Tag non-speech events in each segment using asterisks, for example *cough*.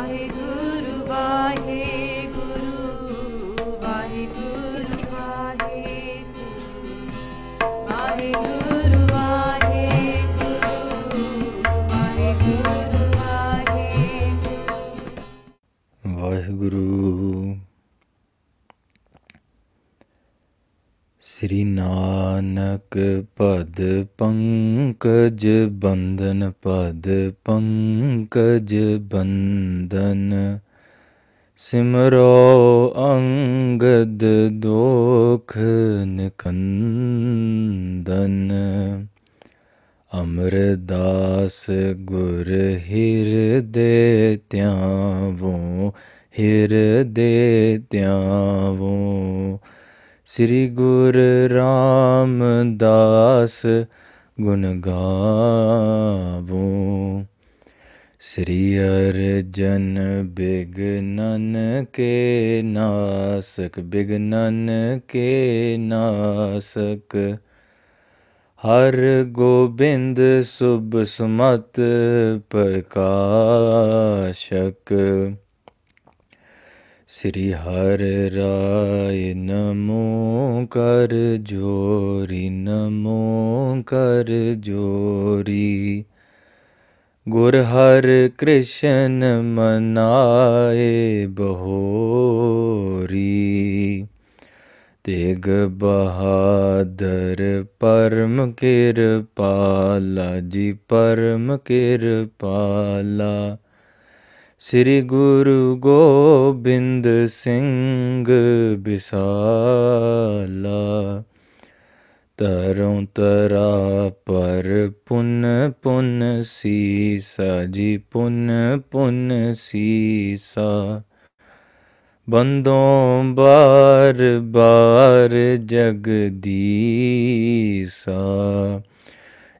वाहे गुरु वाहे ਬੰਧਨਕ ਪਦ ਪੰਕਜ ਬੰਧਨ ਪਦ ਪੰਕਜ ਬੰਧਨ ਸਿਮਰੋ ਅੰਗਦ ਦੋਖ ਨਿਕੰਦਨ ਅਮਰਦਾਸ ਗੁਰ ਹਿਰਦੇ ਧਿਆਵੋ ਹਿਰਦੇ ਧਿਆਵੋ ਸ੍ਰੀ ਗੁਰ ਰਾਮਦਾਸ ਗੁਣ ਗਾਵੋ ਸ੍ਰੀ ਅਰਜਨ ਬਿਗਨਨ ਕੇ ਨਾਸਕ ਬਿਗਨਨ ਕੇ ਨਾਸਕ ਹਰ ਗੋਬਿੰਦ ਸੁਭ ਸੁਮਤ ਪ੍ਰਕਾਸ਼ਕ श्री हर राय कर जोरी नमो जोरी गुर हर कृष्ण मनाए बहोरी तेग बहादुर परम कृपाला जी परम कृपाला ਸ੍ਰੀ ਗੁਰੂ ਗੋਬਿੰਦ ਸਿੰਘ ਬਿਸਾਲਾ ਤਰੋਂ ਤਰਾ ਪਰ ਪੁੰਨ ਪੁੰਨ ਸੀਸਾ ਜੀ ਪੁੰਨ ਪੁੰਨ ਸੀਸਾ ਬੰਦੋਂ ਬਾਰ ਬਾਰ ਜਗਦੀਸਾ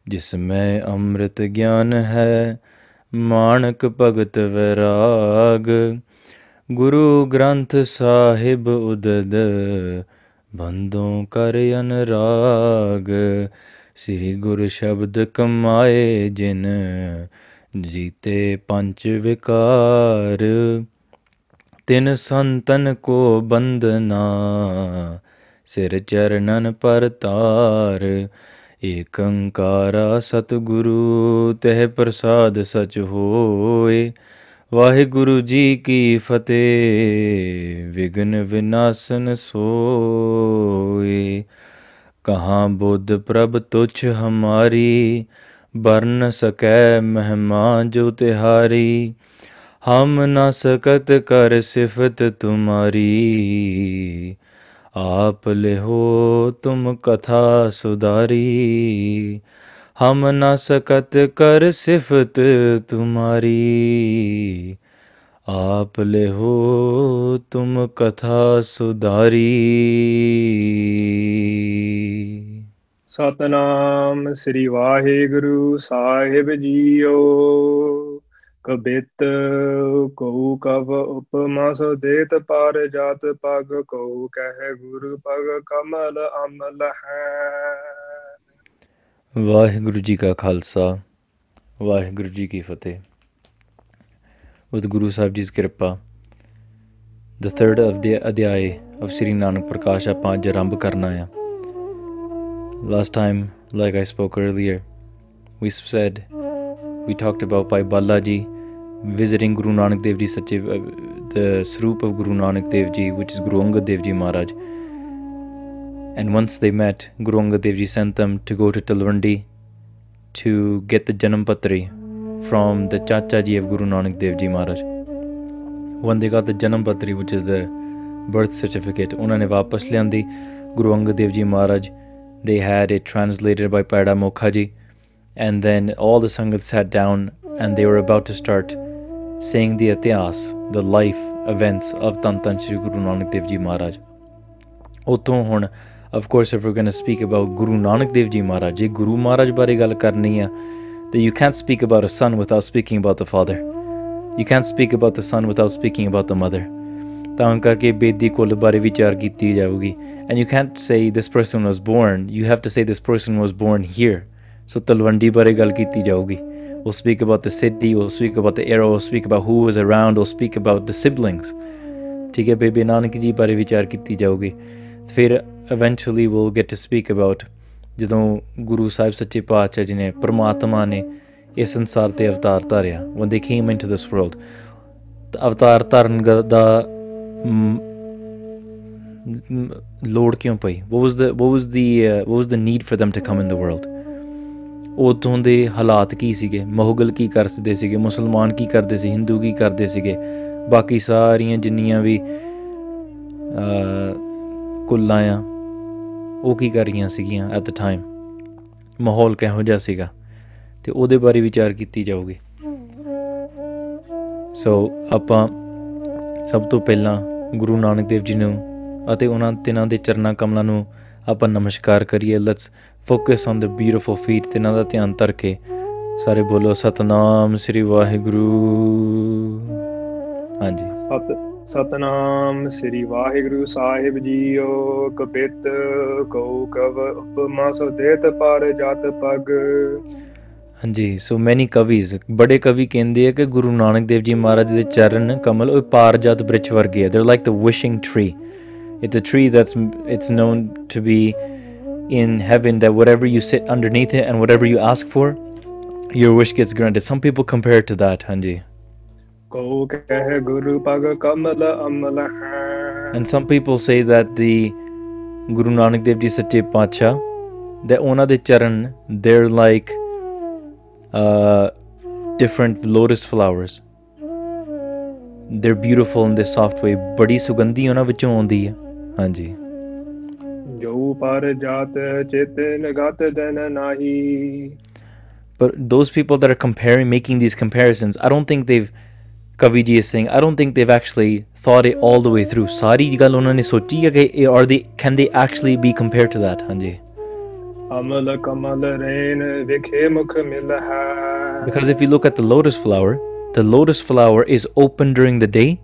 ਜਿਸ ਮੈਂ ਅੰਮ੍ਰਿਤ ਗਿਆਨ ਹੈ ਮਾਨਕ ਭਗਤ ਵਿਰਾਗ ਗੁਰੂ ਗ੍ਰੰਥ ਸਾਹਿਬ ਉਦਦ ਬੰਦੋਂ ਕਰ ਅਨਰਾਗ ਸ੍ਰੀ ਗੁਰ ਸ਼ਬਦ ਕਮਾਏ ਜਿਨ ਜੀਤੇ ਪੰਜ ਵਿਕਾਰ ਤਿਨ ਸੰਤਨ ਕੋ ਬੰਦਨਾ ਸਿਰ ਚਰਨਨ ਪਰਤਾਰ ਏਕੰਕਾਰਾ ਸਤਿਗੁਰੂ ਤਹਿ ਪ੍ਰਸਾਦ ਸਚ ਹੋਏ ਵਾਹਿਗੁਰੂ ਜੀ ਕੀ ਫਤਿਹ ਵਿਗਨ ਵਿਨਾਸ਼ਨ ਸੋਏ ਕਹਾ ਬੁੱਧ ਪ੍ਰਭ ਤੁਛ ਹਮਾਰੀ ਬਰਨ ਸਕੈ ਮਹਿਮਾ ਜੋ ਤਿਹਾਰੀ ਹਮ ਨ ਸਕਤ ਕਰ ਸਿਫਤ ਤੁਮਾਰੀ आप ले हो तुम कथा सुधारी हम न सकत कर सिफत तुम्हारी आप ले हो तुम कथा सुधारी ਸਤਨਾਮ ਸ੍ਰੀ ਵਾਹਿਗੁਰੂ ਸਾਹਿਬ ਜੀਓ ਕਬਿਤ ਕਉ ਕਵ ਉਪਮਸ ਦੇਤ ਪਰ ਜਾਤ ਪਗ ਕਉ ਕਹਿ ਗੁਰ ਪਗ ਕਮਲ ਅਮਲ ਹੈ ਵਾਹਿਗੁਰੂ ਜੀ ਕਾ ਖਾਲਸਾ ਵਾਹਿਗੁਰੂ ਜੀ ਕੀ ਫਤਿਹ ਉਦ ਗੁਰੂ ਸਾਹਿਬ ਜੀ ਦੀ ਕਿਰਪਾ ਦ ਥਰਡ ਆਫ ਦੇ ਅਧਿਆਏ ਆਫ ਸ੍ਰੀ ਨਾਨਕ ਪ੍ਰਕਾਸ਼ ਆਪਾਂ ਅੱਜ ਆਰੰਭ ਕਰਨਾ ਆ last time like I spoke earlier we said We talked about Bhai ji visiting Guru Nanak Dev Ji, a, uh, the Sroop of Guru Nanak Dev Ji, which is Guru Angad Dev Ji Maharaj. And once they met, Guru Angad Dev Ji sent them to go to Talwandi to get the patri from the Chacha Ji of Guru Nanak Dev Ji Maharaj. When they got the patri which is the birth certificate, ਉਹਨਾਂ wapas ਵਾਪਸ guru angad dev ji maharaj they had it translated by Pada ji and then all the Sangat sat down and they were about to start saying the Atyas, the life events of Tantan Shri Guru Nanak Dev Ji Maharaj. Of course, if we're going to speak about Guru Nanak Dev Ji Maharaj, Guru Maharaj bari gal karni hai, that you can't speak about a son without speaking about the father. You can't speak about the son without speaking about the mother. And you can't say this person was born, you have to say this person was born here so Talwandi ਬਾਰੇ ਗੱਲ ਕੀਤੀ ਜਾਊਗੀ ਉਹ speak about the city we speak about the area ਉਹ speak about who is around ਉਹ speak about the siblings ਠੀਕ ਹੈ baby Nanak ji ਬਾਰੇ ਵਿਚਾਰ ਕੀਤੀ ਜਾਊਗੀ ਫਿਰ eventually will get to speak about ਜਦੋਂ ਗੁਰੂ ਸਾਹਿਬ ਸੱਚੇ ਪਾਤਸ਼ਾਹ ਜੀ ਨੇ ਪ੍ਰਮਾਤਮਾ ਨੇ ਇਸ ਸੰਸਾਰ ਤੇ ਅਵਤਾਰ ਧਾਰਿਆ when they came into this world ਅਵਤਾਰ ਧਾਰਨ ਦਾ ਲੋੜ ਕਿਉਂ ਪਈ what was the what was the what was the need for them to come in the world ਉਦੋਂ ਦੇ ਹਾਲਾਤ ਕੀ ਸੀਗੇ ਮੁਗਲ ਕੀ ਕਰਦੇ ਸੀਗੇ ਮੁਸਲਮਾਨ ਕੀ ਕਰਦੇ ਸੀ ਹਿੰਦੂ ਕੀ ਕਰਦੇ ਸੀਗੇ ਬਾਕੀ ਸਾਰੀਆਂ ਜਿੰਨੀਆਂ ਵੀ ਕੁੱਲਾਂ ਆ ਉਹ ਕੀ ਕਰ ਰਹੀਆਂ ਸੀਗੀਆਂ ਐਟ ਦ ਟਾਈਮ ਮਾਹੌਲ ਕਿਹੋ ਜਿਹਾ ਸੀਗਾ ਤੇ ਉਹਦੇ ਬਾਰੇ ਵਿਚਾਰ ਕੀਤੀ ਜਾਊਗੀ ਸੋ ਆਪਾਂ ਸਭ ਤੋਂ ਪਹਿਲਾਂ ਗੁਰੂ ਨਾਨਕ ਦੇਵ ਜੀ ਨੂੰ ਅਤੇ ਉਹਨਾਂ ਤਿੰਨਾਂ ਦੇ ਚਰਨਾ ਕਮਲਾਂ ਨੂੰ ਆਪਾਂ ਨਮਸਕਾਰ ਕਰੀਏ let's focus on the beautiful feet ਤੇ ਇਹਨਾਂ ਦਾ ਧਿਆਨ ਧਰ ਕੇ ਸਾਰੇ ਬੋਲੋ ਸਤਨਾਮ ਸ੍ਰੀ ਵਾਹਿਗੁਰੂ ਹਾਂਜੀ ਸਤ ਸਤਨਾਮ ਸ੍ਰੀ ਵਾਹਿਗੁਰੂ ਸਾਹਿਬ ਜੀਓ ਕਪਿਤ ਕਉ ਕਵ ਉਪਮਾ ਸੋ ਦੇਤ ਪਰ ਜਤ ਪਗ ਹਾਂਜੀ ਸੋ ਮੈਨੀ ਕਵੀਜ਼ ਬੜੇ ਕਵੀ ਕਹਿੰਦੇ ਆ ਕਿ ਗੁਰੂ ਨਾਨਕ ਦੇਵ ਜੀ ਮਹਾਰਾਜ ਦੇ ਚਰਨ ਕਮਲ ਉਹ ਪਾਰਜਤ ਬ੍ਰਿਛ ਵਰਗੇ ਆ they are like the wishing tree it's a tree that's it's known to be in heaven that whatever you sit underneath it and whatever you ask for, your wish gets granted. Some people compare it to that, Hanji. And some people say that the Guru Nanak Dev Ji Satya Pacha, that ਉਹਨਾਂ they're like uh, different lotus flowers. They're beautiful in this soft way. ਬੜੀ ਸੁਗੰਧੀ ਉਹਨਾਂ ਵਿੱਚੋਂ ਆਉਂਦੀ ਹੈ ji. But those people that are comparing, making these comparisons, I don't think they've, Kaviji is saying, I don't think they've actually thought it all the way through. Sari eh, are they can they actually be compared to that? Because if you look at the lotus flower, the lotus flower is open during the day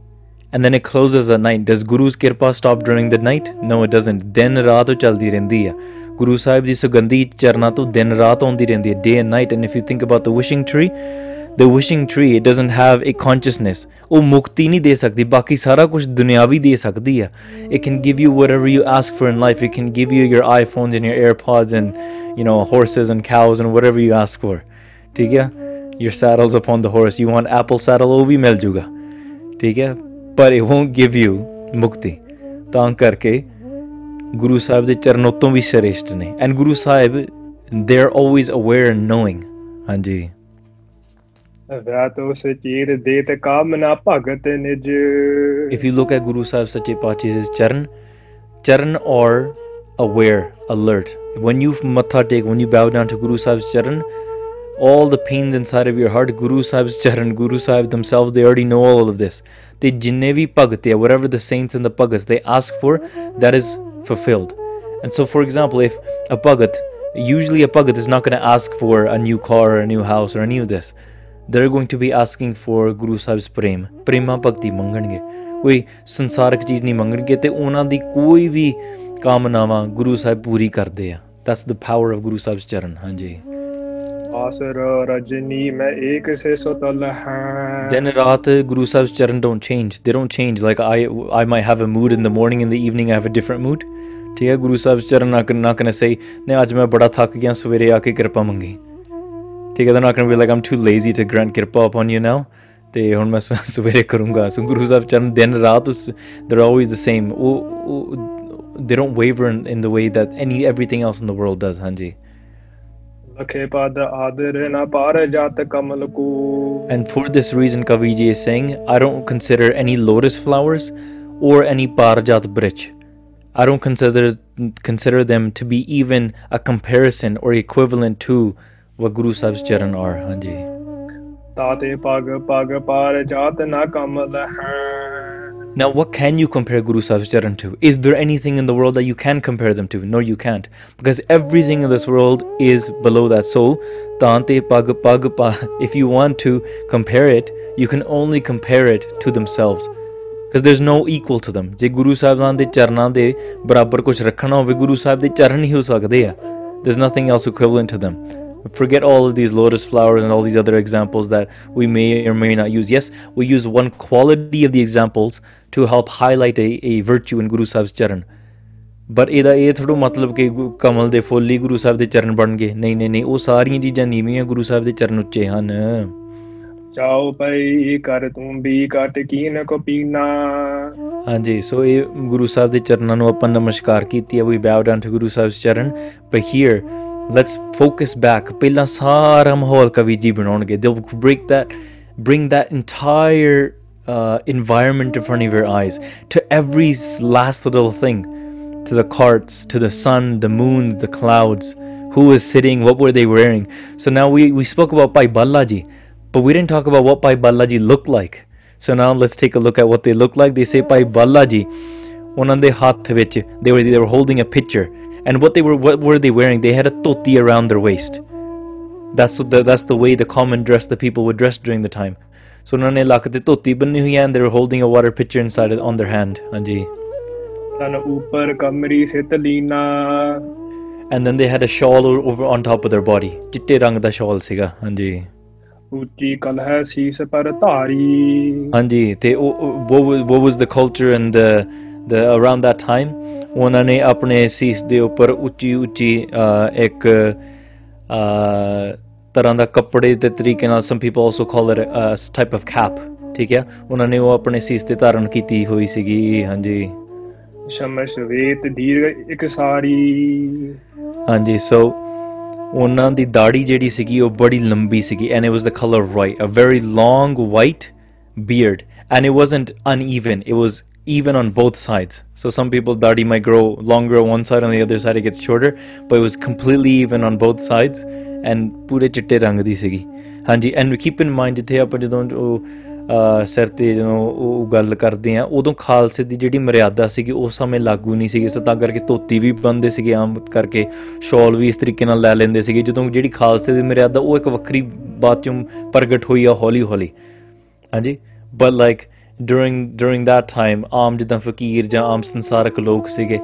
and then it closes at night. Does Guru's kirpa stop during the night? No, it doesn't. Then raat chaldi rendi hai. Guru Sahib ji sugandhi charna to din raat hondi rendi hai, day and night. And if you think about the wishing tree, the wishing tree, it doesn't have a consciousness. Oh, mukti nahi de sakdi, baki sara kuch dunyavi de sakdi hai. It can give you whatever you ask for in life. It can give you your iPhones and your AirPods and, you know, horses and cows and whatever you ask for. Theek hai? Your saddle's upon the horse. You want apple saddle, ovi oh, mel juga. ठीक है ਪਰ it won't give you ਮੁਕਤੀ ਤਾਂ ਕਰਕੇ ਗੁਰੂ ਸਾਹਿਬ ਦੇ ਚਰਨੋਂ ਤੋਂ ਵੀ ਸ੍ਰੇਸ਼ਟ ਨੇ and Guru Sahib they are always aware and knowing ਹਾਂਜੀ ਵਿਆਤੋਸ ਚੀਰ ਦੇਤ ਕਾਮਨਾ ਭਗਤ ਨਿਜ if you look at Guru Sahib ਸੱਚੇ ਪਾਤਸ਼ਾਹ ਦੇ ਚਰਨ ਚਰਨ are aware alert when you matha take when you bow down to guru sahib's charan all the pains inside of your heart guru sahib's charan guru sahib themselves they already know all of this ਤੇ ਜਿੰਨੇ ਵੀ ਭਗਤ ਹੈ whatever the saints and the Bhagat they ask for that is fulfilled and so for example if a bhagat usually a bhagat is not going to ask for a new car or a new house or a new this they're going to be asking for guru sahib's prem prema bhakti ਮੰਗਣਗੇ ਕੋਈ ਸੰਸਾਰਿਕ ਚੀਜ਼ ਨਹੀਂ ਮੰਗਣਗੇ ਤੇ ਉਹਨਾਂ ਦੀ ਕੋਈ ਵੀ ਕਾਮਨਾਵਾਂ ਗੁਰੂ ਸਾਹਿਬ ਪੂਰੀ ਕਰਦੇ ਆ that's the power of Guru Sahib's ਚਰਨ ਹਾਂਜੀ ਆਸਰ ਰਜਨੀ ਮੈਂ ਇੱਕ ਸੇ ਸੋਤਲ ਹਾਂ ਦਿਨ ਰਾਤ ਗੁਰੂ ਸਾਹਿਬ ਚਰਨ don't change they don't change like I I might have a mood in the morning in the evening I have a different mood ਠੀਕ ਹੈ ਗੁਰੂ ਸਾਹਿਬ ਚਰਨ ਨਾ ਕਰਨਾ ਕਨ ਸੇ ਨੇ ਅੱਜ ਮੈਂ ਬੜਾ ਥੱਕ ਗਿਆ ਸਵੇਰੇ ਆ ਕੇ ਕਿਰਪਾ ਮੰਗੀ ਠੀਕ ਹੈ ਦੇ ਨਾ can be like Aam too lazy to grant kirpa upon you now ਤੇ ਹੁਣ ਮੈਂ ਸਵੇਰੇ ਕਰੂੰਗਾ ਸੋ ਗੁਰੂ ਸਾਹਿਬ ਚਰਨ ਦਿਨ ਰਾਤ ਉਸ ਦੇ ਆਰ ਆਲਵੇਸ ਦ ਸੇਮ ਉਹ they don't waver in the way that any everything else in the world does ਹਾਂਜੀ And for this reason, Kaviji is saying, I don't consider any lotus flowers or any parjat bridge. I don't consider consider them to be even a comparison or equivalent to what Guru Sahib's charan are. Hanji. ਤਾਤੇ ਪਗ ਪਗ ਜਾਤ ਨਾ ਕਮਲ ਹੈ now, what can you compare Guru Sahib's Charan to? Is there anything in the world that you can compare them to? No, you can't. Because everything in this world is below that. So, Tante Pag Pag *laughs* if you want to compare it, you can only compare it to themselves. because there's no equal to them ਜੇ Guru ਸਾਹਿਬਾਂ ਦੇ there's nothing else equivalent to them forget all of these lotus flowers and all these other examples that we may or may not use. Yes, we use one quality of the examples to help highlight a, a virtue in Guru Sahib's charan. ਪਰ ਇਹਦਾ ਇਹ ਥੋੜਾ ਮਤਲਬ ਕਿ ਕਮਲ ਦੇ ਫੁੱਲ ਹੀ ਗੁਰੂ ਸਾਹਿਬ ਦੇ ਚਰਨ ਬਣ ਗਏ ਨਹੀਂ ਨਹੀਂ ਨਹੀਂ ਉਹ ਸਾਰੀਆਂ ਚੀਜ਼ਾਂ ਨੀਵੀਆਂ ਗੁਰੂ ਸਾਹਿਬ ਦੇ ਚਰਨ ਉੱਚੇ ਹਨ ਚਾਉ ਪਈ ਕਰ ਤੂੰ ਵੀ ਕਟ ਕੀਨ ਕੋ ਪੀਨਾ ਹਾਂਜੀ ਸੋ ਇਹ ਗੁਰੂ ਸਾਹਿਬ ਦੇ ਚਰਨਾਂ ਨੂੰ ਆਪਾਂ ਨਮਸਕਾਰ ਕੀਤੀ ਹੈ ਵੀ ਬਾਉ ਡਾਊਨ ਟੂ ਗੁਰੂ ਸਾਹਿਬ's ਚਰਨ but here let's focus back ਪਹਿਲਾਂ ਸਾਰਾ ਮਾਹੌਲ ਕਵੀ ਜੀ they will break that bring that entire uh, environment in front of your eyes to every last little thing to the carts to the sun the moon the clouds who was sitting what were they wearing so now we, we spoke about pai ballaji but we didn't talk about what pai ballaji looked like so now let's take a look at what they look like they say pai ballaji ਉਹਨਾਂ ਦੇ ਹੱਥ they were they were holding a pitcher and what they were what were they wearing? They had a toti around their waist. That's the, that's the way the common dress the people would dress during the time. So उन्होंने लाकते धोती बनी हुई है and they were holding a water pitcher inside it on their hand. हाँ जी. तन ऊपर कमरी And then they had a shawl over on top of their body. चिट्टे रंग shawl ਸੀਗਾ. हाँ जी. ਉੱਚੀ ਕਲ ਹੈ ਸੀਸ ਪਰ ਧਾਰੀ. हाँ ਤੇ ਉਹ what was the culture and the the around that time ਉਹਨਾਂ ਨੇ ਆਪਣੇ ਸੀਸ ਦੇ ਉੱਪਰ ਉੱਚੀ ਉੱਚੀ ਇੱਕ ਤਰ੍ਹਾਂ ਦਾ ਕੱਪੜੇ ਦੇ ਤਰੀਕੇ ਨਾਲ some people also call it a type of cap ਠੀਕ ਹੈ ਉਹਨਾਂ ਨੇ ਉਹ ਆਪਣੇ ਸੀਸ ਤੇ ਧਾਰਨ ਕੀਤੀ ਹੋਈ ਸੀਗੀ ਹਾਂਜੀ ਸ਼ਮਸ਼ ਵੇਤ ਦੀਰਘ ਇੱਕ ਸਾਰੀ ਹਾਂਜੀ ਸੋ ਉਹਨਾਂ ਦੀ ਦਾੜੀ ਜਿਹੜੀ ਸੀਗੀ ਉਹ ਬੜੀ ਲੰਬੀ ਸੀਗੀ and it was the colour right a very long white beard and it wasn't uneven it was even on both sides. So some people dadi might grow longer on one side, on the other side it gets shorter, but it was completely even on both sides and ਪੂਰੇ ਚਿੱਟੇ ਰੰਗ ਦੀ ਸੀਗੀ ਹਾਂਜੀ and keep in mind ਜਿੱਥੇ ਆਪਾਂ ਜਦੋਂ ਉਹ ਸਿਰ ਤੇ ਜਦੋਂ ਉਹ ਗੱਲ ਕਰਦੇ ਆ ਉਦੋਂ ਖਾਲਸੇ ਦੀ ਜਿਹੜੀ ਮਰਿਆਦਾ ਸੀਗੀ ਉਸ ਸਮੇਂ ਲਾਗੂ ਨਹੀਂ ਸੀਗੀ ਸੋ ਤਾਂ ਕਰਕੇ ਧੋਤੀ ਵੀ ਬੰਦੇ ਸੀਗੇ ਆਮ ਕਰਕੇ ਸ਼ਾਲ ਵੀ ਇਸ ਤਰੀਕੇ ਨਾਲ ਲੈ ਲੈਂਦੇ ਸੀਗੇ ਜਦੋਂ ਜਿਹੜੀ ਖਾਲਸੇ ਦੀ ਮਰਿਆਦਾ ਉਹ ਇੱਕ ਵੱਖਰੀ ਬਾਤ ਚੋਂ ਪ੍ਰਗਟ ਹੋਈ ਆ ਹੌਲੀ ਹੌਲੀ ਹਾਂਜੀ but like during during that time ਆਮ ਜਿੱਦਾਂ ਫਕੀਰ ਜਾਂ ਆਮ ਸੰਸਾਰਕ ਲੋਕ ਸੀਗੇ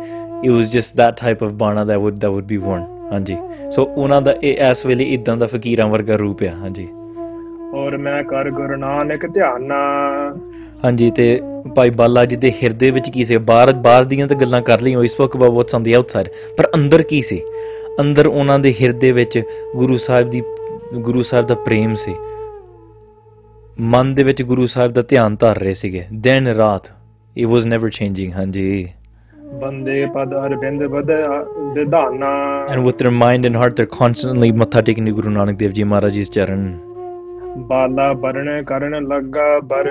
it was just that type of ਬਾਣਾ that would that would be worn ਹਾਂਜੀ ਸੋ ਉਹਨਾਂ ਦਾ ਇਹ ਇਸ ਵੇਲੇ ਇਦਾਂ ਦਾ ਫਕੀਰਾਂ ਵਰਗਾ ਰੂਪ ਆ ਹਾਂਜੀ ਔਰ ਮੈਂ ਕਰ ਗੁਰੂ ਨਾਨਕ ਧਿਆਨਾ ਹਾਂਜੀ ਤੇ ਭਾਈ ਬਾਲਾ ਜੀ ਦੇ ਹਿਰਦੇ ਵਿੱਚ ਕੀ ਸੀ ਬਾਹਰ ਬਾਹਰ ਦੀਆਂ ਤਾਂ ਗੱਲਾਂ ਕਰ ਲਈਆਂ ਇਸ ਵਕਤ ਬਾਬਾ ਵਾਟਸ ਔਨ ਦੀ ਆਊਟਸਾਈਡ ਪਰ ਅੰਦਰ ਕੀ ਸੀ ਅੰਦਰ ਉਹਨਾਂ ਦੇ ਹਿਰਦੇ ਵਿੱਚ ਗੁਰੂ ਸਾਹਿਬ ਦੀ ਗੁਰੂ ਸਾਹਿਬ ਦਾ ਪ੍ਰੇਮ ਸੀ ਮਨ ਦੇ ਵਿੱਚ ਗੁਰੂ ਸਾਹਿਬ ਦਾ ਧਿਆਨ ਧਰ ਰਹੇ ਸੀਗੇ ਦਿਨ ਰਾਤ ਇਟ ਵਾਸ ਨੈਵਰ ਚੇਂਜਿੰਗ ਹਾਂਜੀ ਬੰਦੇ ਪਦ ਅਰਬਿੰਦ ਬਦ ਦਿਧਾਨਾ and with their mind and heart they constantly ਮੱਥਾ ਨੀ ਗੁਰੂ ਨਾਨਕ ਦੇਵ ਜੀ ਮਹਾਰਾਜ ਜੀ ਚਰਨ ਬਾਲਾ ਬਰਣ ਕਰਨ ਲੱਗਾ ਬਰ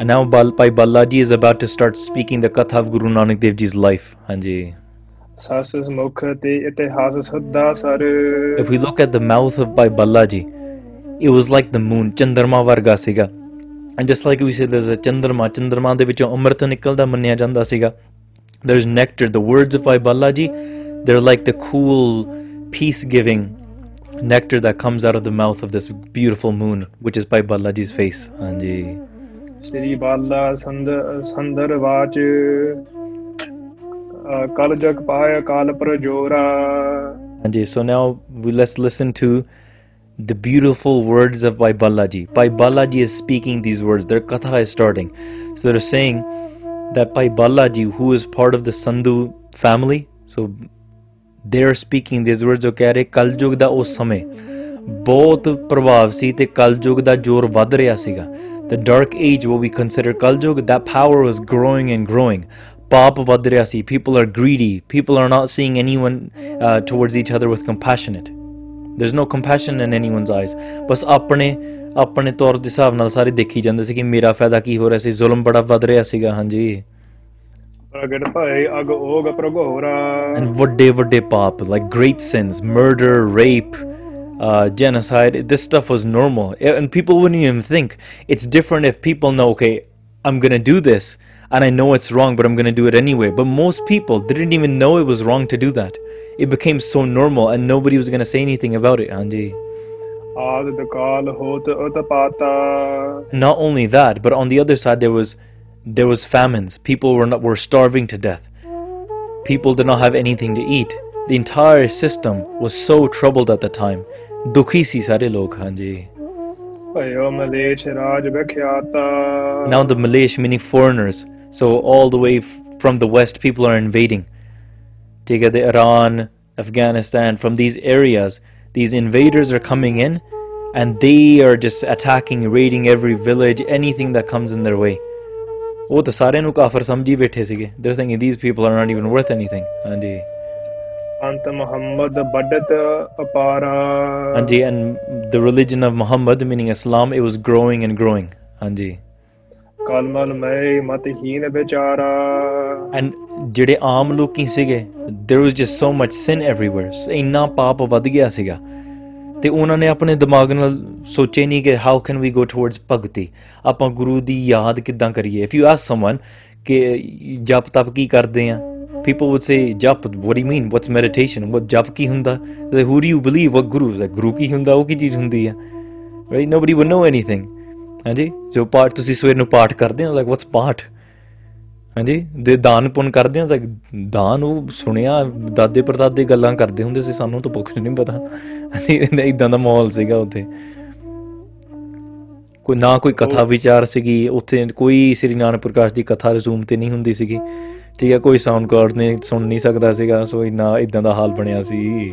and now ball Bhai Bala ji is about to start speaking the katha of Guru Nanak Dev ji's life ਹਾਂਜੀ ਸਾਸ ਮੁਖ ਤੇ ਇਤਿਹਾਸ ਸਦਾ ਸਰ if we look at the mouth of Bhai Bala ji it was like the moon chandrama Varga Siga, and just like we said there's a chandrama chandrama ਦੇ ਵਿੱਚੋਂ ਅੰਮ੍ਰਿਤ ਨਿਕਲਦਾ manya janda Siga. there's nectar the words of Balaji they're like the cool peace giving nectar that comes out of the mouth of this beautiful moon which is by Balaji's face ਹਾਂਜੀ ਸ੍ਰੀ ਬਾਲਾ ਸੰਦ ਸੰਦਰਵਾਚ Kal Jag ਪਾਇ ਕਾਲ ਪ੍ਰਜੋਰਾ ਹਾਂਜੀ so now we let's listen to the beautiful words of by Balaji. By Balaji is speaking these words. Their katha is starting. So they're saying that by Balaji, who is part of the Sandhu family, so they're speaking these words. Okay, are kaljug da ਉਸ ਸਮੇਂ ਬਹੁਤ ਪ੍ਰਭਾਵ ਸੀ kaljug da jor ਜ਼ੋਰ the dark age what we consider kaljug that power was growing and growing ਪਾਪ ਵੱਧ people are greedy people are not seeing anyone uh, towards each other with compassionate there's no compassion in anyone's eyes. Eyes ਬਸ ਆਪਣੇ ਆਪਣੇ ਤੌਰ ਦੇ ਹਿਸਾਬ ਨਾਲ ਸਾਰੇ ਦੇਖੀ ਜਾਂਦੇ ਸੀ ਕਿ ਮੇਰਾ ਫਾਇਦਾ ਕੀ ਹੋ ਰਿਹਾ ਸੀ ਜ਼ੁਲਮ ਬੜਾ ਵੱਧ ਰਿਹਾ ਸੀਗਾ ਹਾਂਜੀ ਪ੍ਰਗਟ ਭਏ ਅਗ ਓਗ ਪ੍ਰਗੋਰਾ ਐਂਡ ਵੱਡੇ ਵੱਡੇ ਪਾਪ like genocide, this stuff was normal. And people wouldn't even think. It's different if people know, okay, I'm going to do this and I know it's wrong, but I'm going to do it anyway. But most people didn't even know it was wrong to do that it became so normal and nobody was going to say anything about it, Hanji. Not only that, but on the other side there was there was famines. People were not, were starving to death. People did not have anything to eat. The entire system was so troubled at the time. दुखी सी सारे Now the Malays meaning foreigners so all the way from the west people are invading Take the Iran, Afghanistan, from these areas. These invaders are coming in and they are just attacking, raiding every village, anything that comes in their way. ਸੀਗੇ they're thinking these people are not even worth anything and the religion of muhammad meaning islam it was growing and growing ਹਾਂਜੀ ਕਲਮਲ ਮੈਂ ਮਤਹੀਨ ਵਿਚਾਰਾ and ਜਿਹੜੇ ਆਮ ਲੋਕੀ ਸੀਗੇ there was just so much sin everywhere ਇੰਨਾ ਪਾਪ ਵੱਧ ਗਿਆ ਸੀਗਾ ਤੇ ਉਹਨਾਂ ਨੇ ਆਪਣੇ ਦਿਮਾਗ ਨਾਲ ਸੋਚੇ ਨਹੀਂ ਕਿ how can we go towards bhakti ਆਪਾਂ ਗੁਰੂ ਦੀ ਯਾਦ ਕਿੱਦਾਂ ਕਰੀਏ ਇਫ ਯੂ ਆਸਕ ਸਮਨ ਕਿ ਜਪ ਤਪ ਕੀ ਕਰਦੇ ਆ people would say jap what do you mean what's meditation what jap ki hunda who do you believe what guru is a guru ki hunda o ki cheez hundi hai right nobody would know anything ਹਾਂਜੀ ਜੋ ਪਾਠ ਤੁਸੀਂ ਸਵੇਰ ਨੂੰ ਪਾਠ ਕਰਦੇ ਹੋ like what's ਪਾਠ ਹਾਂਜੀ ਦੇ ਦਾਨ ਪੁੰਨ ਕਰਦੇ ਹਾਂ ਦਾਨ ਉਹ ਸੁਣਿਆ ਦਾਦੇ ਪਰਦਾਦੇ ਗੱਲਾਂ ਕਰਦੇ ਹੁੰਦੇ ਸੀ ਸਾਨੂੰ ਤਾਂ ਪੁੱਛ ਨਹੀਂ ਪਤਾ ਇਦਾਂ ਦਾ ਮਾਹੌਲ ਸੀਗਾ ਉੱਥੇ ਕੋਈ ਨਾ ਕੋਈ ਕਥਾ ਵਿਚਾਰ ਸੀਗੀ ਉੱਥੇ ਕੋਈ ਸ੍ਰੀ ਨਾਨਕ ਪ੍ਰਕਾਸ਼ ਦੀ ਕਥਾ ਰਜ਼ੂਮ ਤੇ ਨਹੀਂ ਹੁੰਦੀ ਸੀਗੀ ਠੀਕ ਹੈ ਕੋਈ ਸਾਊਂਡ ਕਾਰਡ ਨੇ ਸੁਣ ਨਹੀਂ ਸਕਦਾ ਸੀਗਾ ਸੋ ਇਨਾ ਇਦਾਂ ਦਾ ਹਾਲ ਬਣਿਆ ਸੀ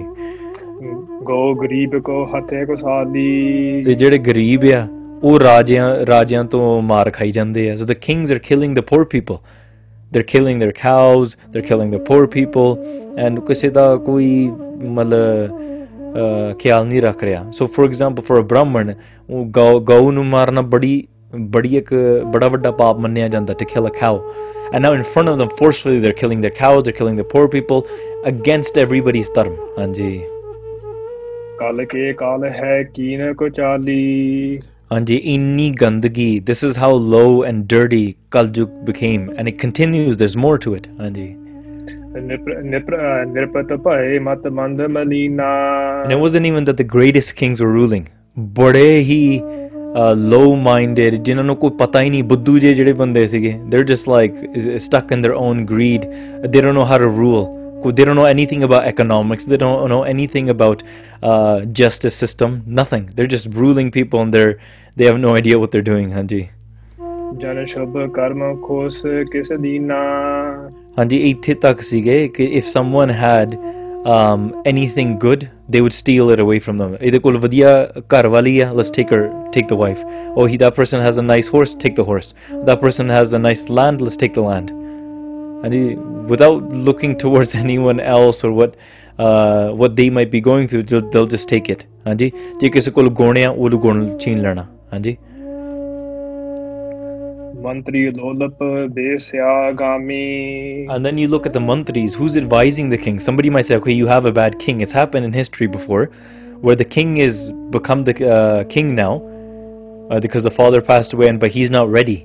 ਗੋ ਗਰੀਬ ਕੋ ਹਤੇ ਕੋ ਸਾਦੀ ਤੇ ਜਿਹੜੇ ਗਰੀਬ ਆ ਉਹ ਰਾਜਿਆਂ ਰਾਜਿਆਂ ਤੋਂ ਮਾਰ ਖਾਈ ਜਾਂਦੇ ਆ so the kings are killing the poor people they're killing their cows they're killing the poor people and ਕਿਸੇ ਦਾ ਕੋਈ ਮਤਲਬ ਖਿਆਲ ਨਹੀਂ ਰੱਖ ਰਿਹਾ so for example for a Brahmin ਉਹ ਗਊ ਨੂੰ ਮਾਰਨਾ ਬੜੀ ਬੜੀ ਇੱਕ ਬੜਾ ਵੱਡਾ ਪਾਪ ਮੰਨਿਆ ਜਾਂਦਾ to kill a cow and now in front of them forcefully they're killing their cows they're killing the poor people against everybody's ਧਰਮ ਹਾਂਜੀ ਕਾਲ ਕੇ ਕਾਲ ਹੈ ਕੀਨ ਕੋ ਚਾਲੀ And जी इन्नी गंदगी this is how low and dirty Kalyug became and it continues there is more to And it wasn't even that the greatest kings were ruling. बड़े ही low minded ਸੀਗੇ they're just like stuck in their own greed they don't know how to rule they don't know anything about economics they don't know anything about uh, justice system nothing they're just ruling people and they're they have no idea what they're doing ਹਾਂਜੀ ਜਨ ਸ਼ੁਭ ਕਰਮ ਖੋਸ ਕਿਸ ਹਾਂਜੀ ਇੱਥੇ ਤੱਕ ਸੀਗੇ ਕਿ if someone had um anything good they would steal it away from them ਇਹਦੇ ਕੋਲ ਵਧੀਆ ਘਰ ਵਾਲੀ ਆ let's take her take the wife oh he that person has a nice horse take the horse that person has a nice land let's take the land and he, without looking towards *laughs* anyone else or what uh, what they might be going through they'll, they'll just take it ਹਾਂਜੀ ਜੇ ਕਿਸੇ ਕੋਲ ਗੁਣ ਆ ਉਹ ਗੁਣ ਛੀਨ ਲੈਣਾ ਹਾਂਜੀ And then you look at the mantris. Who's advising the king? Somebody might say, okay, you have a bad king. It's happened in history before, where the king is become the uh, king now uh, because the father passed away, and but he's not ready.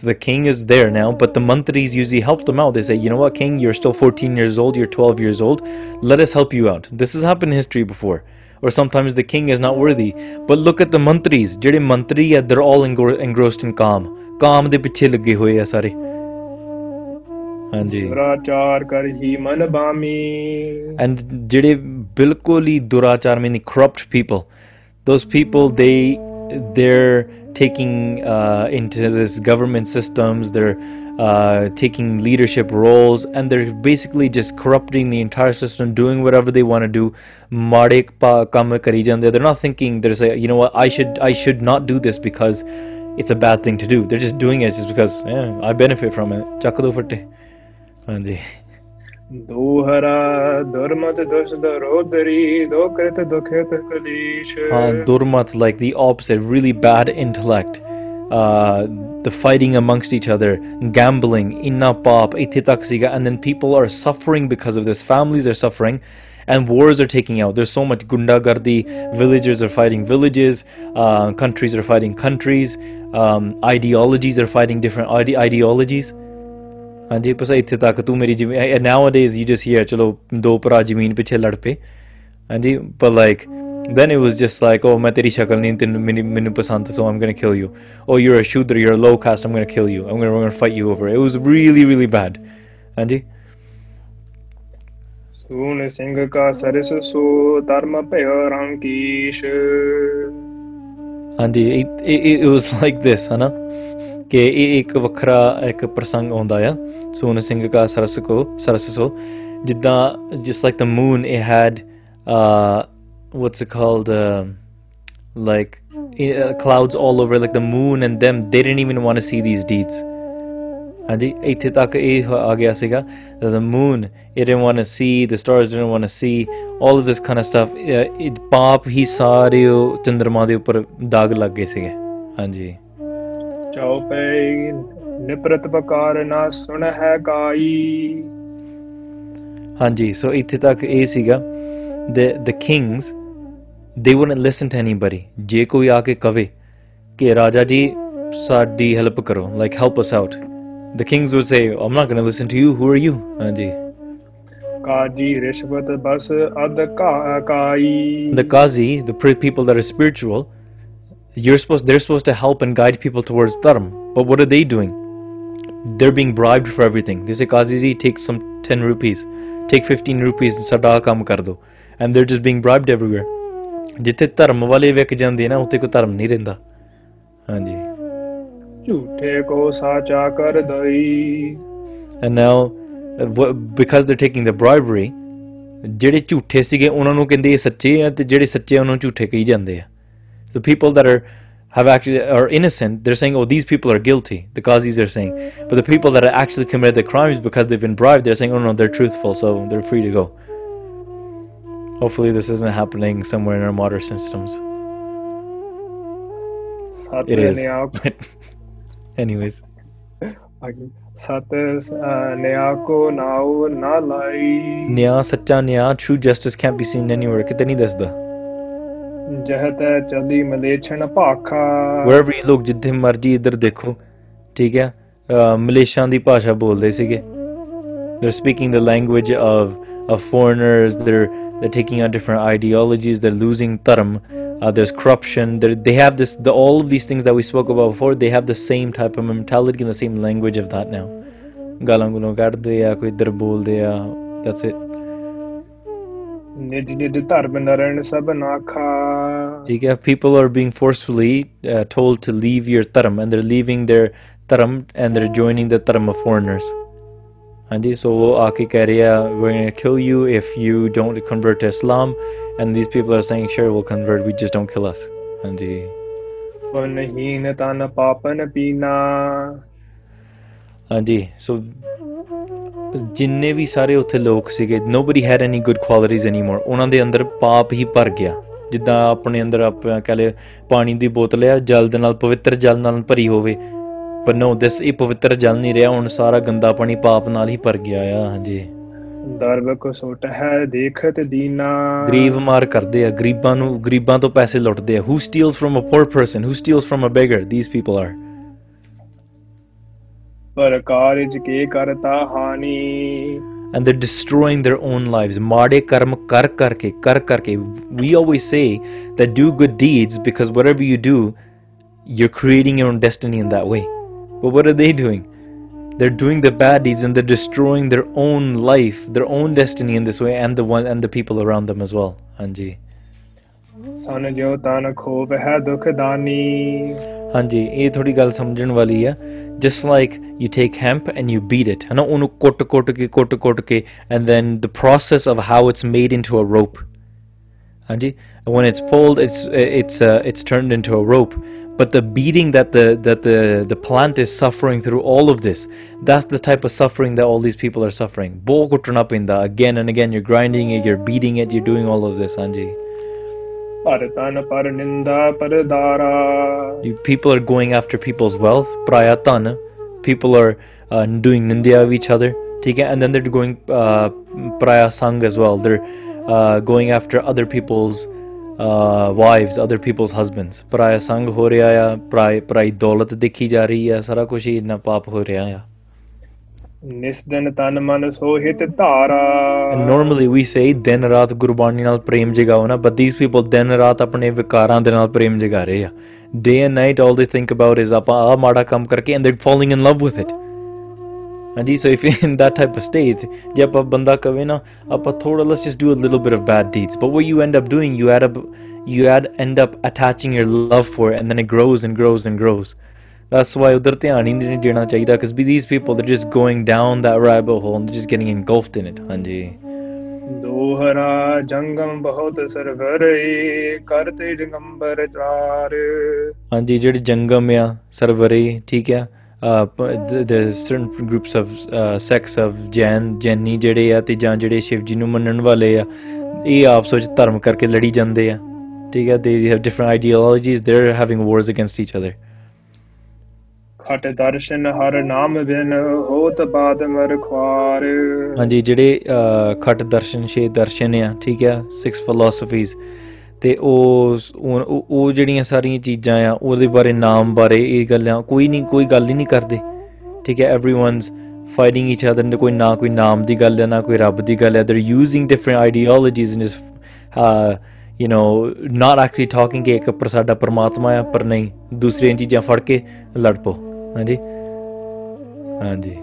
So the king is there now, but the mantris usually help them out. They say, you know what, king, you're still 14 years old, you're 12 years old. Let us help you out. This has happened in history before or sometimes the king is not worthy. But look at the mantris, ਜਿਹੜੇ mantri they're all engrossed in ਕਾਮ ਕਾਮ ਦੇ ਪਿੱਛੇ ਲੱਗੇ ਹੋਏ ਆ ਸਾਰੇ ਹਾਂਜੀ ਦੁਰਾਚਾਰ ਕਰ ਹੀ ਮਨ ਬਾਮੀ those people they they're taking uh, into this government systems they're uh, taking leadership roles, and they're basically just corrupting the entire system, doing whatever they want to do. They're not thinking. They're saying, you know what, I should, I should not do this because it's a bad thing to do. They're just doing it just because yeah, I benefit from it. Chakado fatte. ਹਾਂਜੀ Duhara Durmat Dusdarodari Dokrit Dukhet Kalish. Durmat, like the opposite, really bad intellect. Uh, the fighting amongst each other, gambling, inna pap, ititaksiga, and then people are suffering because of this, families are suffering, and wars are taking out. There's so much gundagardi, villagers are fighting villages, uh, countries are fighting countries, um, ideologies are fighting different ide- ideologies. ਹਾਂਜੀ ਬਸ ਇੱਥੇ ਤੱਕ ਤੂੰ ਮੇਰੀ ਜਿਵੇਂ nowadays you but like, then it was just like, oh, मैं तेरी शक्ल नहीं so I'm gonna kill you. Oh, you're a shooter, you're a low caste, I'm gonna kill you. I'm gonna, I'm gonna fight you over it. It was really, really bad. Andy? ਸੂਨ Singh ਕਾ ਸਰਸ ਸੋ ਧਰਮ ਭਇਓ ਰਾਮ ਕੀਸ਼ ਹਾਂਜੀ it was *laughs* like this Hana. ਕਿ ਇਹ ਇੱਕ ਵੱਖਰਾ ਇੱਕ ਪ੍ਰਸੰਗ ਆਉਂਦਾ ਆ ਸੂਨ ਸਿੰਘ ਕਾ ਸਰਸ ਕੋ ਸਰਸ ਸੋ just like the moon it had uh what's it called? Um, like uh, clouds all over, like the moon and them. They didn't even want to see these deeds. the moon it didn't want to see the stars didn't want to see all of this kind of stuff it ਪਾਪ ਹੀ ਸਾਰੇ ਚੰ드ਰਮਾ ਦੇ ਉੱਪਰ ਦਾਗ ਲੱਗ ਗਏ Anji. ਹਾਂਜੀ ਚਾਉ ਸੋ ਇੱਥੇ ਤੱਕ ਇਹ ਸੀਗਾ the the kings they wouldn't listen to anybody ਜੇ ਕੋਈ ਆ ਕੇ ਕਵੇ ਕਿ ਰਾਜਾ ਜੀ ਸਾਡੀ Help ਕਰੋ like help us out the kings would say i'm not going to listen to you who are you ਹਾਂਜੀ the Kazi, the people that are spiritual you're supposed they're supposed to help and guide people towards dharma but what are they doing they're being bribed for everything they say Kazi ji take some 10 rupees take 15 rupees and sada kam kar do and they're just being bribed everywhere ਜਿੱਥੇ ਧਰਮ ਵਾਲੇ ਵਿਕ ਜਾਂਦੇ ਨਾ ਉੱਥੇ ਕੋਈ ਧਰਮ ਨਹੀਂ ਰਹਿੰਦਾ ਹਾਂਜੀ ਝੂਠੇ ਕੋ ਸਾਚਾ ਕਰ ਦਈ and now because they taking the bribery ਜਿਹੜੇ ਝੂਠੇ ਸੀਗੇ ਉਹਨਾਂ ਨੂੰ ਕਹਿੰਦੇ ਇਹ ਸੱਚੇ ਆ ਤੇ ਜਿਹੜੇ ਸੱਚੇ ਉਹਨਾਂ ਨੂੰ ਝੂਠੇ ਕਹੀ ਜਾਂਦੇ ਆ so people that are have actually are innocent they're saying oh these people are guilty the qazis are saying but the people that are actually committed the crimes because they've been bribed they're saying oh no they're truthful so they're free to go Hopefully, this isn't happening somewhere in our water systems. It is. *laughs* anyways. Nyay uh, satya सच्चा true justice justice can't be seen anywhere ਕਿਤੇ ਨਹੀਂ ਜਹਤ ਚਲੀ ਮਲੇਛਣ ਭਾਖਾ wherever you look ਜਿੱਥੇ ਮਰਜੀ ਇੱਧਰ ਦੇਖੋ ਠੀਕ ਹੈ ਮਲੇਸ਼ਾਂ ਦੀ ਭਾਸ਼ਾ ਬੋਲਦੇ ਸੀਗੇ they're speaking the language of of foreigners they're they're taking on different ideologies. They're losing dharm. Uh, there's corruption. They're, they have this. The, all of these things that we spoke about before. They have the same type of mentality and the same language of that now. that's it ਕੱਢਦੇ ਆ ਕੋਈ ਇਧਰ ਬੋਲਦੇ ਆ that's it ਨਿਜ ਨਿਜ ਧਰਮ ਨਰਣ ਸਭ ਨਾਖਾ ਠੀਕ ਹੈ people are being forcefully told to leave your dharma and they are leaving their dharma and they are joining the dharma of foreigners ਹਾਂਜੀ ਸੋ ਉਹ ਆ ਕੇ ਕਹਿ ਰਿਹਾ we kill you if you don't convert to Islam and these people are saying sure will convert we just don't kill us ਹਾਂਜੀ ਕੋ ਵਨਹੀਨ ਤਨ ਪਾਪਨ ਪੀਨਾ ਹਾਂਜੀ ਸੋ ਜਿੰਨੇ ਵੀ ਸਾਰੇ ਉੱਥੇ ਲੋਕ ਸੀਗੇ nobody had any good qualities anymore ਉਹਨਾਂ ਦੇ ਅੰਦਰ ਪਾਪ ਹੀ ਭਰ ਗਿਆ ਜਿੱਦਾਂ ਆਪਣੇ ਅੰਦਰ ਆਪਾਂ ਕਹ ਪਾਣੀ ਦੀ ਬੋਤਲ ਆ ਜਲ ਦੇ ਨਾਲ ਪਵਿੱਤਰ ਜਲ ਨਾਲ ਭਰੀ ਹੋਵੇ ਪਰ ਨੋ ਦਿਸ ਇਹ ਪਵਿੱਤਰ ਜਲ ਨਹੀਂ ਰਿਹਾ ਹੁਣ ਸਾਰਾ ਗੰਦਾ ਪਾਣੀ ਪਾਪ ਨਾਲ ਹੀ ਭਰ ਗਿਆ ਆ ਹਾਂਜੀ ਦਰਬ ਕੋ ਸੋਟਾ ਹੈ ਦੇਖ ਤੇ ਦੀਨਾ ਗਰੀਬ ਮਾਰ ਕਰਦੇ ਆ ਗਰੀਬਾਂ ਨੂੰ ਗਰੀਬਾਂ ਤੋਂ ਪੈਸੇ ਲੁੱਟਦੇ ਆ ਹੂ steals from a poor person who steals from a beggar these people are ਪਰ ਕਾਰਜ ਕੇ ਕਰਤਾ ਹਾਨੀ and they're destroying their own lives. Made karma kar karke, kar karke. We always say that do good deeds because whatever you do, you're creating your own destiny in that way. But what are they doing? They're doing the bad deeds and they're destroying their own life, their own destiny in this way, and the one and the people around them as well. Anji. ਹਾਂਜੀ ਇਹ ਥੋੜੀ ਗੱਲ ਸਮਝਣ ਵਾਲੀ ਆ just like you take hemp and you beat it and then the process of how it's made into a rope and when it's pulled it's it's uh, it's turned into a rope but the beating that the that the the plant is suffering through all of this that's the type of suffering that all these people are suffering again and again you're grinding it you're beating it you're doing all of this anji you, people are going after people's wealth prayatana people are uh, doing nindya of each other and then they're going uh, praya sang as well they're uh, going after other people's wives other people's husbands ਪਰਾਇਆ ਸੰਗ ਹੋ ਰਿਹਾ ਆ ਪਰਾਈ ਪਰਾਈ ਦੌਲਤ ਦੇਖੀ ਜਾ ਰਹੀ ਆ ਸਾਰਾ ਕੁਝ ਹੀ ਇੰਨਾ ਪਾਪ ਹੋ ਰਿਹਾ ਆ ਨਿਸ ਦਿਨ ਤਨ ਮਨ ਸੋਹਿਤ ਧਾਰਾ ਨਾਰਮਲੀ ਵੀ ਸੇ ਦਿਨ ਰਾਤ ਗੁਰਬਾਣੀ ਨਾਲ ਪ੍ਰੇਮ ਜਗਾਓ ਨਾ ਬਟ ਥੀਸ ਪੀਪਲ ਦਿਨ ਰਾਤ ਆਪਣੇ ਵਿਕਾਰਾਂ ਦੇ ਨਾਲ ਪ੍ਰੇਮ ਜਗਾ ਰਹੇ ਆ ਡੇ ਐਂਡ ਨਾਈਟ ਆਲ ਦੇ ਥਿੰਕ ਅਬਾਊਟ ਇਜ਼ ਆਪਾ ਆ ਮਾੜਾ ਕੰਮ ਕਰਕੇ and they falling in love with it ਹਾਂਜੀ so if in that type of state ਜੇ ਆਪਾਂ ਬੰਦਾ ਕਵੇ ਨਾ ਆਪਾਂ ਥੋੜਾ let's just do a little bit of bad deeds but what you end up doing you add up you add end up attaching your love for and then it grows and grows and grows that's why ਉਧਰ ਧਿਆਨ ਹੀ ਨਹੀਂ ਦੇਣਾ ਚਾਹੀਦਾ ਕਿਉਂਕਿ these people ਦੇ just going down that rabbit hole and just getting engulfed in it ਹਾਂਜੀ ਦੋਹਰਾ ਜੰਗਮ ਬਹੁਤ ਸਰਵਰ ਏ ਕਰਤੇ ਜੰਗੰਬਰ ਚਾਰ ਹਾਂਜੀ ਜਿਹੜੇ ਜੰਗਮ ਆ ਸਰਵਰੇ ਠੀਕ ਆ the certain groups of sects of Jain ਜੈਨੀ ਜਿਹੜੇ ਆ ਤੇ ਜਾਂ ਜਿਹੜੇ ਸ਼ਿਵ ਜੀ ਨੂੰ ਮੰਨਣ ਵਾਲੇ ਆ ਇਹ ਆਪਸ ਵਿੱਚ ਧਰਮ ਕਰਕੇ ਲੜੀ ਜਾਂਦੇ ਆ ਠੀਕ ਹੈ have different ideologies they are having wars against each other ਖਟ ਦਰਸ਼ਨ ਹਰ ਨਾਮ ਬਿਨ ਹੋਤ ਬਾਦ ਮਰ ਖਵਾਰ ਹਾਂਜੀ ਜਿਹੜੇ ਖਟ ਦਰਸ਼ਨ ਛੇ ਦਰਸ਼ਨ ਆ ਠੀਕ ਆ ਸਿਕਸ ਫਿਲਾਸਫੀਜ਼ ਤੇ ਉਹ ਉਹ ਜਿਹੜੀਆਂ ਸਾਰੀਆਂ ਚੀਜ਼ਾਂ ਆ ਉਹਦੇ ਬਾਰੇ ਨਾਮ ਬਾਰੇ ਇਹ ਗੱਲਾਂ ਕੋਈ ਨਹੀਂ ਕੋਈ ਗੱਲ ਹੀ ਨਹੀਂ ਕਰਦੇ ਠੀਕ ਹੈ एवरीवनਸ ਫਾਈਟਿੰਗ ਈਚ ਅਦਰ ਨਾ ਕੋਈ ਨਾ ਕੋਈ ਨਾਮ ਦੀ ਗੱਲ ਹੈ ਨਾ ਕੋਈ ਰੱਬ ਦੀ ਗੱਲ ਹੈ ਦੇ ਯੂਜ਼ਿੰਗ ਡਿਫਰੈਂਟ ਆਈਡੀਓਲੋਜੀਜ਼ ਇਨ ਇਸ you know not actually talking ਕਿ ਇੱਕ ਪਰ ਸਾਡਾ ਪਰਮਾਤਮਾ ਆ ਪਰ ਨਹੀਂ ਦੂਸਰੀਆਂ ਚੀਜ਼ਾਂ ਫੜ ਕੇ ਲੜ ਪੋ ਹਾਂਜੀ ਹਾਂਜੀ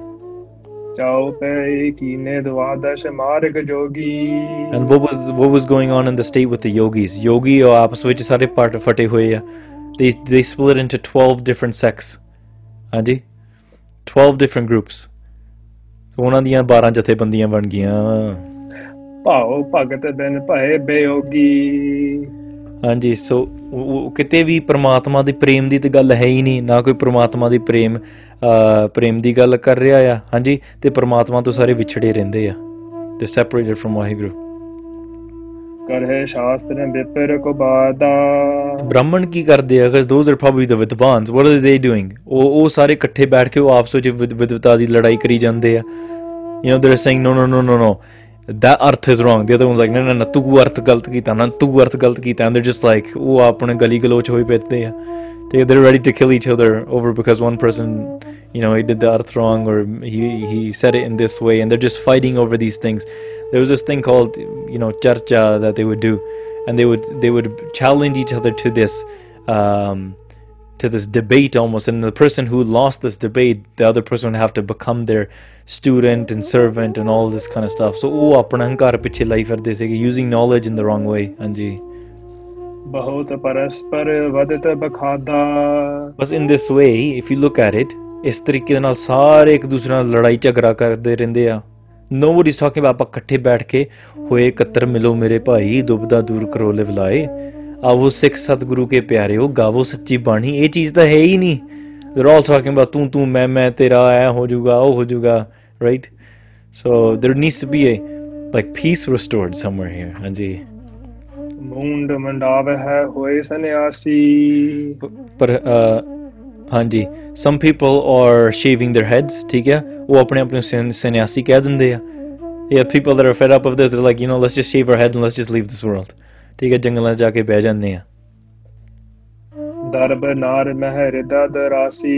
ਚਾਉ ਪੈ ਕੀਨੇ ਦਵਾਦਸ਼ ਮਾਰਗ ਜੋਗੀ and what was what was going on in the state with the ਯੋਗੀਸ ਯੋਗੀ ਉਹ ਆਪਸ ਵਿੱਚ ਸਾਰੇ ਪਾਰਟ ਫਟੇ ਹੋਏ ਆ ਤੇ ਦੇ ਸਪਲਿਟ ਇਨਟੂ 12 ਡਿਫਰੈਂਟ ਸੈਕਸ ਹਾਂਜੀ 12 ਡਿਫਰੈਂਟ ਗਰੁੱਪਸ ਉਹਨਾਂ ਦੀਆਂ 12 ਜਥੇ ਬੰਦੀਆਂ ਬਣ ਗਈਆਂ ਭਾਉ ਭਗਤ ਦਿਨ ਭਏ ਬੇਯੋਗੀ ਹਾਂਜੀ ਸੋ ਉਹ ਕਿਤੇ ਵੀ ਪ੍ਰਮਾਤਮਾ ਦੇ ਪ੍ਰੇਮ ਦੀ ਤੇ ਗੱਲ ਹੈ ਹੀ ਨਹੀਂ ਨਾ ਕੋਈ ਪ੍ਰਮਾਤਮਾ ਦੇ ਪ੍ਰੇਮ ਪ੍ਰੇਮ ਦੀ ਗੱਲ ਕਰ ਰਿਹਾ ਆ ਹਾਂਜੀ ਤੇ ਪ੍ਰਮਾਤਮਾ ਤੋਂ ਸਾਰੇ ਵਿਛੜੇ ਰਹਿੰਦੇ ਆ ਤੇ ਸੈਪਰੇਟਡ ਫਰਮ ਵਾਹਿਗੁਰੂ ਕਰ ਹੈ ਸ਼ਾਸਤਰ ਵਿਪਰ ਕੋ ਬਾਦਾ ਬ੍ਰਾਹਮਣ ਕੀ ਕਰਦੇ ਆ guess those are probably the ਵਿਦਵਾਨਸ what are they doing ਉਹ ਉਹ ਸਾਰੇ ਇਕੱਠੇ ਬੈਠ ਕੇ ਉਹ ਆਪਸ ਵਿੱਚ ਵਿਦਵਤਾ ਦੀ ਲੜਾਈ ਕਰੀ ਜਾਂਦੇ ਆ you know they are saying no no no no no that earth is wrong. The other one's like, no, no, no, tu earth galat kita, na tu earth galat kita, and they're just like, oh, apne gali galoch hoye pete they, they're ready to kill each other over because one person, you know, he did the earth wrong or he he said it in this way, and they're just fighting over these things. There was this thing called, you know, charcha that they would do, and they would they would challenge each other to this. Um, to this debate almost and the person who lost this debate the other person would have to become their student and servant and all this kind of stuff so oh apna ahankar piche lai ਫਿਰਦੇ se using knowledge in the wrong way ਹਾਂਜੀ ਬਹੁਤ ਪਰਸਪਰ ਵਦਤ ਬਖਾਦਾ ਬਸ in this way if you look at it ਇਸ ਤਰੀਕੇ ਨਾਲ ਸਾਰੇ ਇੱਕ ਦੂਸਰੇ ਨਾਲ ਲੜਾਈ ਝਗੜਾ ਕਰਦੇ ਰਹਿੰਦੇ ਆ ਨੋਬਡੀ ਇਸ ਟਾਕਿੰਗ ਅਬਾਊਟ ਆਪਾਂ ਇਕੱਠੇ ਬੈਠ ਕੇ ਹੋਏ ਕਤਰ ਮਿਲੋ ਮੇਰੇ ਭਾਈ ਦੁਬਦਾ ਦੂਰ ਕਰੋ ਲਿਵਲਾਏ ਆਵੋ ਸਿੱਖ ਸਤਿਗੁਰੂ ਕੇ ਪਿਆਰਿਓ ਗਾਵੋ ਸੱਚੀ ਬਾਣੀ ਇਹ ਚੀਜ਼ ਤਾਂ ਹੈ ਹੀ ਨਹੀਂ ਦੇ ਆਲ ਟਾਕਿੰਗ ਅਬਾਊਟ ਤੂੰ ਤੂੰ ਮੈਂ ਮੈਂ ਤੇਰਾ ਐ ਹੋ ਜਾਊਗਾ ਉਹ ਹੋ ਜਾਊਗਾ right so there needs to be a like peace restored somewhere here ਹਾਂਜੀ ਮੂੰਡ ਮੰਡਾਵੇ ਹੈ ਹੋਏ ਸੰਿਆਸੀ ਪਰ ਹਾਂਜੀ some people are shaving their heads ਠੀਕ ਹੈ ਉਹ ਆਪਣੇ ਆਪਣੇ ਸੰਿਆਸੀ ਕਹਿ ਦਿੰਦੇ ਆ ਯਾ people that are fed up of this they're like, you know, let's just shave our head and let's just leave this world ਠੀਕ ਹੈ ਜੰਗਲਾਂ 'ਚ ਜਾ ਕੇ ਬਹਿ ਜਾਂਦੇ ਆ ਦਰਬ ਨਾਰ ਮਹਿਰ ਮਹਿਰਦਾ ਦਰਾਸੀ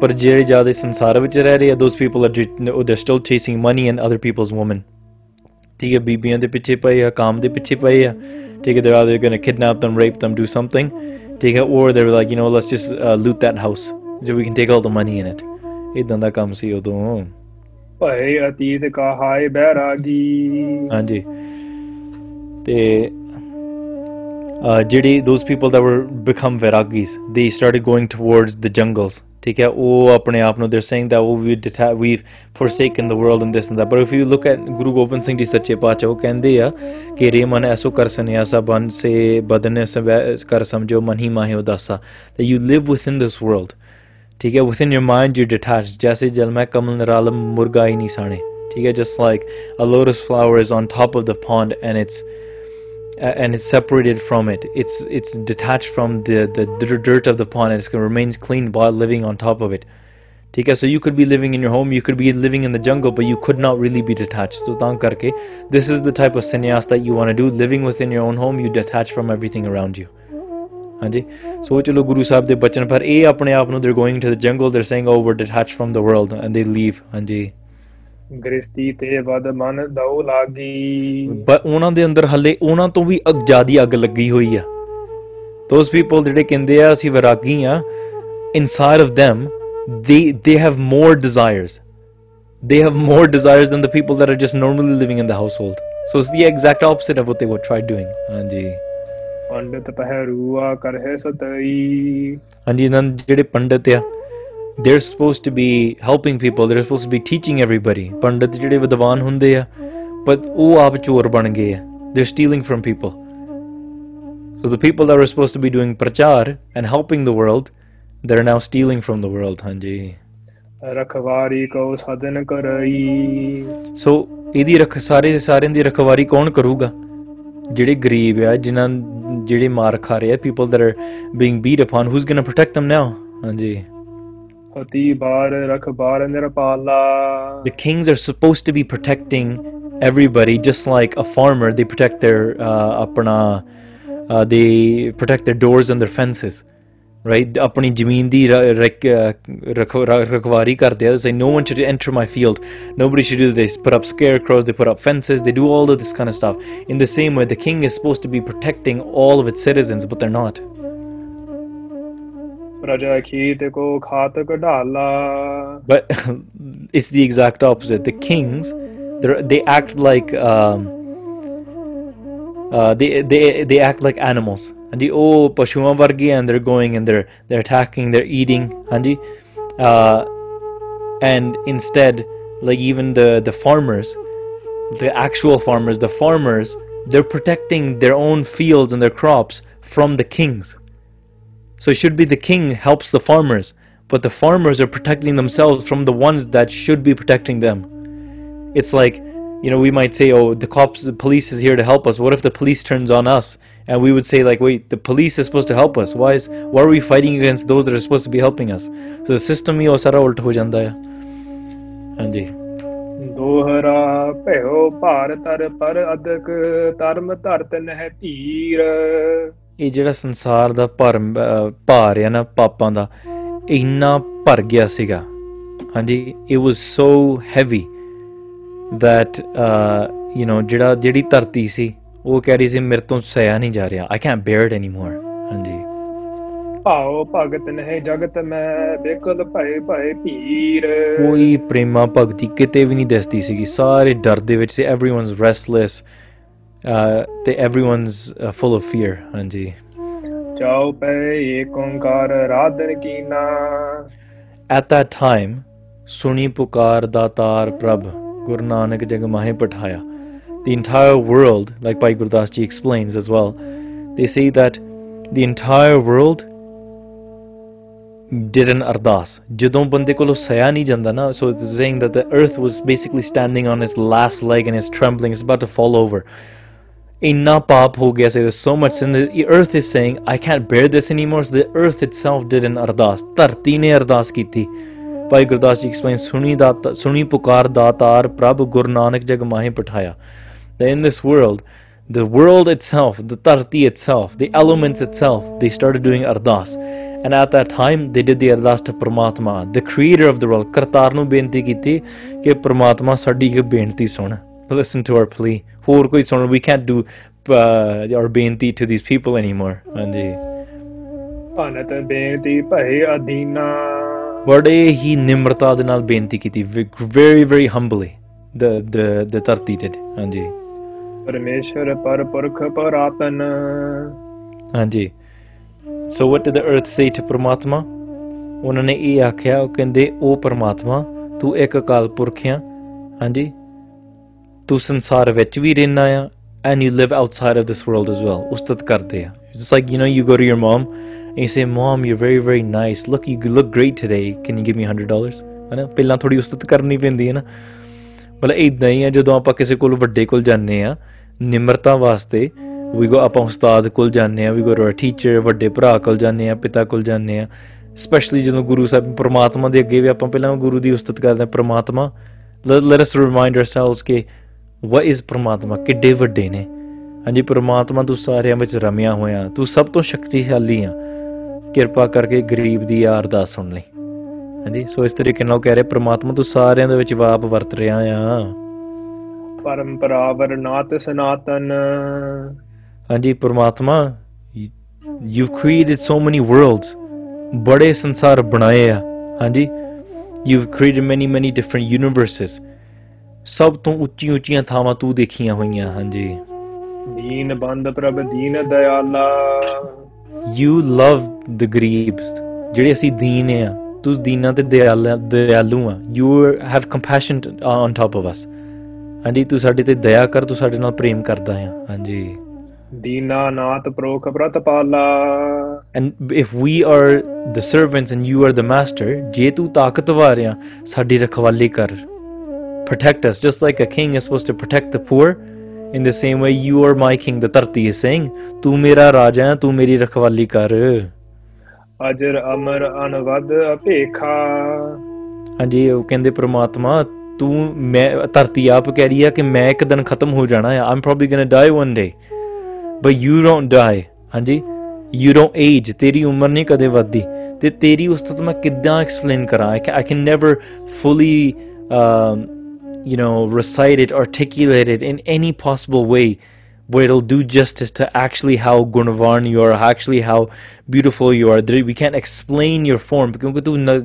ਪਰ ਜਿਹੜੇ ਜਿਆਦਾ ਸੰਸਾਰ ਵਿੱਚ ਰਹਿ ਰਹੇ ਆ those people are they still chasing money and other people's women ਠੀਕ ਹੈ ਬੀਬੀਆਂ ਦੇ ਪਿੱਛੇ ਪਏ ਆ ਕਾਮ ਦੇ ਪਿੱਛੇ ਪਏ ਆ ਠੀਕ ਹੈ they are they going to kidnap them rape them do something ਠੀਕ ਹੈ or they like you know let's just loot that house ਜੋ we can take all the money in it ਇਦਾਂ ਦਾ ਕੰਮ ਸੀ ਉਦੋਂ ਭਏ ਅਤੀਤ ਕਾ ਹਾਏ ਬਹਿਰਾਗੀ ਹਾਂਜੀ ਤੇ ਜਿਹੜੇ those people that were become vairagis they started going towards the jungles ਠੀਕ ਹੈ ਉਹ ਆਪਣੇ they they're saying that oh, we have forsaken the world and this and that but if you look at Guru Gobind Singh ਜੀ ਸੱਚੇ ਪਾਤਸ਼ਾਹ ਉਹ ਕਹਿੰਦੇ ਆ ਕਿ ਰੇ ਮਨ ਐਸੋ ਕਰ ਸੰਨਿਆਸਾ ਬਨ ਸੇ ਬਦਨ ਕਰ ਸਮਝੋ ਮਨ ਹੀ ਮਾਹਿ ਉਦਾਸਾ that you live within this world ਠੀਕ ਹੈ within your mind you're detached ਜੈਸੇ ਜਲ ਮੈਂ ਕਮਲ ਨਰਾਲਮ ਮੁਰਗਾ ਹੀ ਨਹੀਂ ਸਾਣੇ ਠੀਕ just like a lotus flower is on top of the pond and it's and it's separated from it. It's it's detached from the, the dirt of the pond and it remains clean while living on top of it. Tika, so you could be living in your home, you could be living in the jungle, but you could not really be detached. So taan karke, this is the type of sannyas that you want to do. Living within your own home, you detach from everything around you. ਹਾਂਜੀ ਸੋ ਚਲੋ ਗੁਰੂ ਸਾਹਿਬ ਦੇ ਬਚਨ they're going ਆਪ the jungle. They're saying, oh, we're detached from the world, and they leave. ਹਾਂਜੀ ਗ੍ਰਸਤੀ ਤੇ ਵਦ ਮਨ ਦਉ ਲਾਗੀ ਉਹਨਾਂ ਦੇ ਅੰਦਰ ਹੱਲੇ ਉਹਨਾਂ ਤੋਂ ਵੀ ਜ਼ਿਆਦੀ ਅੱਗ ਲੱਗੀ ਹੋਈ ਆ those ਪੀਪਲ ਜਿਹੜੇ ਕਹਿੰਦੇ ਆ ਅਸੀਂ ਵਿਰਾਗੀ ਆ inside of them they they have more desires they have more desires than the people that are just normally living in the household. So it's the exact opposite of what they were try doing. ਹਾਂਜੀ ਪੰਡਤ ਪਹਿਰੂਆ ਕਰਹਿ ਸਤਈ ਹਾਂਜੀ ਇਹਨਾਂ ਜਿਹੜੇ ਪੰਡਤ ਆ they're supposed to be helping people they're supposed to be teaching everybody pandit ਜਿਹੜੇ ਵਿਦਵਾਨ ਹੁੰਦੇ ਆ but ਉਹ ਆਪ ਚੋਰ ਬਣ ਗਏ ਆ they're stealing from people so the people that were supposed to be doing prachar and helping the world they're now stealing from the world ਹਾਂਜੀ ਰਖਵਾਰੀ ਕੋ ਸਾਧਨ ਕਰਈ ਸੋ ਇਹਦੀ ਰਖ ਸਾਰੇ ਸਾਰਿਆਂ ਦੀ ਰਖਵਾਰੀ ਕੌਣ ਕਰੂਗਾ ਜਿਹੜੇ ਗਰੀਬ ਆ ਜਿਨ੍ਹਾਂ ਜਿਹੜੇ ਮਾਰ ਖਾ ਰਹੇ ਆ people that are being beat upon who's going to protect them now ਹਾਂਜੀ The kings are supposed to be protecting everybody, just like a farmer, they protect their uh, apna, uh, they protect their doors and their fences. Right, ਆਪਣੀ ਜ਼ਮੀਨ ਦੀ ਰਖਵਾਰੀ say no one should enter my field nobody should do this put up scarecrows they put up fences they do all of this kind of stuff in the same way the king is supposed to be protecting all of its citizens but they're not but *laughs* it's the exact opposite. The kings, they act like um, uh, they they they act like animals. Andi oh pashuan and they're going and they're they're attacking, they're eating. Andi, uh, and instead, like even the the farmers, the actual farmers, the farmers, they're protecting their own fields and their crops from the kings. So it should be the king helps the farmers, but the farmers are protecting themselves from the ones that should be protecting them. It's like, you know, we might say, oh, the cops, the police is here to help us. What if the police turns on us? And we would say, like, wait, the police is supposed to help us. Why is, why are we fighting against those that are supposed to be helping us? So the system ही सारा उल्ट हो ਜਾਂਦਾ ਹੈ ਹਾਂਜੀ ਦੋਹਰਾ ਭਇਓ ਭਾਰ ਤਰ ਪਰ ਅਦਕ ਧਰਮ ਧਰਤ ਨਹਿ ਧੀਰ ਇਹ ਜਿਹੜਾ ਸੰਸਾਰ ਦਾ ਭਰ ਭਾਰ ਹੈ ਨਾ ਪਾਪਾਂ ਦਾ ਇੰਨਾ ਭਰ ਗਿਆ ਸੀਗਾ ਹਾਂਜੀ it was so heavy that you know ਜਿਹੜਾ ਜਿਹੜੀ ਧਰਤੀ ਸੀ ਉਹ ਕਹਿ ਰਹੀ ਸੀ ਮੇਰੇ ਤੋਂ ਸਹਿਆ ਨਹੀਂ ਜਾ ਰਿਹਾ I can't bear it anymore ਹਾਂਜੀ ਪਾਉ ਭਗਤ ਨਹੀਂ ਜਗਤ ਮੈਂ ਬੇਕਲ ਭਏ ਭਏ ਪੀਰ ਕੋਈ ਪ੍ਰੇਮਾ ਭਗਤੀ ਕਿਤੇ ਵੀ ਨਹੀਂ ਦਿਸਦੀ ਸੀਗੀ ਸਾਰੇ ਡਰ ਦੇ ਵਿੱਚ ਸੀ everyone restless uh, they, everyone's uh, full of fear, Anji. At that time, Suni Pukar Datar Prabh Guru Nanak Jagamahe The entire world, like Bhai Gurdas Ji explains as well, they say that the entire world did an ardas. Jadon bande na, so it's saying that the earth was basically standing on its last leg and it's trembling, it's about to fall over enough pop ho gaya there's so much sin the earth is saying i can't bear this anymore the earth itself did an ardhas. tarti ne ardhas kiti, thi bhai gurdas ji suni da suni pukar da tar prab gur nanak jag mahe in this world the world itself the tarti itself the elements itself they started doing ardhas. and at that time they did the ardas to parmatma the creator of the world kartar nu kiti ki thi ke parmatma saadi ki binti suna listen to our plea ਹੋਰ ਕੋਈ ਸੁਣ we can't do uh, our ਬੇਨਤੀ to these people anymore ਹਾਂਜੀ ਅਨਤ ਬੇਨਤੀ ਭਏ ਅਦੀਨਾ ਬੜੇ ਹੀ ਨਿਮਰਤਾ ਦੇ ਨਾਲ ਬੇਨਤੀ ਕੀਤੀ very very humbly the the the ਧਰਤੀ did ਹਾਂਜੀ ਪਰਮੇਸ਼ਰ ਪਰਪੁਰਖ ਪਰਾਤਨ ਹਾਂਜੀ ਸੋ ਵਾਟ ਡਿਡ ਦ ਅਰਥ ਸੇ ਟੂ ਪ੍ਰਮਾਤਮਾ ਉਹਨਾਂ ਨੇ ਇਹ ਆਖਿਆ ਉਹ ਕਹਿੰਦੇ ਉਹ ਪ੍ਰਮਾਤਮਾ ਤੂੰ ਇੱਕ ਅਕਾਲ ਪੁਰਖ ਆ ਹਾਂਜੀ ਤੂੰ ਸੰਸਾਰ ਵਿੱਚ ਵੀ ਰਹਿਣਾ ਆ and you live outside of this world as well ਉਸਤਤ ਕਰਦੇ ਆ just like you know you go to your mum and you say mum you are very very nice look you look great today can you give me 100 dollars ਹਨਾ ਪਹਿਲਾਂ ਥੋੜੀ ਉਸਤਤ ਕਰਨੀ ਪੈਂਦੀ ਹੈ ਨਾ ਮਤਲਬ ਇਦਾਂ ਹੀ ਆ ਜਦੋਂ ਆਪਾਂ ਕਿਸੇ ਕੋਲ ਵੱਡੇ ਕੋਲ ਜਾਂਦੇ ਆ ਨਿਮਰਤਾ ਵਾਸਤੇ ਵੀ ਗੋ ਆਪਾਂ ਉਸਤਾਦ ਕੋਲ ਜਾਂਦੇ ਆ ਵੀ ਗੋ ਟੂ ਅ ਟੀਚਰ ਵੱਡੇ ਭਰਾ ਕੋਲ ਜਾਂਦੇ ਆ ਪਿਤਾ ਕੋਲ ਜਾਂਦੇ ਆ ਸਪੈਸ਼ਲੀ ਜਦੋਂ ਗੁਰੂ ਸਾਹਿਬ ਪ੍ਰਮਾਤਮਾ ਦੇ ਅੱਗੇ ਵੀ ਆਪਾਂ ਪਹਿਲਾਂ ਗੁਰੂ ਦੀ ਉਸਤਤ ਕਰਦੇ ਆ ਪ੍ਰਮਾਤਮਾ ਲੈਟ ਵਾ ਇਸ ਪ੍ਰਮਾਤਮਾ ਕਿੱਡੇ ਵੱਡੇ ਨੇ ਹਾਂਜੀ ਪ੍ਰਮਾਤਮਾ ਤੂੰ ਸਾਰਿਆਂ ਵਿੱਚ ਰਮਿਆ ਹੋਇਆ ਤੂੰ ਸਭ ਤੋਂ ਸ਼ਕਤੀਸ਼ਾਲੀ ਆ ਕਿਰਪਾ ਕਰਕੇ ਗਰੀਬ ਦੀ ਅਰਦਾਸ ਸੁਣ ਲਈ ਹਾਂਜੀ ਸੋ ਇਸ ਤਰੀਕੇ ਨਾਲ ਕਹਿ ਰਿਹਾ ਪ੍ਰਮਾਤਮਾ ਤੂੰ ਸਾਰਿਆਂ ਦੇ ਵਿੱਚ ਵਾਪ ਵਰਤ ਰਿਹਾ ਆ ਪਰੰਪਰਾ ਵਰਨਾਤ ਸਨਾਤਨ ਹਾਂਜੀ ਪ੍ਰਮਾਤਮਾ you created so many worlds ਬੜੇ ਸੰਸਾਰ ਬਣਾਏ ਆ ਹਾਂਜੀ you created many many different universes ਸਭ ਤੋਂ ਉੱਚੀ ਉੱਚੀਆਂ ਥਾਵਾਂ ਤੂੰ ਦੇਖੀਆਂ ਹੋਈਆਂ ਹਾਂਜੀ ਜੀ ਦੀਨ ਬੰਦ ਪ੍ਰਭ ਦੀਨ ਦਇਆਲਾ ਯੂ ਲਵ ਦ ਗਰੀਬਸ ਜਿਹੜੇ ਅਸੀਂ ਦੀਨ ਆ ਤੂੰ ਦੀਨਾਂ ਤੇ ਦਇਆਲਾ ਦਇਆਲੂ ਆ you have compassion on top of us ਹਾਂਜੀ ਤੂੰ ਸਾਡੇ ਤੇ ਦਇਆ ਕਰ ਤੂੰ ਸਾਡੇ ਨਾਲ ਪ੍ਰੇਮ ਕਰਦਾ ਆ ਹਾਂਜੀ ਦੀਨਾ ਨਾਥ ਪ੍ਰੋਖ ਪਾਲਾ and if we are the servants and you are the master ਜੇ ਤੂੰ ਤਾਕਤਵਾਰ ਆ ਸਾਡੀ ਰਖਵਾਲੀ ਕਰ protect us. Just like a king is supposed to protect the poor, in the same way you are my king, the Tarti is saying, Tu mera raja, tu meri rakhwali kar. ਅਜਰ ਅਮਰ ਅਨਵਦ ਅਪੇਖਾ ਹਾਂਜੀ ਉਹ ਕਹਿੰਦੇ ਪ੍ਰਮਾਤਮਾ ਤੂੰ ਮੈਂ ਧਰਤੀ ਆਪ ਕਹਿ ਰਹੀ ਆ ਕਿ ਮੈਂ ਇੱਕ ਦਿਨ ਖਤਮ ਹੋ ਜਾਣਾ ਆ I'm probably going to die one day but you don't die ਹਾਂਜੀ ਯੂ ਡੋਨਟ ਏਜ ਤੇਰੀ ਉਮਰ ਨਹੀਂ ਕਦੇ ਵੱਧਦੀ ਤੇ ਤੇਰੀ ਉਸਤਤ ਮੈਂ ਕਿੱਦਾਂ ਐਕਸਪਲੇਨ ਕਰਾਂ I can never fully you know, recite it, articulate it in any possible way where it'll do justice to actually how gunavan you are, actually how beautiful you are. We can't explain your form because You're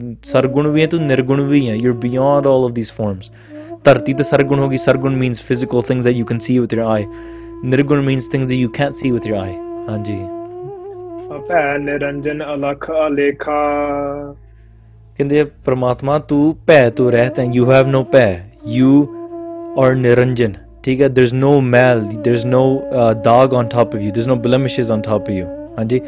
beyond all of these forms. Tartita sargun hogi. Sargun means physical things that you can see with your eye. Nirgun means things that you can't see with your eye. Hanji. ਕਹਿੰਦੇ ਪਰਮਾਤਮਾ ਤੂੰ ਭੈ ਤੋਂ ਰਹਿਤ ਹੈ you have no ਭੈ you are Niranjan. ਠੀਕ ਹੈ there is no male there is no ਦਾਗ on top of you there is no blemishes on top of you ਹਾਂਜੀ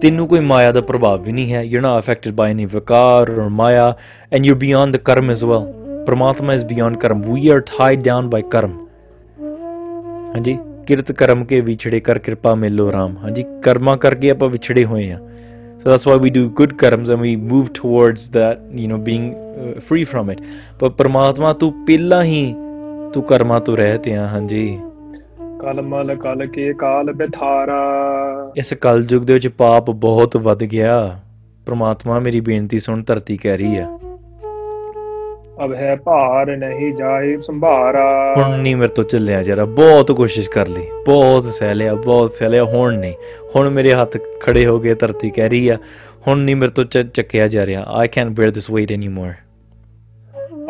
ਤੈਨੂੰ ਕੋਈ ਮਾਇਆ ਦਾ ਪ੍ਰਭਾਵ ਵੀ ਨਹੀਂ ਹੈ you are not affected by any vikar ਔਰ maya and you are beyond the karma as well Parmatma is beyond karma we are tied down by karma ਹਾਂਜੀ ਕਿਰਤ ਕਰਮ ਕੇ ਵਿਛੜੇ ਕਰ ਕਿਰਪਾ ਮਿਲੋ ਰਾਮ ਹਾਂਜੀ ਕਰਮਾ ਕਰਕੇ ਆਪਾਂ ਵਿਛੜੇ ਹੋਏ ਆ So that's why we do good karmas and we move towards that, you know, being uh, free from it. But Paramatma, ਤੂੰ ਪਹਿਲਾਂ tu ਤੂੰ ਕਰਮਾਂ haan ji. Kal ਹਾਂਜੀ ਕਲਮਲ ਕਲ ਕੇ ਕਾਲ ਬਿਥਾਰਾ ਇਸ ਕਲਯੁਗ ਦੇ ਵਿੱਚ ਪਾਪ ਬਹੁਤ ਵੱਧ ਗਿਆ ਪ੍ਰਮਾਤਮਾ ਮੇਰੀ ਬੇਨਤੀ ਸੁਣ ਧਰਤੀ ਕਹਿ ਰਹੀ ਆ ਅਬ ਹੈ ਭਾਰ ਨਹੀਂ ਜਾਏ ਸੰਭਾਰਾ ਹੁਣ ਨਹੀਂ ਮੇਰੇ ਤੋਂ ਚੱਲਿਆ ਜਰਾ ਬਹੁਤ ਕੋਸ਼ਿਸ਼ ਕਰ ਲਈ ਬਹੁਤ ਸਹਿ ਲਿਆ ਬਹੁਤ ਸਹਿ ਲਿਆ ਹੁਣ ਨਹੀਂ ਹੁਣ ਮੇਰੇ ਹੱਥ ਖੜੇ ਹੋ ਗਏ ਧਰਤੀ ਕਹਿ ਰਹੀ ਆ ਹੁਣ ਨਹੀਂ ਮੇਰੇ ਤੋਂ ਚੱਕਿਆ ਜਾ ਰਿਹਾ ਆਈ ਕੈਨ ਬੇਅਰ ਦਿਸ ਐਨੀ ਮੋਰ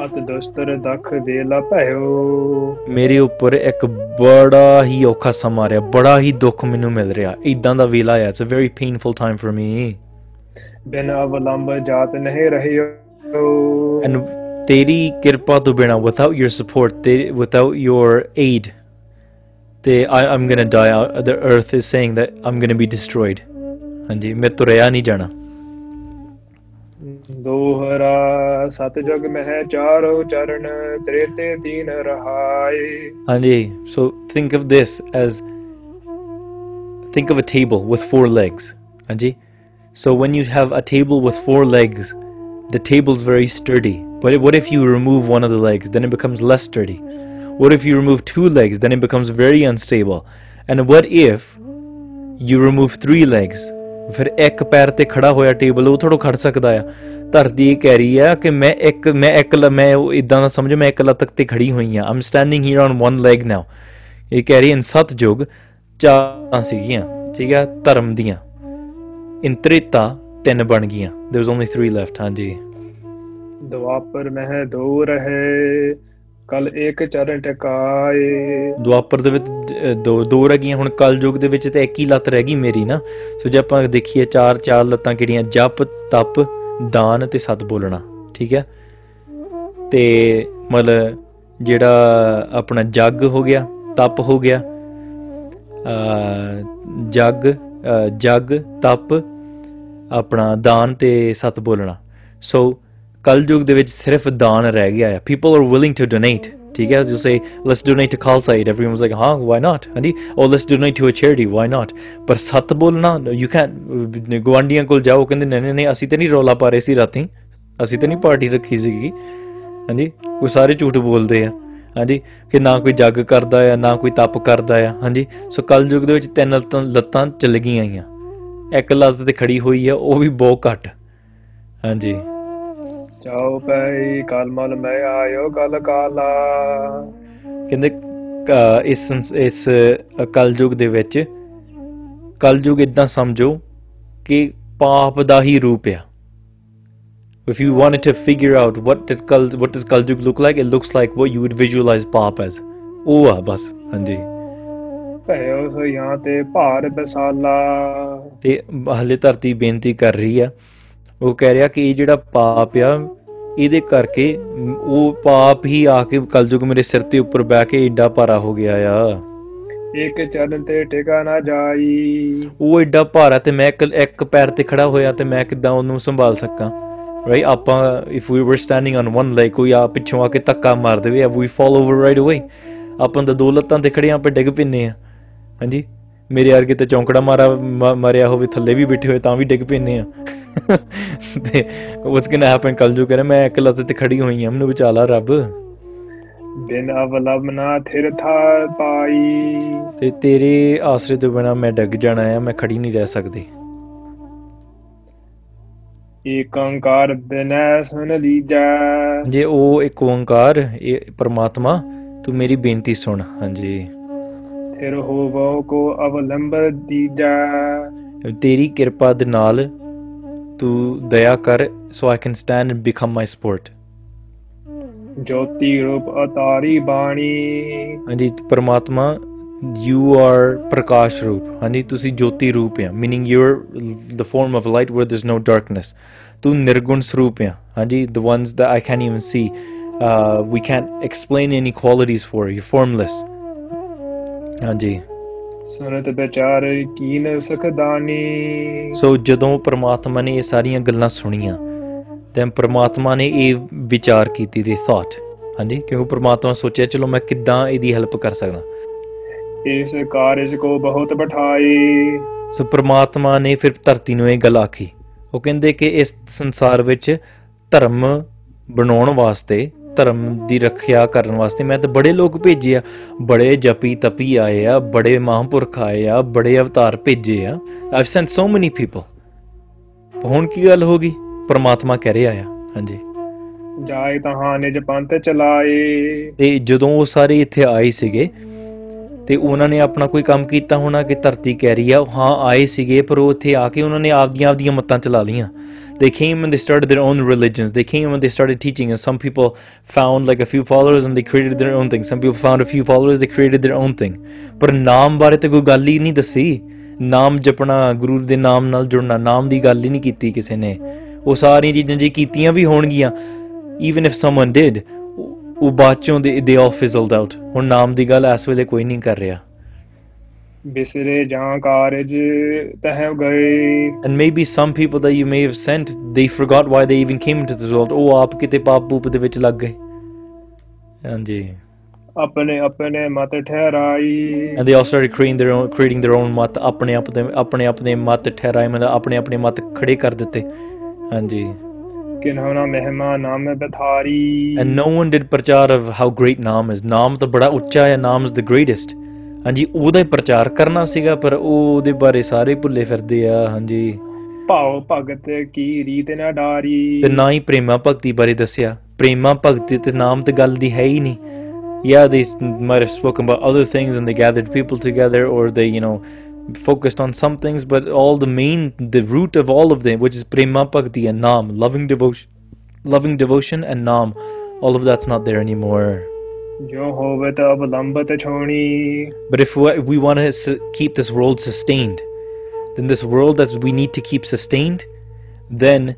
ਅਤ ਦੋਸਤਰ ਦਖ ਵੇਲਾ ਭਇਓ ਮੇਰੇ ਉੱਪਰ ਇੱਕ ਬੜਾ ਹੀ ਔਖਾ ਸਮਾਂ ਰਿਹਾ ਬੜਾ ਹੀ ਦੁੱਖ ਮੈਨੂੰ ਮਿਲ ਰਿਹਾ ਇਦਾਂ ਦਾ ਵੇਲਾ ਆ it's a very painful time for me ਬਿਨ ਅਵਲੰਬ ਜਾਤ ਨਹੀਂ ਰਹਿਓ and without your support without your aid I, am gonna die the earth is saying that I'm gonna be destroyed हाँ जी मैं तो रहा नहीं जाना दोहरा सत so think of this as think of a table with four legs हाँ so when you have a table with four legs the table's very sturdy but what if you remove one of the legs? Then it becomes less sturdy. What if you remove two legs? Then it becomes very unstable. And what if you remove three legs? ਫਿਰ ਇੱਕ ਪੈਰ ਤੇ ਖੜਾ ਹੋਇਆ table ਉਹ ਥੋੜਾ ਖੜ ਸਕਦਾ ਆ ਧਰਤੀ ਇਹ ਕਹਿ ਰਹੀ ਆ ਕਿ ਮੈਂ ਇੱਕ ਮੈਂ ਇੱਕ ਮੈਂ ਇਦਾਂ ਦਾ ਸਮਝ ਮੈਂ ਇੱਕ ਲੱਤ ਤੇ ਖੜੀ ਹੋਈ ਆ I'm standing here on one leg now ਇਹ ਕਹਿ ਰਹੀ ਇਨ ਸਤ ਜੁਗ ਚਾਰਾਂ ਸੀਗੀਆਂ ਠੀਕ ਆ ਧਰਮ ਦੀਆਂ ਇੰਤ੍ਰਿਤਾ ਤਿੰਨ ਬਣ ਗਈਆਂ देयर वाज 3 ਲੈਫਟ ਦੁਆਪਰ ਮਹਿ ਦੂਰ ਹੈ ਕਲ ਇੱਕ ਚਰਨ ਟਿਕਾਏ ਦੁਆਪਰ ਦੇ ਵਿੱਚ ਦੋ ਦੋ ਰਹਿ ਗਈਆਂ ਹੁਣ ਕਲ ਯੁਗ ਦੇ ਵਿੱਚ ਤੇ ਇੱਕ ਹੀ ਲੱਤ ਰਹਿ ਗਈ ਮੇਰੀ ਨਾ ਸੋ ਜੇ ਆਪਾਂ ਦੇਖੀਏ ਚਾਰ ਚਾਰ ਲੱਤਾਂ ਕਿਹੜੀਆਂ ਜਪ ਤਪ ਦਾਨ ਤੇ ਸਤ ਬੋਲਣਾ ਠੀਕ ਹੈ ਤੇ ਮਤਲ ਜਿਹੜਾ ਆਪਣਾ ਜੱਗ ਹੋ ਗਿਆ ਤਪ ਹੋ ਗਿਆ ਅ ਜੱਗ ਜੱਗ ਤਪ ਆਪਣਾ ਦਾਨ ਤੇ ਸਤ ਬੋਲਣਾ ਸੋ ਕਲਯੁਗ ਦੇ ਵਿੱਚ ਸਿਰਫ ਦਾਨ ਰਹਿ ਗਿਆ ਹੈ people are willing to donate ਠੀਕ ਹੈ you say let's donate to Khalsa Aid everyone was like ਹਾਂ ਵਾਈ ਨਾਟ ਹਾਂਜੀ or let's donate to a charity why not ਪਰ ਸੱਤ ਬੋਲਣਾ ਯੂ ਕੈਨ ਗਵਾਂਡੀਆਂ ਕੋਲ ਜਾਓ ਕਹਿੰਦੇ ਨਹੀਂ ਨਹੀਂ ਅਸੀਂ ਤੇ ਨਹੀਂ ਰੋਲਾ ਪਾ ਰਹੇ ਸੀ ਰਾਤੀ ਅਸੀਂ ਤੇ ਨਹੀਂ ਪਾਰਟੀ ਰੱਖੀ ਸੀਗੀ ਹਾਂਜੀ ਉਹ ਸਾਰੇ ਝੂਠ ਬੋਲਦੇ ਆ ਹਾਂਜੀ ਕਿ ਨਾ ਕੋਈ ਜੱਗ ਕਰਦਾ ਆ ਨਾ ਕੋਈ ਤਪ ਕਰਦਾ ਆ ਹਾਂਜੀ ਸੋ ਕਲ ਯੁਗ ਦੇ ਵਿੱਚ ਤਿੰਨ ਲੱਤਾਂ ਚੱਲ ਗਈਆਂ ਆਈਆਂ ਇੱਕ ਲੱਤ ਤੇ ਖੜੀ ਹੋਈ ਆ ਉਹ ਵੀ ਬਹੁਤ ਘੱਟ ਹਾਂਜੀ ਚਾਉ ਪਈ ਕਲਮਲ ਮੈਂ ਆਇਓ ਕਲ ਕਾਲਾ ਕਹਿੰਦੇ ਇਸ ਇਸ ਕਲਯੁਗ ਦੇ ਵਿੱਚ ਕਲਯੁਗ ਇਦਾਂ ਸਮਝੋ ਕਿ ਪਾਪ ਦਾ ਹੀ ਰੂਪ ਆ if you wanted to figure out what did Kal, what does Kaljug look like, it looks like what you would visualize Paap as. ਉਹ ਆ ਬਸ ਹਾਂਜੀ ਭਇਓ ਸੋ ਯਹਾਂ ਤੇ ਭਾਰ ਬਸਾਲਾ ਤੇ ਹਲੇ ਧਰਤੀ ਬੇਨਤੀ ਕਰ ਰਹੀ ਆ ਉਹ ਕਹਿ ਰਿਹਾ ਕਿ ਇਹ ਜਿਹੜਾ ਪਾਪ ਆ ਇਹਦੇ ਕਰਕੇ ਉਹ ਪਾਪ ਹੀ ਆ ਕੇ ਕਲਯੁਗ ਮੇਰੇ ਸਿਰ ਤੇ ਉੱਪਰ ਬਹਿ ਕੇ ਏਡਾ ਭਾਰਾ ਹੋ ਗਿਆ ਆ ਇੱਕ ਚਰਨ ਤੇ ਟਿਕਾ ਨਾ ਜਾਈ ਉਹ ਏਡਾ ਭਾਰਾ ਤੇ ਮੈਂ ਇੱਕ ਪੈਰ ਤੇ ਖੜਾ ਹੋਇਆ ਤੇ ਮੈਂ ਕਿੱਦਾਂ ਉਹਨੂੰ ਸੰਭਾਲ ਸਕਾਂ ਰਾਈਟ ਆਪਾਂ ਇਫ ਵੀ ਵਰ ਸਟੈਂਡਿੰਗ ਔਨ ਵਨ ਲੈਗ ਕੋਈ ਆ ਪਿੱਛੋਂ ਆ ਕੇ ਤੱਕਾ ਮਾਰ ਦੇਵੇ ਵੀ ਫਾਲ ਓਵਰ ਰਾਈਟ ਅਵੇ ਆਪਾਂ ਤਾਂ ਦੋ ਤੇ ਖੜੇ ਆਪਾਂ ਡਿੱਗ ਪਿੰਨੇ ਆ ਹਾਂਜੀ ਮੇਰੇ ਅਰਗੇ ਤੇ ਚੌਂਕੜਾ ਮਾਰਾ ਮਰਿਆ ਹੋਵੇ ਥੱਲੇ ਵੀ ਬਿਠੇ ਹੋਏ ਤਾਂ ਵੀ ਡਿੱਗ ਪਿੰਨੇ ਆ ਤੇ ਵਾਟਸ ਗੋਇੰ ਟੂ ਹੈਪਨ ਜੂ ਕਰੇ ਮੈਂ ਇਕੱਲਾ ਤੇ ਖੜੀ ਹੋਈ ਹਾਂ ਮਨੂ ਬਚਾ ਲਾ ਰੱਬ ਬਿਨ ਅਵਲਾ ਮਨਾ ਥਿਰ ਥਾ ਪਾਈ ਤੇ ਤੇਰੇ ਆਸਰੇ ਤੋਂ ਬਿਨਾ ਮੈਂ ਡਗ ਜਾਣਾ ਹੈ ਮੈਂ ਖੜੀ ਨਹੀਂ ਰਹਿ ਸਕਦੀ ਇਕ ਓੰਕਾਰ ਬਿਨੈ ਸੁਣ ਲੀਜਾ ਜੇ ਉਹ ਏਕ ਓੰਕਾਰ ਇਹ ਪਰਮਾਤਮਾ ਤੂੰ ਮੇਰੀ ਬੇਨਤੀ ਸੁਣ ਹਾਂਜੀ ਫਿਰ ਹੋਵੋ ਕੋ ਅਵਲੰਬ ਦੀਜਾ ਤੇਰੀ ਕਿਰਪਾ ਦੇ ਨਾਲ to daya kar so I can stand and become my sport. Jyoti Rup Atari Bani. ਹਾਂਜੀ Paramatma, you are prakash roop ਹਾਂਜੀ ਤੁਸੀਂ jyoti roop ਹੈ meaning you're the form of light where there's no darkness tu nirgun sroop ਹੈ the ones that I can't even see uh, we can't explain any qualities for you're formless ਹਾਂਜੀ ਸੁਨਤ ਵਿਚਾਰ ਕੀਨ ਸਖਦਾਨੀ ਸੋ ਜਦੋਂ ਪ੍ਰਮਾਤਮਾ ਨੇ ਇਹ ਸਾਰੀਆਂ ਗੱਲਾਂ ਸੁਣੀਆਂ ਤੇ ਪ੍ਰਮਾਤਮਾ ਨੇ ਇਹ ਵਿਚਾਰ ਕੀਤੀ ਦੀ ਥਾਟ ਹਾਂਜੀ ਕਿਉਂਕਿ ਪ੍ਰਮਾਤਮਾ ਸੋਚਿਆ ਚਲੋ ਮੈਂ ਕਿੱਦਾਂ ਇਹਦੀ ਹੈਲਪ ਕਰ ਸਕਦਾ ਇਸ ਕਾਰਜ ਕੋ ਬਹੁਤ ਬਠਾਈ ਸੋ ਪ੍ਰਮਾਤਮਾ ਨੇ ਫਿਰ ਧਰਤੀ ਨੂੰ ਇਹ ਗੱਲ ਆਖੀ ਉਹ ਕਹਿੰਦੇ ਕਿ ਇਸ ਸੰਸਾਰ ਵਿੱਚ ਧਰਮ ਬਣਾਉਣ ਵਾਸਤੇ ਧਰਮ ਦੀ ਰੱਖਿਆ ਕਰਨ ਵਾਸਤੇ ਮੈਂ ਤਾਂ ਬੜੇ ਲੋਕ ਭੇਜੇ ਆ ਬੜੇ ਜਪੀ ਤਪੀ ਆਏ ਆ ਬੜੇ ਮਹਾਂਪੁਰਖ ਆਏ ਆ ਬੜੇ ਅਵਤਾਰ ਭੇਜੇ ਆ I've sent so many people ਹੁਣ ਕੀ ਗੱਲ ਹੋ ਗਈ ਪਰਮਾਤਮਾ ਕਹਿ ਰਿਹਾ ਆ ਹਾਂਜੀ ਜਾਏ ਤਹਾਂ ਨਿਜ ਪੰਥ ਚਲਾਏ ਤੇ ਜਦੋਂ ਉਹ ਸਾਰੇ ਇੱਥੇ ਆਏ ਸੀਗੇ ਤੇ ਉਹਨਾਂ ਨੇ ਆਪਣਾ ਕੋਈ ਕੰਮ ਕੀਤਾ ਹੋਣਾ ਕਿ ਧਰਤੀ ਕਹਿ ਰਹੀ ਆ ਹਾਂ ਆਏ ਸੀਗੇ ਪਰ ਉਹ ਇੱਥੇ ਆ ਕੇ ਉਹਨਾਂ ਨੇ ਆਪਦੀਆਂ ਆਪਦੀਆਂ ਮਤਾਂ ਚਲਾ ਲੀਆਂ they came and they started their own religions. They came and they started teaching, and some people found like a few followers and they created their own thing. Some people found a few followers, they created their own thing. ਪਰ ਨਾਮ ਬਾਰੇ ਤੇ ਕੋਈ ਗੱਲ ਹੀ ਨਹੀਂ ਦੱਸੀ ਨਾਮ ਜਪਣਾ ਗੁਰੂ ਦੇ ਨਾਮ ਨਾਲ ਜੁੜਨਾ ਨਾਮ ਦੀ ਗੱਲ ਹੀ ਨਹੀਂ ਕੀਤੀ ਕਿਸੇ ਨੇ ਉਹ ਸਾਰੀਆਂ ਚੀਜ਼ਾਂ ਜੇ ਕੀਤੀਆਂ ਵੀ ਹੋਣਗੀਆਂ even if someone did ਉਹ ਬਾਅਦ ਚੋਂ ਦੇ ਦੇ ਆਫ ਫਿਜ਼ਲਡ ਆਊਟ ਹੁਣ ਨਾਮ ਦੀ ਗੱਲ ਇਸ ਵੇਲੇ ਕੋਈ ਨਹੀਂ ਕਰ ਰਿਹਾ ਬਿਸਰੇ ਜਾਂ ਕਾਰਜ ਤਹਿ ਗਏ and maybe some people they you may have sent they forgot why they even came into this world ਉਹ ਆਪ ਕਿਤੇ ਪਾਪ ਪੂਪ ਦੇ ਵਿੱਚ ਲੱਗ ਗਏ ਹਾਂਜੀ ਆਪਣੇ ਆਪਣੇ ਮਤ ਠਹਿਰਾਈ and they also creating their own creating their own ਮਤ ਆਪਣੇ ਆਪ ਦੇ ਆਪਣੇ ਆਪਣੇ ਮਤ ਠਹਿਰਾਈ ਮਤਲਬ ਆਪਣੇ ਆਪਣੇ ਮਤ ਖੜੇ ਕਰ ਦਿੱਤੇ ਹਾਂਜੀ ਕਿਨ ਹੋਣਾ ਮਹਿਮਾ ਨਾਮ ਬਥਾਰੀ and no one did prachar of how great ਨਾਮ ਇਜ਼ ਨਾਮ ਤਾਂ ਬੜਾ ਉੱਚਾ ਹੈ ਨਾਮ ਇਜ਼ ਦ ਗ੍ਰੇਟੈਸਟ ਹਾਂਜੀ ਉਹਦਾ ਹੀ ਪ੍ਰਚਾਰ ਕਰਨਾ ਸੀਗਾ ਪਰ ਉਹ ਉਹਦੇ ਬਾਰੇ ਸਾਰੇ ਭੁੱਲੇ ਫਿਰਦੇ ਆ ਹਾਂਜੀ ਭਾਉ ਭਗਤ ਕੀ ਰੀਤ ਨਾ ਡਾਰੀ ਤੇ ਨਾ ਹੀ ਪ੍ਰੇਮਾ ਭਗਤੀ ਬਾਰੇ ਦੱਸਿਆ ਪ੍ਰੇਮਾ ਭਗਤੀ ਤੇ ਨਾਮ ਤੇ ਗੱਲ ਦੀ ਹੈ ਹੀ ਨਹੀਂ Yeah, they might have spoken about other things and they gathered people together or they, you know, focused on some things, but all the main, the root of all of them, which is prema bhakti and nam, loving devotion, loving devotion and nam, all of that's not there anymore. But if we want to keep this world sustained, then this world that we need to keep sustained, then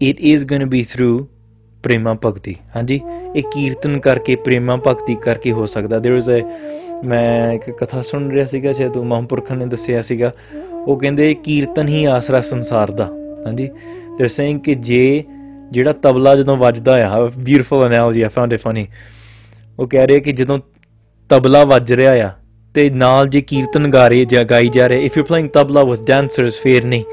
it is going to be through prema bhakti. Hanji, ek kirtan karke prema bhakti karke ho sakda. There is a ਮੈਂ ਇੱਕ ਕਥਾ ਸੁਣ ਰਿਹਾ ਸੀਗਾ ਜੇ ਤੂੰ ਮਹਾਂਪੁਰਖਾਂ ਨੇ ਦੱਸਿਆ ਸੀਗਾ ਉਹ ਕਹਿੰਦੇ ਕੀਰਤਨ ਹੀ ਆਸਰਾ ਸੰਸਾਰ ਦਾ ਹਾਂਜੀ ਦੇ ਸੇਇੰਗ ਕਿ ਜੇ ਜਿਹੜਾ ਤਬਲਾ ਜਦੋਂ ਵੱਜਦਾ ਆ ਬਿਊਟੀਫੁਲ ਅਨਲੋਜੀ ਆ ਫਾਊਂਡ ਇਟ ਫਨੀ ਉਹ ਕਹਿ ਰਿਹਾ ਕਿ ਜਦੋਂ ਤਬਲਾ ਵੱਜ ਰਿਹਾ ਆ ਤੇ ਨਾਲ ਜੇ ਕੀਰਤਨ ਗਾ ਰਹੇ ਜਾਂ ਗਾਈ ਜਾ ਰਹੇ if you playing tabla with dancers ਫੇਰ ਨਹੀਂ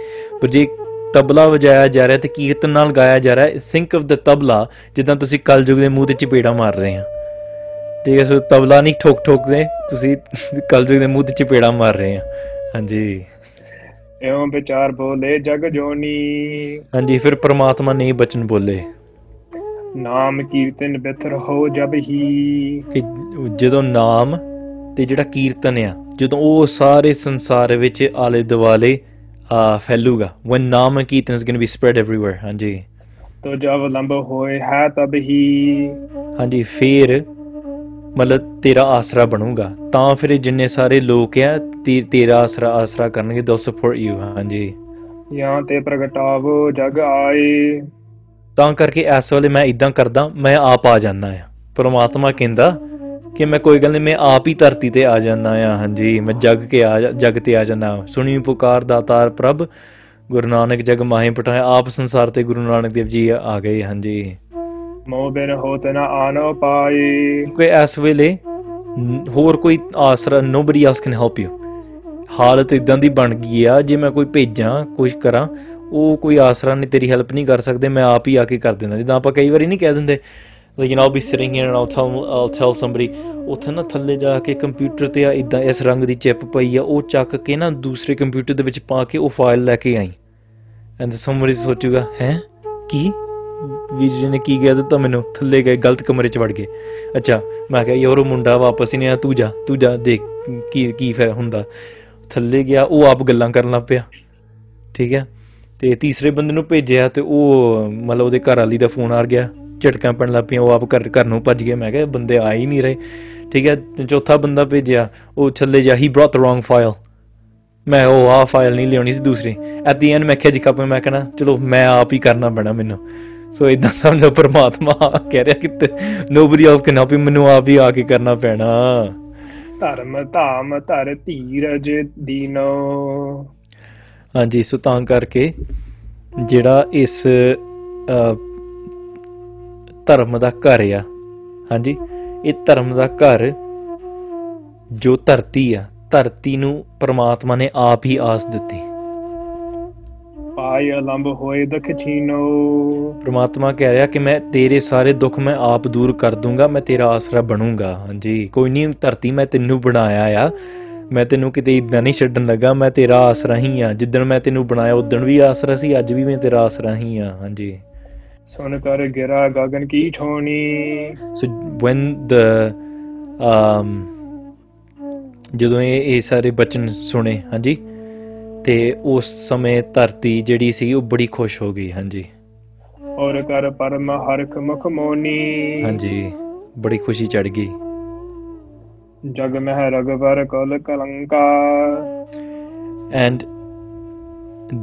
ਪਰ ਜੇ ਤਬਲਾ ਵਜਾਇਆ ਜਾ ਰਿਹਾ ਤੇ ਕੀਰਤਨ ਨਾਲ ਗਾਇਆ ਜਾ ਰਿਹਾ ਥਿੰਕ ਆਫ ਦ ਤਬਲਾ ਜਿੱਦਾਂ ਤੁਸੀਂ ਕਲਯੁਗ ਦੇ ਮੂੰਹ ਤੇ ਚਪੇੜਾ ਮਾਰ ਰਹੇ ਆ ਠੀਕ ਹੈ ਸੋ ਤਬਲਾ ਨਹੀਂ ਠੋਕ ਠੋਕ ਦੇ ਤੁਸੀਂ ਕਲਜੁਗ ਦੇ ਮੂੰਹ ਤੇ ਚਪੇੜਾ ਮਾਰ ਰਹੇ ਆ ਹਾਂਜੀ ਐਵੇਂ ਵਿਚਾਰ ਬੋਲੇ ਜਗ ਜੋਨੀ ਹਾਂਜੀ ਫਿਰ ਪ੍ਰਮਾਤਮਾ ਨਹੀਂ ਬਚਨ ਬੋਲੇ ਨਾਮ ਕੀਰਤਨ ਬਿਤਰ ਹੋ ਜਬ ਹੀ ਕਿ ਜਦੋਂ ਨਾਮ ਤੇ ਜਿਹੜਾ ਕੀਰਤਨ ਆ ਜਦੋਂ ਉਹ ਸਾਰੇ ਸੰਸਾਰ ਵਿੱਚ ਆਲੇ ਦੁਆਲੇ ਫੈਲੂਗਾ one Naam kirtan is going to be spread everywhere ਹਾਂਜੀ ਤੋ ਜਬ ਲੰਬ ਹੋਏ ਹੈ ਤਬ ਹੀ ਹਾਂਜੀ ਫਿਰ ਮਤਲਬ ਤੇਰਾ ਆਸਰਾ ਬਣੂਗਾ ਤਾਂ ਫਿਰ ਜਿੰਨੇ ਸਾਰੇ ਲੋਕ ਆ ਤੇਰਾ ਆਸਰਾ ਆਸਰਾ ਕਰਨਗੇ ਦੋ ਸਪੋਰਟ ਯੂ ਹਾਂਜੀ ਯਾਂ ਤੇ ਪ੍ਰਗਟਾਵੋ ਜਗ ਆਏ ਤਾਂ ਕਰਕੇ ਐਸ ਵਾਲੇ ਮੈਂ ਇਦਾਂ ਕਰਦਾ ਮੈਂ ਆਪ ਆ ਜਾਣਾ ਆ ਪਰਮਾਤਮਾ ਕਹਿੰਦਾ ਕਿ ਮੈਂ ਕੋਈ ਗੱਲ ਨਹੀਂ ਮੈਂ ਆਪ ਹੀ ਧਰਤੀ ਤੇ ਆ ਜਾਣਾ ਆ ਹਾਂਜੀ ਮੈਂ ਜਗ ਕੇ ਆ ਜਗ ਤੇ ਆ ਜਾਣਾ ਸੁਣੀ ਪੁਕਾਰ ਦਾਤਾਰ ਪ੍ਰਭ ਗੁਰੂ ਨਾਨਕ ਜਗ ਮਾਹੀ ਪਟਾਇਆ ਆਪ ਸੰਸਾਰ ਤੇ ਗੁਰੂ ਨਾਨਕ ਦੇਵ ਜੀ ਆ ਗਏ ਹਾਂਜੀ ਮੋ ਬਿਨ ਹੋਤ ਨਾ ਆਨੋ ਪਾਈ ਕੋਈ ਐਸ ਵੇਲੇ ਹੋਰ ਕੋਈ ਆਸਰਾ ਨੋਬਡੀ ਆਸ ਕੈਨ ਹੈਲਪ ਯੂ ਹਾਲਤ ਇਦਾਂ ਦੀ ਬਣ ਗਈ ਆ ਜੇ ਮੈਂ ਕੋਈ ਭੇਜਾਂ ਕੁਝ ਕਰਾਂ ਉਹ ਕੋਈ ਆਸਰਾ ਨਹੀਂ ਤੇਰੀ ਹੈਲਪ ਨਹੀਂ ਕਰ ਸਕਦੇ ਮੈਂ ਆਪ ਹੀ ਆ ਕੇ ਕਰ ਦਿੰਦਾ ਜਿੱਦਾਂ ਆਪਾਂ ਕਈ ਵਾਰੀ ਨਹੀਂ ਕਹਿ ਦਿੰਦੇ ਲੇਕਿਨ all be sitting here and all tell all tell somebody ਉੱਥੇ ਨਾ ਥੱਲੇ ਜਾ ਕੇ ਕੰਪਿਊਟਰ ਤੇ ਆ ਇਦਾਂ ਇਸ ਰੰਗ ਦੀ ਚਿਪ ਪਈ ਆ ਉਹ ਚੱਕ ਕੇ ਨਾ ਦੂਸਰੇ ਕੰਪਿਊਟਰ ਦੇ ਵਿੱਚ ਪਾ ਕੇ ਉਹ ਫਾਈਲ ਲੈ ਕੇ ਆਈ ਐਂਡ ਸਮਬਡੀ ਸੋਚੂਗਾ ਹੈ ਕੀ ਵੀਰ ਜੀ ਨੇ ਕੀ ਗਿਆ ਦਿੱਤਾ ਮੈਨੂੰ ਥੱਲੇ ਗਏ ਗਲਤ ਕਮਰੇ 'ਚ ਵੜ ਗਏ ਅੱਛਾ ਮੈਂ ਕਿਹਾ ਯਾਰ ਉਹ ਮੁੰਡਾ ਵਾਪਸ ਹੀ ਨਹੀਂ ਆ ਤੂੰ ਜਾ ਤੂੰ ਜਾ ਦੇਖ ਕੀ ਕੀ ਫੈ ਹੁੰਦਾ ਥੱਲੇ ਗਿਆ ਉਹ ਆਪ ਗੱਲਾਂ ਕਰਨ ਲੱਗ ਪਿਆ ਠੀਕ ਹੈ ਤੇ ਤੀਸਰੇ ਬੰਦੇ ਨੂੰ ਭੇਜਿਆ ਤੇ ਉਹ ਮਤਲਬ ਉਹਦੇ ਘਰ ਵਾਲੀ ਦਾ ਫੋਨ ਆ ਗਿਆ ਝਟਕਾਂ ਪੈਣ ਲੱਗ ਪਈਆਂ ਉਹ ਆਪ ਘਰ ਘਰ ਨੂੰ ਭੱਜ ਗਿਆ ਮੈਂ ਕਿਹਾ ਬੰਦੇ ਆ ਹੀ ਨਹੀਂ ਰਹੇ ਠੀਕ ਹੈ ਚੌਥਾ ਬੰਦਾ ਭੇਜਿਆ ਉਹ ਥੱਲੇ ਜਾ he brought the wrong file ਮੈਂ ਉਹ ਆ ਫਾਈਲ ਨਹੀਂ ਲਿਆਉਣੀ ਸੀ ਦੂਸਰੀ ਐਟ ਦੀ ਐਂਡ ਮੈਂ ਖਿਜ ਖਪ ਮੈਂ ਕਹਣਾ ਚਲੋ ਮੈਂ ਆਪ ਹੀ ਕਰਨਾ ਪੈਣਾ ਮੈਨੂੰ ਸੋ ਇਦਾਂ ਸਮਝੋ ਪਰਮਾਤਮਾ ਕਹਿ ਰਿਹਾ ਕਿ ਨੋਬਰੀ ਆਲਸ ਕੈਨ ਹੈਲਪ ਯੂ ਮੈਨੂੰ ਆ ਵੀ ਆ ਕੇ ਕਰਨਾ ਪੈਣਾ ਧਰਮ ਧਾਮ ਧਰ ਧੀਰਜ ਦੀਨੋ ਹਾਂਜੀ ਸੋ ਤਾਂ ਕਰਕੇ ਜਿਹੜਾ ਇਸ ਧਰਮ ਦਾ ਘਰ ਆ ਹਾਂਜੀ ਇਹ ਧਰਮ ਦਾ ਘਰ ਜੋ ਧਰਤੀ ਆ ਧਰਤੀ ਨੂੰ ਪ੍ਰਮਾਤਮਾ ਨੇ ਆਪ ਹੀ ਆਸ ਦਿੱਤੀ ਪਾਇ ਅਲੰਬ ਹੋਏ ਦਖਚੀਨੋ ਪ੍ਰਮਾਤਮਾ ਕਹਿ ਰਿਹਾ ਕਿ ਮੈਂ ਤੇਰੇ ਸਾਰੇ ਦੁੱਖ ਮੈਂ ਆਪ ਦੂਰ ਕਰ ਦੂੰਗਾ ਮੈਂ ਤੇਰਾ ਆਸਰਾ ਬਣੂੰਗਾ ਹਾਂਜੀ ਕੋਈ ਨਹੀਂ ਧਰਤੀ ਮੈਂ ਤੈਨੂੰ ਬਣਾਇਆ ਆ ਮੈਂ ਤੈਨੂੰ ਕਿਤੇ ਇਦਾਂ ਨਹੀਂ ਛੱਡਣ ਲੱਗਾ ਮੈਂ ਤੇਰਾ ਆਸਰਾ ਹੀ ਆ ਜਿੱਦਣ ਮੈਂ ਤੈਨੂੰ ਬਣਾਇਆ ਉਦੋਂ ਵੀ ਆਸਰਾ ਸੀ ਅੱਜ ਵੀ ਮੈਂ ਤੇਰਾ ਆਸਰਾ ਹੀ ਆ ਹਾਂਜੀ ਸੋਨ ਕਰ ਗਿਰਾ ਗਗਨ ਕੀ ਠੋਣੀ ਸੋ ਵੈਨ ਦ um ਜਦੋਂ ਇਹ ਸਾਰੇ ਬਚਨ ਸੁਣੇ ਹਾਂਜੀ ਤੇ ਉਸ ਸਮੇਂ ਧਰਤੀ ਜਿਹੜੀ ਸੀ ਉਹ ਬੜੀ ਖੁਸ਼ ਹੋ ਗਈ ਹਾਂਜੀ ਔਰ ਕਰ ਪਰਮ ਹਰਖ ਮੁਖ ਮੋਨੀ ਹਾਂਜੀ ਬੜੀ ਖੁਸ਼ੀ ਚੜ ਗਈ ਜਗ ਮਹਿ ਰਗਵਰ ਕਲ ਕਲੰਕਾ and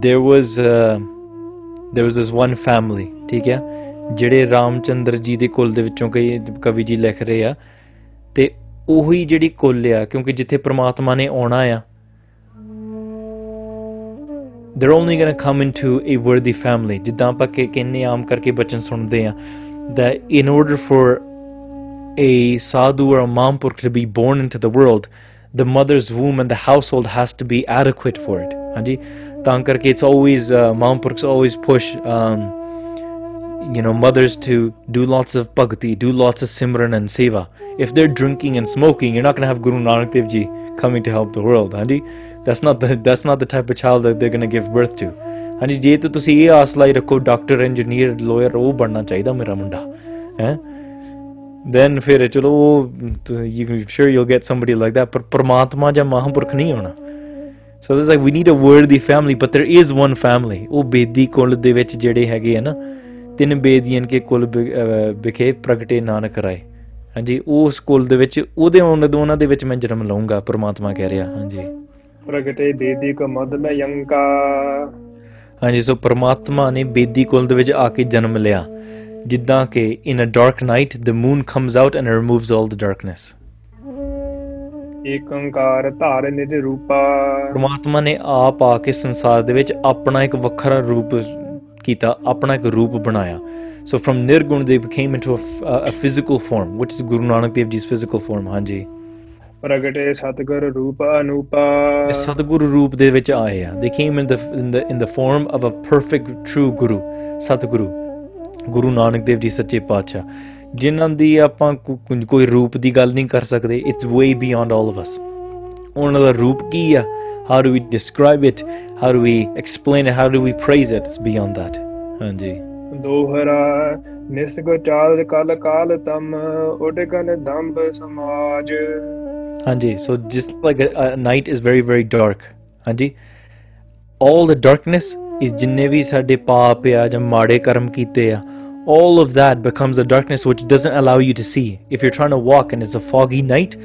there was uh, there was this one family ਠੀਕ ਹੈ ਜਿਹੜੇ ਰਾਮਚੰਦਰ ਜੀ ਦੇ ਕੁਲ ਦੇ ਵਿੱਚੋਂ ਕਈ ਕਵੀ ਜੀ ਲਿਖ ਰਹੇ ਆ ਤੇ ਉਹੀ ਜਿਹੜੀ ਕੁਲ ਆ ਕਿਉਂਕਿ ਜਿੱਥੇ ਪ੍ਰਮਾਤਮਾ ਨੇ ਆਉਣਾ ਆ they're only going to come into a worthy family ਜਿੱਦਾਂ ਆਪਾਂ ਕਿੰਨੇ ਆਮ ਕਰਕੇ ਬਚਨ that in order for a sadhu or a mampurk to be born into the world the mother's womb and the household has to be adequate for it ਹਾਂਜੀ ਤਾਂ ਕਰਕੇ it's always uh, mampurks always push um, you know mothers to do lots of bhakti do lots of simran and seva if they're drinking and smoking you're not going to have guru nanak dev ji coming to help the world ਹਾਂਜੀ that's not the that's not the type of child that they're going to give birth to ਹਾਂਜੀ ਜੇ ਤਾਂ ਤੁਸੀਂ ਇਹ ਆਸ ਲਈ ਰੱਖੋ doctor engineer lawyer ਉਹ ਬਣਨਾ ਚਾਹੀਦਾ ਮੇਰਾ ਮੁੰਡਾ ਹੈ ਦੈਨ ਫਿਰ ਚਲੋ you can sure you'll get somebody like that ਪਰ ਪਰਮਾਤਮਾ ਜਾਂ ਮਹਾਂਪੁਰਖ ਨਹੀਂ ਹੋਣਾ ਸੋ this like we need a worthy family but there is one family ਉਹ ਬੇਦੀ ਕੁਲ ਦੇ ਵਿੱਚ ਜਿਹੜੇ ਹੈਗੇ ਆ ਨਾ ਤਿੰਨ ਬੇਦੀਆਂ ਕੇ ਕੁਲ ਵਿਖੇ ਪ੍ਰਗਟੇ ਨਾਨਕ ਰਾਏ ਹਾਂਜੀ ਉਸ ਕੁਲ ਦੇ ਵਿੱਚ ਉਹਦੇ ਉਹਨਾਂ ਦੇ ਵਿੱਚ ਮੈਂ ਜਨਮ ਲਵਾਂਗਾ ਪ੍ਰਮਾਤਮਾ ਕਹਿ ਰਿਹਾ ਹਾਂਜੀ ਪ੍ਰਗਟੇ ਬੇਦੀ ਕੋ ਮਦ ਮੈਂ ਯੰਕਾ ਹਾਂਜੀ ਸੋ ਪ੍ਰਮਾਤਮਾ ਨੇ ਬੇਦੀ ਕੁਲ ਦੇ ਵਿੱਚ ਆ ਕੇ ਜਨਮ ਲਿਆ ਜਿੱਦਾਂ ਕਿ in a dark night the moon comes out and removes all the darkness ਇਕੰਕਾਰ ਧਾਰ ਨਿਜ ਰੂਪਾ ਪ੍ਰਮਾਤਮਾ ਨੇ ਆਪ ਆ ਕੇ ਸੰਸਾਰ ਦੇ ਵਿੱਚ ਆਪਣਾ ਇੱਕ ਵੱਖਰਾ ਰੂਪ ਕੀਤਾ ਆਪਣਾ ਇੱਕ ਰੂਪ ਬਣਾਇਆ So from Nirgun, they became into a, a physical form. What is Guru Nanak Dev Ji's physical form? Hanji. ਪ੍ਰਗਟੇ ਸਤਗੁਰ ਰੂਪ ਅਨੂਪਾ ਸਤਗੁਰ ਰੂਪ ਦੇ ਵਿੱਚ ਆਏ ਆ they came in the in the in the form of a perfect true ਗੁਰੂ ਸਤਗੁਰੂ ਗੁਰੂ ਨਾਨਕ ਦੇਵ ਜੀ ਸੱਚੇ ਪਾਤਸ਼ਾਹ ਜਿਨ੍ਹਾਂ ਦੀ ਆਪਾਂ ਕੋਈ ਰੂਪ ਦੀ ਗੱਲ ਨਹੀਂ ਕਰ ਸਕਦੇ it's way beyond all of us ਉਹਨਾਂ ਦਾ ਰੂਪ ਕੀ ਆ how do we describe it how do we explain it how do we praise it it's beyond that ਹਾਂਜੀ ਦੋਹਰਾ ਨਿਸਗ ਚਾਲ ਕਲ ਕਾਲ ਤਮ ਉਡਗਨ ਦੰਭ ਸਮਾਜ ਹਾਂਜੀ ਸੋ ਜਿਸ like night is very very dark ਹਾਂਜੀ ਆਲ ਦ ਡਾਰਕਨੈਸ ਇਜ਼ ਜਿੰਨੇ ਵੀ ਸਾਡੇ ਪਾਪ ਆ ਜਾਂ ਮਾੜੇ ਕਰਮ ਕੀਤੇ ਆ all of that becomes a darkness which doesn't allow you to see. If you're trying to walk and it's a foggy night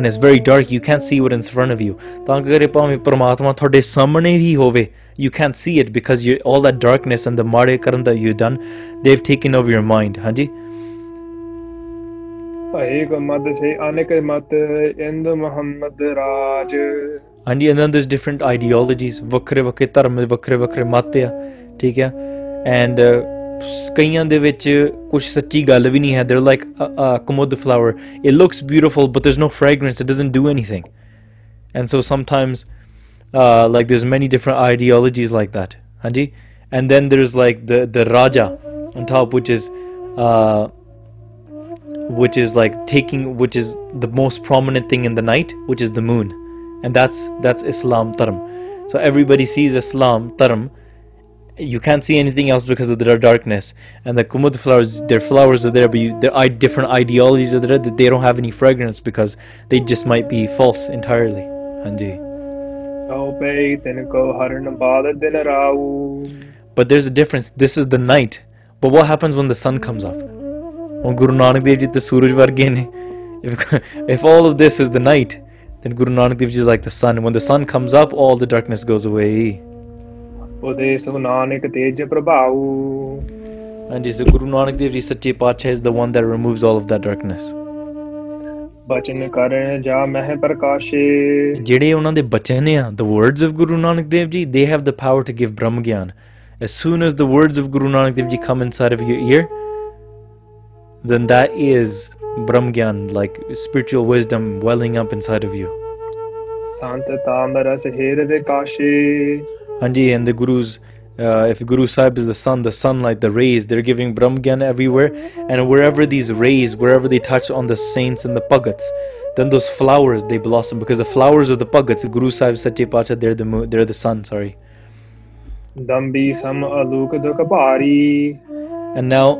and it's very dark, you can't see what's in front of you. ਤਾਂ ਕਰਕੇ ਭਾਵੇਂ ਪਰਮਾਤਮਾ ਤੁਹਾਡੇ ਸਾਹਮਣੇ ਹੀ ਹੋਵੇ you can't see it because you all that darkness and the mare karam that you've done they've taken over your mind hanji ਹਾਂਜੀ and then there's different ideologies ਵੱਖਰੇ ਵੱਖਰੇ ਧਰਮ ਵੱਖਰੇ ਵੱਖਰੇ ਮੱਤ ਆ ਠੀਕ ਆ ਐਂਡ ਕਈਆਂ ਦੇ ਵਿੱਚ ਕੁਝ ਸੱਚੀ ਗੱਲ ਵੀ ਨਹੀਂ ਹੈ ਦੇ ਆਰ ਲਾਈਕ ਅ ਕਮੋਦ flower it looks beautiful but there is no fragrance it doesn't do anything and so sometimes uh, like there's many different ideologies like that Hanji? and then there's like the the raja on top which is uh, which is like taking which is the most prominent thing in the night which is the moon and that's that's islam taram so everybody sees islam taram you can't see anything else because of their darkness and the kumud flowers their flowers are there but you, their different ideologies are there that they don't have any fragrance because they just might be false entirely Hanji obey, go But there's a difference. This is the night. But what happens when the sun comes up? When Guru Nanak Dev Ji, the Suraj If, *laughs* if all of this is the night, then Guru Nanak Dev Ji is like the sun. When the sun comes up, all the darkness goes away. And Guru Nanak Dev Ji, Sache Pacha is the one that removes all of that darkness. ਬਚਨ ਕਰ ਜਾ ਮਹਿ ਪ੍ਰਕਾਸ਼ੇ ਜਿਹੜੇ ਉਹਨਾਂ ਦੇ ਬਚਨ ਨੇ ਆ the words of Guru Nanak Dev ji they have the power to give Brahm Gyan as soon as the words of Guru Nanak Dev ji come inside of your ear then that is Brahm Gyan like spiritual wisdom welling up inside of you ਸ਼ਾਂਤ ਤਾਮਰਸ ਹੀਰ ਦੇ ਕਾਸ਼ੇ ਹਾਂਜੀ and the guru's Uh, if Guru Sahib is the sun, the sunlight, the rays, they're giving Brahmgyan everywhere. And wherever these rays, wherever they touch on the saints and the pagats, then those flowers they blossom because the flowers of the pagats, Guru Sahib Satya Pacha, they're the moon, they're the sun, sorry. Dambi sam And now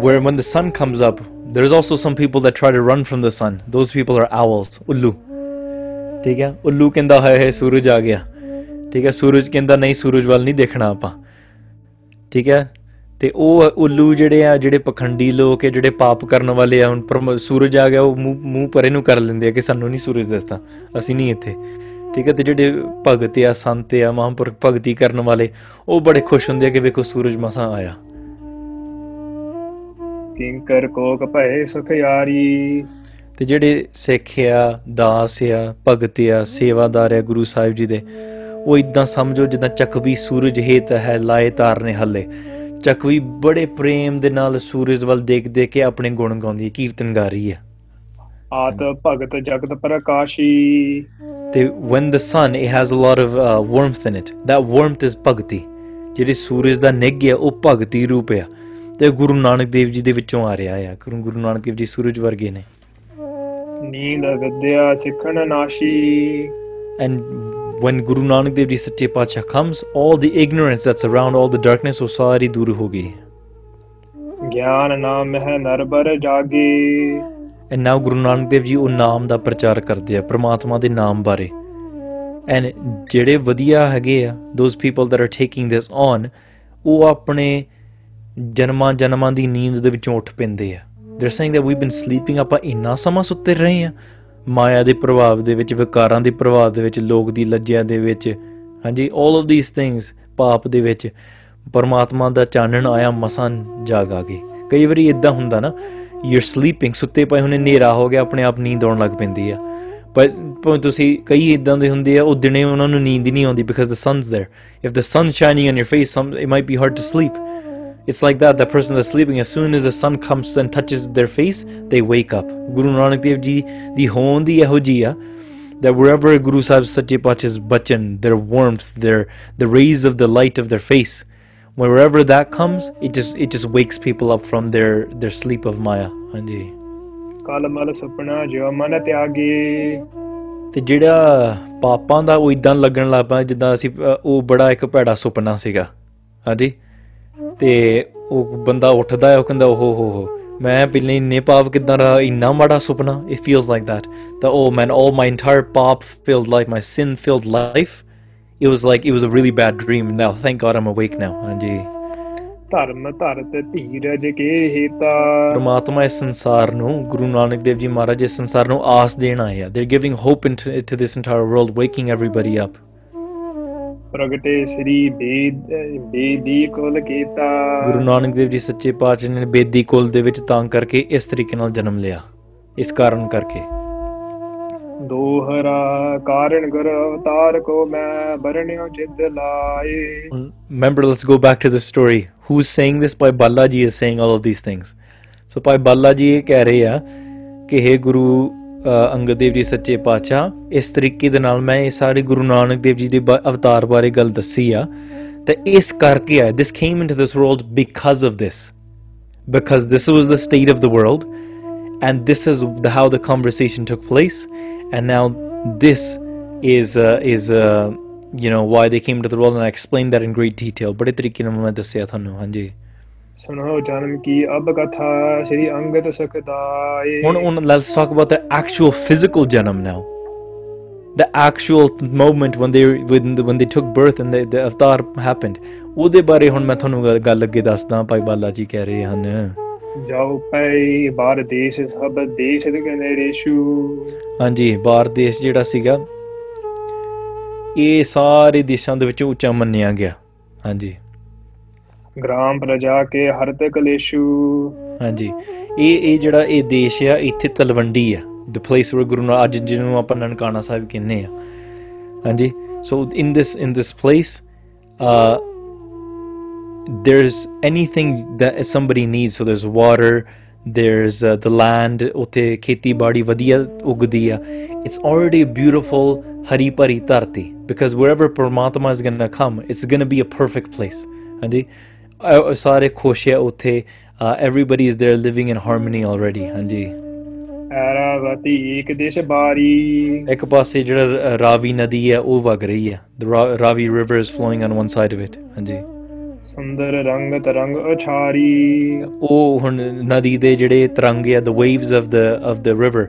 where when the sun comes up, there's also some people that try to run from the sun. Those people are owls, Ullu. ठीक है उल्लू कहता है सूरज आ गया ਠੀਕ ਹੈ ਸੂਰਜ ਕਹਿੰਦਾ ਨਹੀਂ ਸੂਰਜ ਵੱਲ ਨਹੀਂ ਦੇਖਣਾ ਆਪਾਂ ਠੀਕ ਹੈ ਤੇ ਉਹ ਉੱਲੂ ਜਿਹੜੇ ਆ ਜਿਹੜੇ ਪਖੰਡੀ ਲੋਕ ਆ ਜਿਹੜੇ ਪਾਪ ਕਰਨ ਵਾਲੇ ਆ ਹੁਣ ਸੂਰਜ ਆ ਗਿਆ ਉਹ ਮੂੰਹ ਮੂੰਹ ਪਰੇ ਨੂੰ ਕਰ ਲੈਂਦੇ ਆ ਕਿ ਸਾਨੂੰ ਨਹੀਂ ਸੂਰਜ ਦਿਸਦਾ ਅਸੀਂ ਨਹੀਂ ਇੱਥੇ ਠੀਕ ਹੈ ਤੇ ਜਿਹੜੇ ਭਗਤ ਆ ਸੰਤ ਆ ਮਹਾਂਪੁਰਖ ਭਗਤੀ ਕਰਨ ਵਾਲੇ ਉਹ ਬੜੇ ਖੁਸ਼ ਹੁੰਦੇ ਆ ਕਿ ਵੇਖੋ ਸੂਰਜ ਮਸਾਂ ਆਇਆ ਕਿੰਕਰ ਕੋਕ ਭਏ ਸੁਖ ਯਾਰੀ ਤੇ ਜਿਹੜੇ ਸਿੱਖ ਆ ਦਾਸ ਆ ਭਗਤ ਆ ਸੇਵਾਦਾਰ ਆ ਗੁਰੂ ਸਾਹਿਬ ਜੀ ਦੇ ਉਹ ਇਦਾਂ ਸਮਝੋ ਜਿੱਦਾਂ ਚੱਕਵੀ ਸੂਰਜ ਹੇਤ ਹੈ ਲਾਏ ਤਾਰ ਨੇ ਹੱਲੇ ਚੱਕਵੀ ਬੜੇ ਪ੍ਰੇਮ ਦੇ ਨਾਲ ਸੂਰਜ ਵੱਲ ਦੇਖ ਦੇ ਕੇ ਆਪਣੇ ਗੁਣ ਗਾਉਂਦੀ ਹੈ ਕੀਰਤਨ ਗਾ ਰਹੀ ਹੈ ਆਤ ਭਗਤ ਜਗਤ ਪ੍ਰਕਾਸ਼ੀ ਤੇ when the sun it has a lot of warmth uh, warmth in it that warmth is ਭਗਤੀ ਜਿਹੜੀ ਸੂਰਜ ਦਾ ਨਿੱਘ ਹੈ ਉਹ ਭਗਤੀ ਰੂਪ ਹੈ ਤੇ ਗੁਰੂ ਨਾਨਕ ਦੇਵ ਜੀ ਦੇ ਵਿੱਚੋਂ ਆ ਰਿਹਾ ਹੈ ਕਿਉਂ ਗੁਰੂ ਨਾਨਕ ਦੇਵ ਜੀ ਸੂਰਜ ਵਰਗੇ ਨੇ ਨੀਲ ਵਿਦਿਆ ਸਿੱਖਣ ਨਾਸ਼ੀ and when guru nanak dev ji satya pacha comes all the ignorance that's around all the darkness of sari dur ho gayi gyan naam hai nar bar and now guru nanak dev ji oh naam da prachar karde hai parmatma de naam bare and jehde vadiya hage ya those people that are taking this on oh apne janma janma di neend de vichon uth pende ya they're saying that we've been sleeping up a inna sama sutte rahe hain ਮਾਇਆ ਦੇ ਪ੍ਰਭਾਵ ਦੇ ਵਿੱਚ ਵਿਕਾਰਾਂ ਦੇ ਪ੍ਰਭਾਵ ਦੇ ਵਿੱਚ ਲੋਕ ਦੀ ਲੱਜਿਆ ਦੇ ਵਿੱਚ ਹਾਂਜੀ 올 ਆਫ ਥੀਸ ਥਿੰਗਸ ਪਾਪ ਦੇ ਵਿੱਚ ਪਰਮਾਤਮਾ ਦਾ ਚਾਨਣ ਆਇਆ ਮਸਾਂ ਜਾਗ ਆ ਗਈ ਕਈ ਵਾਰੀ ਇਦਾਂ ਹੁੰਦਾ ਨਾ ਯੂਅਰ ਸਲੀਪਿੰਗ ਸੁੱਤੇ ਪਏ ਹੁਣੇ ਨੇਰਾ ਹੋ ਗਿਆ ਆਪਣੇ ਆਪ ਨੀਂਦ ਆਉਣ ਲੱਗ ਪੈਂਦੀ ਆ ਪਰ ਤੁਸੀਂ ਕਈ ਇਦਾਂ ਦੇ ਹੁੰਦੇ ਆ ਉਹ ਦਿਨੇ ਉਹਨਾਂ ਨੂੰ ਨੀਂਦ ਹੀ ਨਹੀਂ ਆਉਂਦੀ because the sun's there if the sun shining on your face some it might be hard to sleep It's like that, that person that's sleeping, as soon as the sun comes and touches their face, they wake up. Guru Nanak Dev Ji the Hondi ਹੀ ਇਹੋ ਜੀ ਆ that wherever Guru Sahib Satya Pach's bachan, their warmth, their the rays of the light of their face, wherever that comes, it just it just wakes people up from their their sleep of Maya. Hanji. ਕਾਲ ਮਲ ਸੁਪਨਾ ਜਿਉ ਮਨ ਤਿਆਗੀ ਤੇ ਜਿਹੜਾ ਪਾਪਾਂ ਦਾ ਉਹ ਇਦਾਂ ਲੱਗਣ ਲੱਗ ਪਿਆ ਜਿੱਦਾਂ ਅਸੀਂ ਉਹ ਬੜਾ ਇੱਕ ਭੈੜਾ ਸੁਪਨਾ ਸੀਗਾ ਹਾਂਜੀ ਤੇ ਉਹ ਬੰਦਾ ਉੱਠਦਾ ਹੈ ਉਹ ਕਹਿੰਦਾ ਓਹ ਹੋ ਹੋ ਮੈਂ ਪਹਿਲੇ ਇੰਨੇ ਪਾਪ ਕਿਦਾਂ ਰਹਾ ਇੰਨਾ ਮਾੜਾ ਸੁਪਨਾ it feels like that the oh man all my entire paap filled like my sin filled life it was like it was a really bad dream now thank god I'm awake now ਹਾਂਜੀ ਧਰਮ ਧਰ ਤੇ ਧੀਰਜ ਕੇ ਹੇਤਾ ਪ੍ਰਮਾਤਮਾ ਇਸ ਸੰਸਾਰ ਨੂੰ ਗੁਰੂ ਨਾਨਕ ਦੇਵ ਜੀ ਮਹਾਰਾਜ ਇਸ ਸੰਸਾਰ ਨੂੰ ਆਸ ਦੇਣ ਆਏ ਆ they giving hope to this entire world waking everybody up ਪ੍ਰਗਟੇ ਸ੍ਰੀ ਬੇਦ ਬੇਦੀ ਕੁਲ ਕੀਤਾ ਗੁਰੂ ਨਾਨਕ ਦੇਵ ਜੀ ਸੱਚੇ ਪਾਤਸ਼ਾਹ ਨੇ ਬੇਦੀ ਕੁਲ ਦੇ ਵਿੱਚ ਤਾਂ ਕਰਕੇ ਇਸ ਤਰੀਕੇ ਨਾਲ ਜਨਮ ਲਿਆ ਇਸ ਕਾਰਨ ਕਰਕੇ ਦੋਹਰਾ ਕਾਰਨ ਗੁਰ ਅਵਤਾਰ ਕੋ ਮੈਂ ਬਰਣਿਓ ਚਿਤ ਲਾਏ back to the story who is saying who's saying Bala ji is saying all of of things so so Bala ਜੀ ਇਹ ਕਹਿ ਰਹੇ ਆ ਕਿ हे ਗੁਰੂ ਅੰਗਦ ਦੇਵ ਜੀ ਸੱਚੇ ਪਾਤਸ਼ਾਹ ਇਸ ਤਰੀਕੇ ਦੇ ਨਾਲ ਮੈਂ ਇਹ ਸਾਰੇ ਗੁਰੂ ਨਾਨਕ ਦੇਵ ਜੀ ਦੇ ਅਵਤਾਰ ਬਾਰੇ ਗੱਲ ਦੱਸੀ ਆ ਤੇ ਇਸ ਕਰਕੇ ਆ this came into this world because of this because this was the state of the world and this is the how the conversation took place and now this is is you know why they came to the world and I explain that in great detail ਬੜੇ ਤਰੀਕੇ ਨਾਲ ਮੈਂ ਦੱਸਿਆ ਤੁਹਾਨੂੰ ਹਾਂਜੀ ਸੁਣੋ ਜਨਮ ਕੀ ਅਬ ਕਥਾ ਸ੍ਰੀ ਅੰਗਦ ਸਖਦਾਏ ਹੁਣ ਹੁਣ let's talk about the actual physical janam now the actual moment one they one when they took birth and the, the avatar ਉਹਦੇ ਬਾਰੇ ਹੁਣ ਮੈਂ ਤੁਹਾਨੂੰ ਗੱਲ ਅੱਗੇ ਦੱਸਦਾ ਭਾਈ ਬਾਲਾ ਜੀ ਕਹਿ ਰਹੇ ਹਨ ਜਾਓ ਪਈ ਬਾਹਰ ਦੇਸ਼ ਸਭ ਦੇਸ਼ ਦੇ ਕਹਿੰਦੇ ਰੇਸ਼ੂ ਹਾਂਜੀ ਬਾਹਰ ਦੇਸ਼ ਜਿਹੜਾ ਸੀਗਾ ਇਹ ਸਾਰੇ ਦੇਸ਼ਾਂ ਦੇ ਵਿੱਚ ਉੱਚਾ ਮੰਨਿਆ ਗਿਆ ਹਾਂਜੀ ਗ੍ਰਾਮ ਪ੍ਰਜਾ ਕੇ ਹਰਤ ਕਲੇਸ਼ੂ ਹਾਂਜੀ ਇਹ ਇਹ ਜਿਹੜਾ ਇਹ ਦੇਸ਼ ਆ ਇੱਥੇ ਤਲਵੰਡੀ ਆ the place where Guru Nanak ਅੱਜ ਜਿਹਨੂੰ ਆਪਾਂ ਨਨਕਾਣਾ ਸਾਹਿਬ ਕਹਿੰਨੇ ਆ ਹਾਂਜੀ so in this in this place uh there's anything that somebody needs. So there's water, there's uh, the land, ਉਤੇ ਖੇਤੀਬਾੜੀ ਵਧੀਆ ਉਗਦੀ ਆ. It's already a beautiful ਹਰੀ ਭਰੀ ਧਰਤੀ because wherever Paramatma is going to come, it's going to be a perfect place. ਹਾਂਜੀ ਸਾਰੇ ਖੁਸ਼ ਹੈ ਉੱਥੇ everybody is there living in harmony already ਹਾਂਜੀ ਅਰਾਵਤੀ ਇੱਕ ਦੇਸ਼ ਬਾਰੀ ਇੱਕ ਪਾਸੇ ਜਿਹੜਾ ਰਾਵੀ ਨਦੀ ਹੈ ਉਹ ਵਗ ਰਹੀ ਹੈ Ravi river is flowing on one side of it ਹਾਂਜੀ ਸੁੰਦਰ ਰੰਗ ਤਰੰਗ ਅਛਾਰੀ ਉਹ ਹੁਣ ਨਦੀ ਦੇ ਜਿਹੜੇ ਤਰੰਗ ਹੈ the waves of the of the river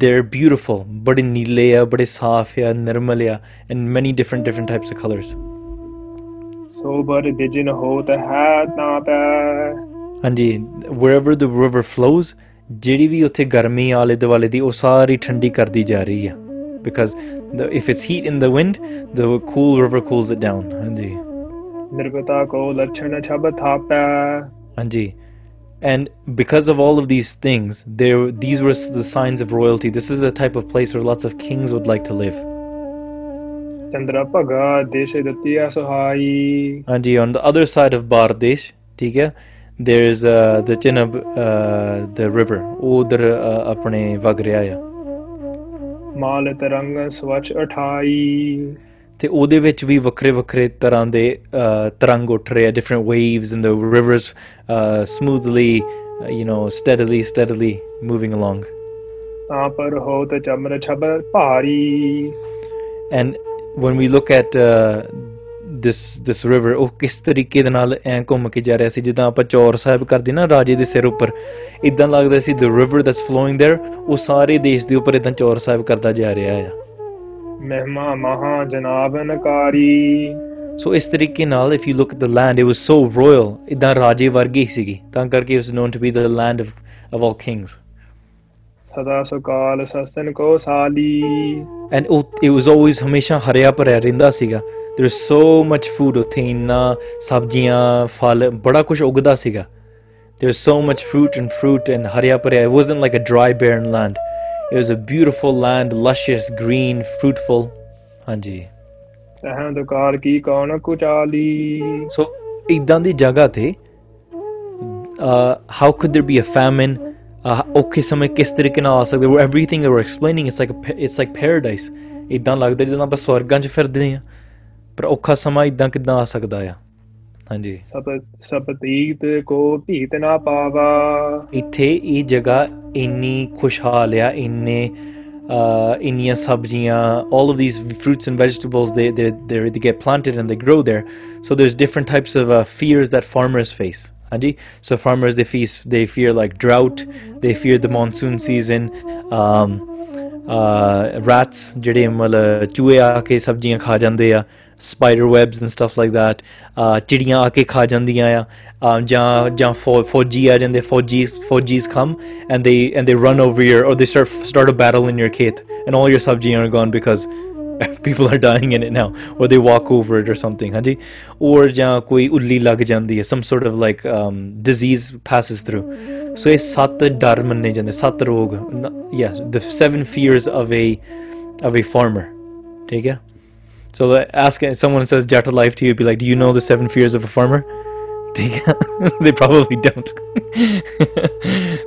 there beautiful ਬੜੇ ਨੀਲੇ ਆ ਬੜੇ ਸਾਫ਼ ਆ ਨਿਰਮਲ ਆ ਐਂਡ many different different types of colours sober ho the hat na pੈ wherever the river flows Jiri ਵੀ ਉੱਥੇ ਗਰਮੀ ਆਲੇ ਦੁਆਲੇ ਦੀ ਉਹ ਸਾਰੀ ਠੰਡੀ ਕਰਦੀ ਜਾ because if it's heat in the wind the cool river cools it down ਹਾਂਜੀ ਨਿਰਭਤਾ ਕੋ ਲਛਣ ਛਬ ਥਾਪੈ ਹਾਂਜੀ and because of all of these things, there these were the signs of royalty. This is a type of place where lots of kings would like to live. ਚੰਦਰਾ ਭਗਾ ਦੇਸ਼ ਆ ਸਹਾਈ ਹਾਂਜੀ on the other side of ਬਾਰਦੇਸ਼ ਠੀਕ ਹੈ there is the Chenab the river ਉਧਰ ਆਪਣੇ ਵਗ ਰਿਹਾ ਆ ਮਾਲ ਤਰੰਗ ਸਵਚ 28 ਤੇ ਉਹਦੇ ਵਿੱਚ ਵੀ ਵੱਖਰੇ ਵੱਖਰੇ ਤਰ੍ਹਾਂ ਦੇ ਤਰੰਗ ਉੱਠ ਰਹੇ ਆ different waves in the rivers smoothly you know steadily steadily moving along ਆ ਪਰ ਹੋ ਤੇ ਚਮਰ ਛਬਰ ਭਾਰੀ and when we look at uh, this this river ਉਹ ਕਿਸ ਤਰੀਕੇ ਦੇ ਨਾਲ ਐ ਘੁੰਮ ਕੇ ਜਾ ਰਿਹਾ ਸੀ ਜਿੱਦਾਂ ਆਪਾਂ ਚੌਰ ਸਾਹਿਬ ਕਰਦੇ ਨਾ ਰਾਜੇ ਦੇ ਸਿਰ ਉੱਪਰ ਇਦਾਂ ਲੱਗਦਾ ਸੀ the river that's flowing there ਉਹ ਸਾਰੇ ਦੇਸ਼ ਦੇ ਉੱਪਰ ਇਦਾਂ ਚੌਰ ਸਾਹਿਬ ਕਰਦਾ ਜਾ ਰਿਹਾ ਆ ਮਹਿਮਾ ਮਹਾ ਜਨਾਬ ਨਕਾਰੀ ਸੋ ਇਸ ਤਰੀਕੇ ਨਾਲ if you look at the land it was so royal ਇਦਾਂ ਰਾਜੇ ਵਰਗੀ ਸੀਗੀ ਤਾਂ ਕਰਕੇ it was known to be the land of of all kings ਸਦਾ ਸੁਕਾਲ ਸਸਤਨ ਕੋ ਸਾਲੀ ਐਂਡ ਇਟ ਵਾਸ ਆਲਵੇਸ ਹਮੇਸ਼ਾ ਹਰਿਆ ਭਰਿਆ ਰਹਿੰਦਾ ਸੀਗਾ देयर ਸੋ सो ਫੂਡ ਉਥੇ ਉਥੇਨਾ ਸਬਜ਼ੀਆਂ ਫਲ ਬੜਾ ਕੁਝ ਉਗਦਾ ਸੀਗਾ there is so much fruit and fruit and ਹਰਿਆ ਭਰਿਆ it wasn't like a dry barren land it was a beautiful land luscious green fruitful ਹਾਂਜੀ ਤਹਾਂ ਦੁਕਾਲ ਕੀ ਕੌਣ ਕੁਚਾਲੀ ਸੋ ਇਦਾਂ ਦੀ ਜਗ੍ਹਾ ਤੇ how how could be a famine ਔਖੇ ਸਮੇਂ ਕਿਸ ਤਰੀਕੇ ਨਾਲ ਆ ਸਕਦੇ ਉਹ everything they were explaining it's like it's like paradise ਇਦਾਂ ਲੱਗਦਾ ਜਿੱਦਾਂ ਆਪਾਂ ਸਵਰਗਾਂ 'ਚ ਫਿਰਦੇ ਆ ਪਰ ਔਖਾ ਸਮਾਂ ਇਦਾਂ ਕਿਦਾਂ ਆ ਸਕਦਾ ਆ ਹਾਂਜੀ ਸਬਤ ਸਬਤੀਤ ਕੋ ਭੀਤ ਨਾ ਪਾਵਾ ਇੱਥੇ ਇਹ ਜਗ੍ਹਾ ਇੰਨੀ ਖੁਸ਼ਹਾਲ ਆ ਇੰਨੇ ਇੰਨੀਆਂ ਸਬਜ਼ੀਆਂ all of these fruits and vegetables they they they get planted and they grow there so there's different types of uh, fears that farmers face Andy. So farmers they fear they fear like drought, they fear the monsoon season. Um, uh, rats, jede mala aake sabjiyan kha jande spider webs and stuff like that. Uh, chidiyan aake kha jandiyan ya. Um, uh, jahan jahan 4G aa come and they and they run over your or they start start a battle in your khet and all your sabjiyan are gone because *laughs* people are dying in it now or they walk over it or something Haji, or ਜਾਂ ਕੋਈ ਉੱਲੀ some sort of like um, disease passes through so ਇਹ ਸੱਤ ਡਰ ਮੰਨੇ ਜਾਂਦੇ ਸੱਤ yes the seven fears of a of a farmer take it so uh, ask someone says jata life to you be like do you know the seven fears of a farmer they probably don't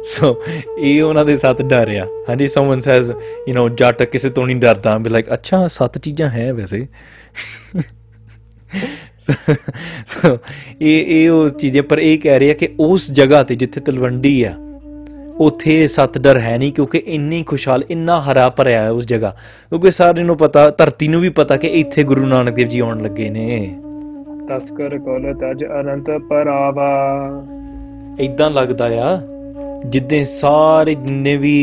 so ਇਹ ਉਹਨਾਂ ਦੇ ਸਾਥ ਡਰ ਆ ਹਾਂਜੀ ਸਮਨ says you know ਜੱਟ ਕਿਸੇ ਤੋਂ ਨਹੀਂ ਡਰਦਾ ਬੀ ਲਾਈਕ ਅੱਛਾ ਸੱਤ ਚੀਜ਼ਾਂ ਹੈ ਵੈਸੇ ਸੋ ਇਹ ਇਹ ਉਹ ਚੀਜ਼ਾਂ ਪਰ ਇਹ ਕਹਿ ਰਿਹਾ ਕਿ ਉਸ ਜਗ੍ਹਾ ਤੇ ਜਿੱਥੇ ਤਲਵੰਡੀ ਆ ਉਥੇ ਸੱਤ ਡਰ ਹੈ ਨਹੀਂ ਕਿਉਂਕਿ ਇੰਨੀ ਖੁਸ਼ਹਾਲ ਇੰਨਾ ਹਰਾ ਭਰਿਆ ਹੈ ਉਸ ਜਗ੍ਹਾ ਕਿਉਂਕਿ ਸਾਰਿਆਂ ਨੂੰ ਪਤਾ ਧਰਤੀ ਨੂੰ ਵੀ ਪਤਾ ਕਿ ਇੱਥੇ ਗੁਰੂ ਨਾਨਕ ਦੇਵ ਜੀ ਆਉਣ ਲੱਗੇ ਨੇ ਤਸਕਰ ਕੋਲ ਤਜ ਅਨੰਤ ਪਰਾਵਾ ਇਦਾਂ ਲੱਗਦਾ ਆ ਜਿੱਦੇ ਸਾਰੇ ਜਿੰਨੇ ਵੀ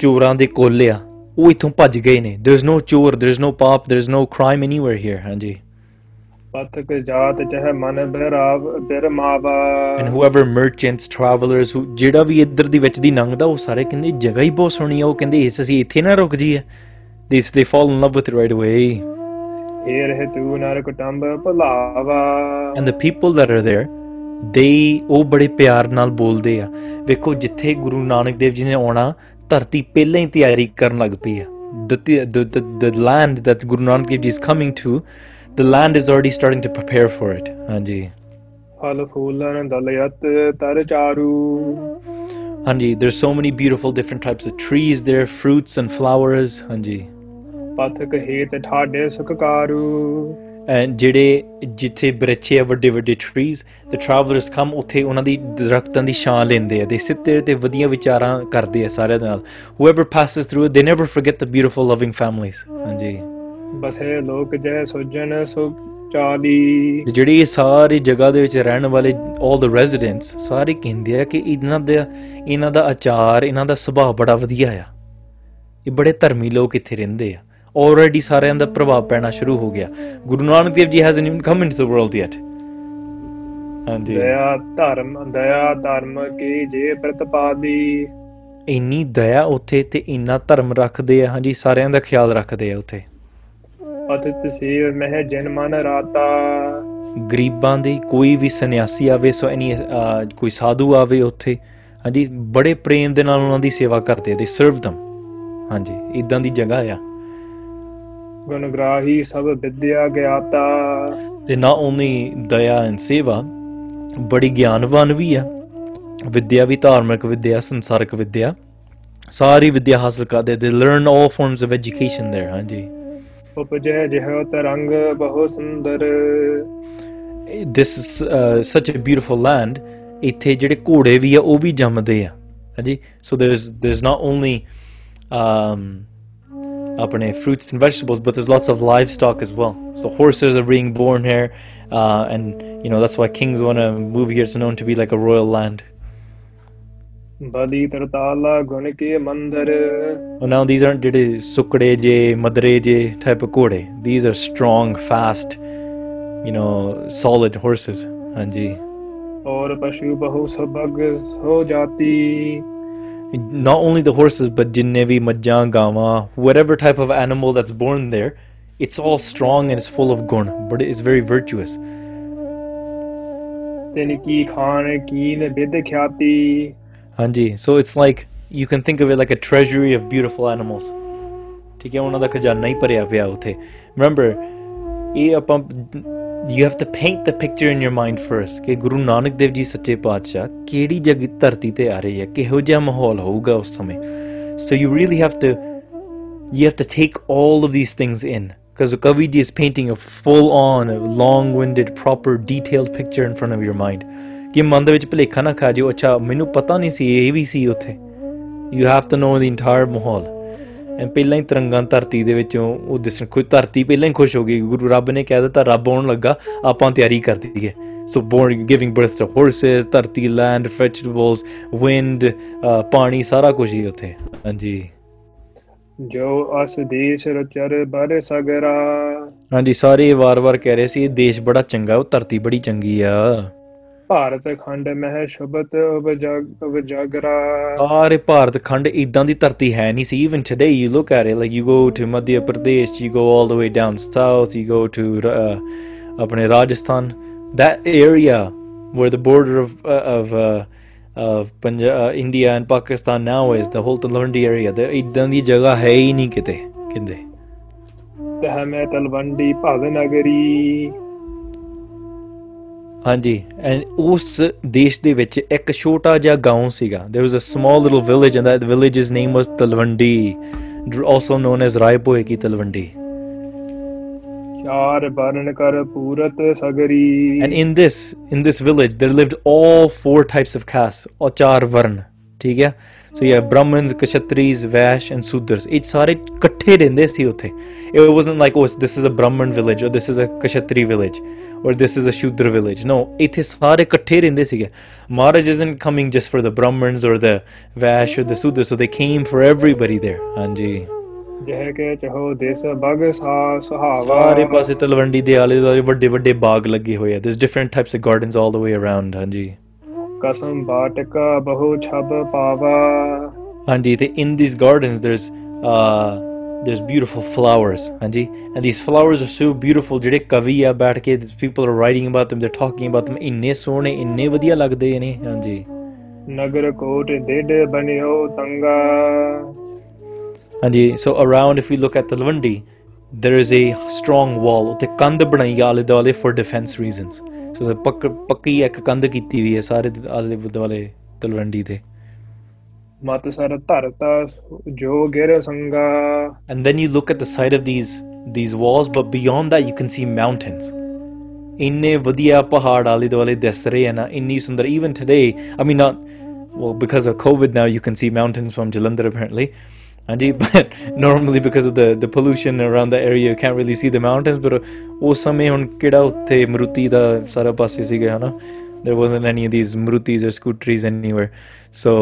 ਚੋਰਾਂ ਦੇ ਕੋਲ ਆ ਉਹ ਇਥੋਂ ਭੱਜ ਗਏ ਨੇ देयर इज नो ਚੋਰ देयर इज नो ਪਾਪ there is no crime anywhere here ਹਾਂਜੀ ਪਤਕ ਜਾਤ ਚਹ ਮਨ ਬਰਾਵ ਮਾਵਾ ਐਂਡ ਹੂਐਵਰ ਮਰਚੈਂਟਸ ਟਰੈਵਲਰਸ ਜਿਹੜਾ ਵੀ ਇੱਧਰ ਦੀ ਵਿੱਚ ਦੀ ਲੰਘਦਾ ਉਹ ਸਾਰੇ ਕਹਿੰਦੇ ਜਗ੍ਹਾ ਹੀ ਬਹੁਤ ਸੋਹਣੀ ਆ ਉਹ ਕਹਿੰਦੇ ਇਸ ਅਸੀਂ ਇੱਥੇ ਨਾ ਰੁਕ ਜੀਏ this they fall in love with right away and the people that are there they ਉਹ ਬੜੇ ਪਿਆਰ ਨਾਲ ਬੋਲਦੇ ਆ ਵੇਖੋ ਜਿੱਥੇ ਗੁਰੂ ਨਾਨਕ ਦੇਵ ਜੀ ਨੇ ਆਉਣਾ ਧਰਤੀ ਪਹਿਲਾਂ ਹੀ ਤਿਆਰੀ ਕਰਨ ਲੱਗ ਪਈ ਆ the land that Guru Nanak Dev ji is coming to the land is already starting to prepare for it ਹਾਂਜੀ ਫਲ ਫੁੱਲਾਂ ਦਲਯਤ ਤਰ ਚਾਰੂ ਹਾਂਜੀ there so many beautiful different types of trees there fruits and flowers ਹਾਂਜੀ ਪਥਕ ਹੇਤ ਠਾਡੇ ਸੁਖਕਾਰੂ ਜਿਹੜੇ ਜਿੱਥੇ ਬਰਛੇ ਵੱਡੇ ਵੱਡੇ ਟਰੀਜ਼ ਦਾ ਟਰੈਵਲਰਸ ਕਮ ਉਥੇ ਉਹਨਾਂ ਦੀ ਦਰਖਤਾਂ ਦੀ ਛਾਂ ਲੈਂਦੇ ਆ ਤੇ ਸਿੱਤੇ ਤੇ ਵਧੀਆਂ ਵਿਚਾਰਾਂ ਕਰਦੇ ਆ ਸਾਰਿਆਂ ਦੇ ਨਾਲ whoever passes through they never forget the beautiful loving families ਹਾਂਜੀ ਬਸੇ ਲੋਕ ਜੈ ਸੋਜਨ ਸੋ ਚਾਲੀ ਜਿਹੜੀ ਸਾਰੀ ਜਗ੍ਹਾ ਦੇ ਵਿੱਚ ਰਹਿਣ ਵਾਲੇ 올 ਦ ਰੈਜ਼ੀਡੈਂਟਸ ਸਾਰੇ ਕਹਿੰਦੇ ਆ ਕਿ ਇਹਨਾਂ ਦਾ ਇਹਨਾਂ ਦਾ ਆਚਾਰ ਇਹਨਾਂ ਦਾ ਸੁਭਾਅ ਬੜਾ ਵਧੀਆ ਆ ਇਹ ਬੜੇ ਧਰਮੀ ਲੋਕ ਇੱਥੇ ਰਹਿੰਦੇ ਆ ਆਲਰੇਡੀ ਸਾਰਿਆਂ ਦਾ ਪ੍ਰਭਾਵ ਪੈਣਾ ਸ਼ੁਰੂ ਹੋ ਗਿਆ ਗੁਰੂ Nanak Dev ji hasn't even come into the world yet ਹਾਂਜੀ ਦਇਆ ਧਰਮ ਦਇਆ ਧਰਮ ਕੀ ਜੇ ਪ੍ਰਤਪਾਦੀ ਇੰਨੀ ਦਇਆ ਉੱਥੇ ਤੇ ਇੰਨਾ ਧਰਮ ਰੱਖਦੇ ਆ ਹਾਂਜੀ ਸਾਰਿਆਂ ਦਾ ਖਿਆਲ ਰੱਖਦੇ ਆ ਉੱਥੇ ਅਤਿਤ ਤਸੀਰ ਮਹਿ ਜਨ ਮਨ ਰਾਤਾ ਗਰੀਬਾਂ ਦੇ ਕੋਈ ਵੀ ਸੰਨਿਆਸੀ ਆਵੇ ਸੋ ਐਨੀ ਕੋਈ ਸਾਧੂ ਆਵੇ ਉੱਥੇ ਹਾਂਜੀ ਬੜੇ ਪ੍ਰੇਮ ਦੇ ਨਾਲ ਉਹਨਾਂ ਦੀ ਸੇਵਾ ਕਰਦੇ ਦੇ ਸਰਵ ਦਮ ਹਾਂਜੀ ਇਦਾਂ ਦੀ ਜਗ੍ਹਾ ਆ ਗੁਣਗ੍ਰਾਹੀ ਸਭ ਵਿਦਿਆ ਗਿਆਤਾ ਤੇ ਨਾ ਉਨੀ ਦਇਆ ਐਂ ਸੇਵਾ ਬੜੀ ਗਿਆਨਵਾਨ ਵੀ ਆ ਵਿਦਿਆ ਵੀ ਧਾਰਮਿਕ ਵਿਦਿਆ ਸੰਸਾਰਿਕ ਵਿਦਿਆ ਸਾਰੀ ਵਿਦਿਆ ਹਾਸਲ ਕਰਦੇ they learn all forms of education there ਹਾਂਜੀ ਉਪਜੈ ਜਿਹੋ ਤਰੰਗ ਬਹੁ ਸੁੰਦਰ ਦਿਸ ਇਸ ਸੱਚ ਅ ਬਿਊਟੀਫੁਲ ਲੈਂਡ ਇੱਥੇ ਜਿਹੜੇ ਘੋੜੇ ਵੀ ਆ ਉਹ ਵੀ ਜੰਮਦੇ ਆ ਹਾਂਜੀ ਸੋ ਦੇਰ ਇਸ ਦੇਰ ਇਸ ਨਾਟ ਓਨਲੀ ਅਮ अपने fruits and vegetables, but there's lots of livestock as well. So horses are being born here, uh, and you know that's why kings want to move here. It's known to be like a royal land. Bali now these aren't ਜਿਹੜੇ ਸੁਕੜੇ ਜੇ type of kore. these are strong fast you know solid horses Anji not only the horses but jinnevi majjan gama whatever type of animal that's born there it's all strong and it's full of gun but it's very virtuous Hanji. so it's like you can think of it like a treasury of beautiful animals remember you have to paint the picture in your mind first ਕਿ ਗੁਰੂ ਨਾਨਕ ਦੇਵ ਜੀ ਸੱਚੇ ਪਾਤਸ਼ਾਹ ਕਿਹੜੀ ਜਗ ਧਰਤੀ ਤੇ ਆ ਰਹੇ ਹੈ ਕਿਹੋ ਜਿਹਾ ਮਾਹੌਲ ਹੋਊਗਾ ਉਸ ਸਮੇਂ so you really have to you have to take all of these things in because Kaviji is painting a full on, long winded, proper, detailed picture in front of your mind. ਕਿ ਮਨ ਦੇ ਵਿੱਚ ਭਲੇਖਾ ਨਾ ਖਾ ਜਿਓ ਅੱਛਾ ਮੈਨੂੰ ਪਤਾ ਨਹੀਂ ਸੀ ਇਹ ਵੀ ਸੀ ਉੱਥੇ you have to know the entire ਮਾਹੌਲ ਪਹਿਲਾਂ ਹੀ ਤਰੰਗਾਂ ਧਰਤੀ ਦੇ ਵਿੱਚੋਂ ਉਹ ਦਿਸਣ ਕੋਈ ਧਰਤੀ ਪਹਿਲਾਂ ਹੀ ਖੁਸ਼ ਹੋ ਗਈ ਗੁਰੂ ਰੱਬ ਨੇ ਕਹਿ ਦਿੱਤਾ ਰੱਬ ਆਉਣ ਲੱਗਾ ਆਪਾਂ ਤਿਆਰੀ ਕਰ ਦਈਏ so born giving birth to horses ਧਰਤੀ ਲੈਂਡ vegetables wind ਪਾਣੀ ਸਾਰਾ ਕੁਝ ਹੀ ਉੱਥੇ ਹਾਂਜੀ ਜੋ ਅਸ ਦੇਸ਼ ਰਚਰ ਬਾਰੇ ਸਗਰਾ ਹਾਂਜੀ ਸਾਰੇ ਵਾਰ-ਵਾਰ ਕਹਿ ਰਹੇ ਸੀ ਇਹ ਦੇਸ਼ ਬੜਾ ਚੰਗਾ ਉਹ ਧਰਤੀ ਬੜੀ ਚੰਗੀ ਆ ਭਾਰਤ ਖੰਡ ਮਹਿ ਸ਼ਬਦ ਵਜਾਗਰਾ ਆਰੇ ਭਾਰਤ ਖੰਡ ਇਦਾਂ ਦੀ ਧਰਤੀ ਹੈ ਨਹੀਂ ਸੀ even today you look at it like you go to Madhya Pradesh you go all the way down south you go to ਆਪਣੇ Rajasthan that area where the border of of of Punjab India and Pakistan now is the whole to the whole Talwandi area ਇਦਾਂ ਦੀ ਜਗ੍ਹਾ ਹੈ ਹੀ ਨਹੀਂ ਕਿਤੇ ਕਿੰਦੇ ਤਹ ਮੈਂ ਤਲਵੰਡੀ ਭਾਵਨਗਰੀ ਹਾਂਜੀ ਉਸ ਦੇਸ਼ ਦੇ ਵਿੱਚ ਇੱਕ ਛੋਟਾ ਜਿਹਾ گاؤں ਸੀਗਾ there was a small little village and that village's name was Talwandi also known as ਰਾਇਪੋਏ ਕੀ ਤਲਵੰਡੀ ਚਾਰ ਵਰਨ ਕਰ ਪੂਰਤ ਸਗਰੀ and in this in this village there lived all four types of caste ਔਰ ਚਾਰ ਵਰਨ ਠੀਕ ਹੈ so you have brahmins kshatriyas vash and sudras each sare ikatthe rehnde si utthe it wasn't like oh this is a brahmin village or this is a kshatri village or this is a Sudra village no ithe sare ikatthe rehnde sige maharaj isn't coming just for the brahmins or the vash or the sudras so they came for everybody there hanji ਜਹ ਕੇ ਚਹੋ ਦੇਸ ਬਾਗ ਸਹਾਵਾ ਸਾਰੇ ਪਾਸੇ ਤਲਵੰਡੀ ਦੇ ਆਲੇ ਦੁਆਲੇ ਵੱਡੇ ਵੱਡੇ ਬਾਗ ਲੱਗੇ ਹੋਏ ਆ this different types of gardens all the way around ਹਾਂਜੀ ਕਸਮ ਬਾਟਕਾ ਬਹੁ ਛਬ ਪਾਵਾ ਹਾਂਜੀ ਤੇ in these gardens there's uh there's beautiful flowers ਹਾਂਜੀ and these flowers are so beautiful ਜਿਹੜੇ ਕਵੀ ਆ ਬੈਠ ਕੇ these people are writing about them they're talking about them ਇੰਨੇ ਸੋਹਣੇ ਇੰਨੇ ਵਧੀਆ ਲੱਗਦੇ ਨੇ ਹਾਂਜੀ ਨਗਰ ਕੋਟ ਡੇਡ ਬਨਿਓ ਤੰਗਾ ਹਾਂਜੀ so around if we look at the Lavandi there is a strong wall ਤੇ ਕੰਧ ਬਣਾਈ ਆਲੇ ਦੁਆਲੇ for defense reasons ਸੋ ਪੱਕ ਪੱਕੀ ਇੱਕ ਕੰਧ ਕੀਤੀ ਹੋਈ ਹੈ ਸਾਰੇ ਆਲੇ ਦੁਆਲੇ ਤਲਵੰਡੀ ਦੇ ਮਾਤਾ ਸਾਰਾ ਧਰਤਾ ਜੋ ਗਿਰ ਸੰਗਾ and then you look at the side of these these walls but beyond that you can see mountains ਇੰਨੇ ਵਧੀਆ ਪਹਾੜ ਆਲੇ ਦੁਆਲੇ ਦਿਸ ਰਹੇ ਹਨ ਇੰਨੀ ਸੁੰਦਰ even today I mean not well because of Covid now you can see mountains from Jalandhar apparently ਹਾਂਜੀ but normally because of the the pollution around the area you can't really see the mountains but ਉਹ ਸਮੇਂ ਹੁਣ ਕਿਹੜਾ ਉੱਥੇ ਮਰੂਤੀ ਦਾ ਸਾਰਾ ਪਾਸੇ ਸੀਗਾ ਹਨਾ there any of of Marutis or scooties scootries so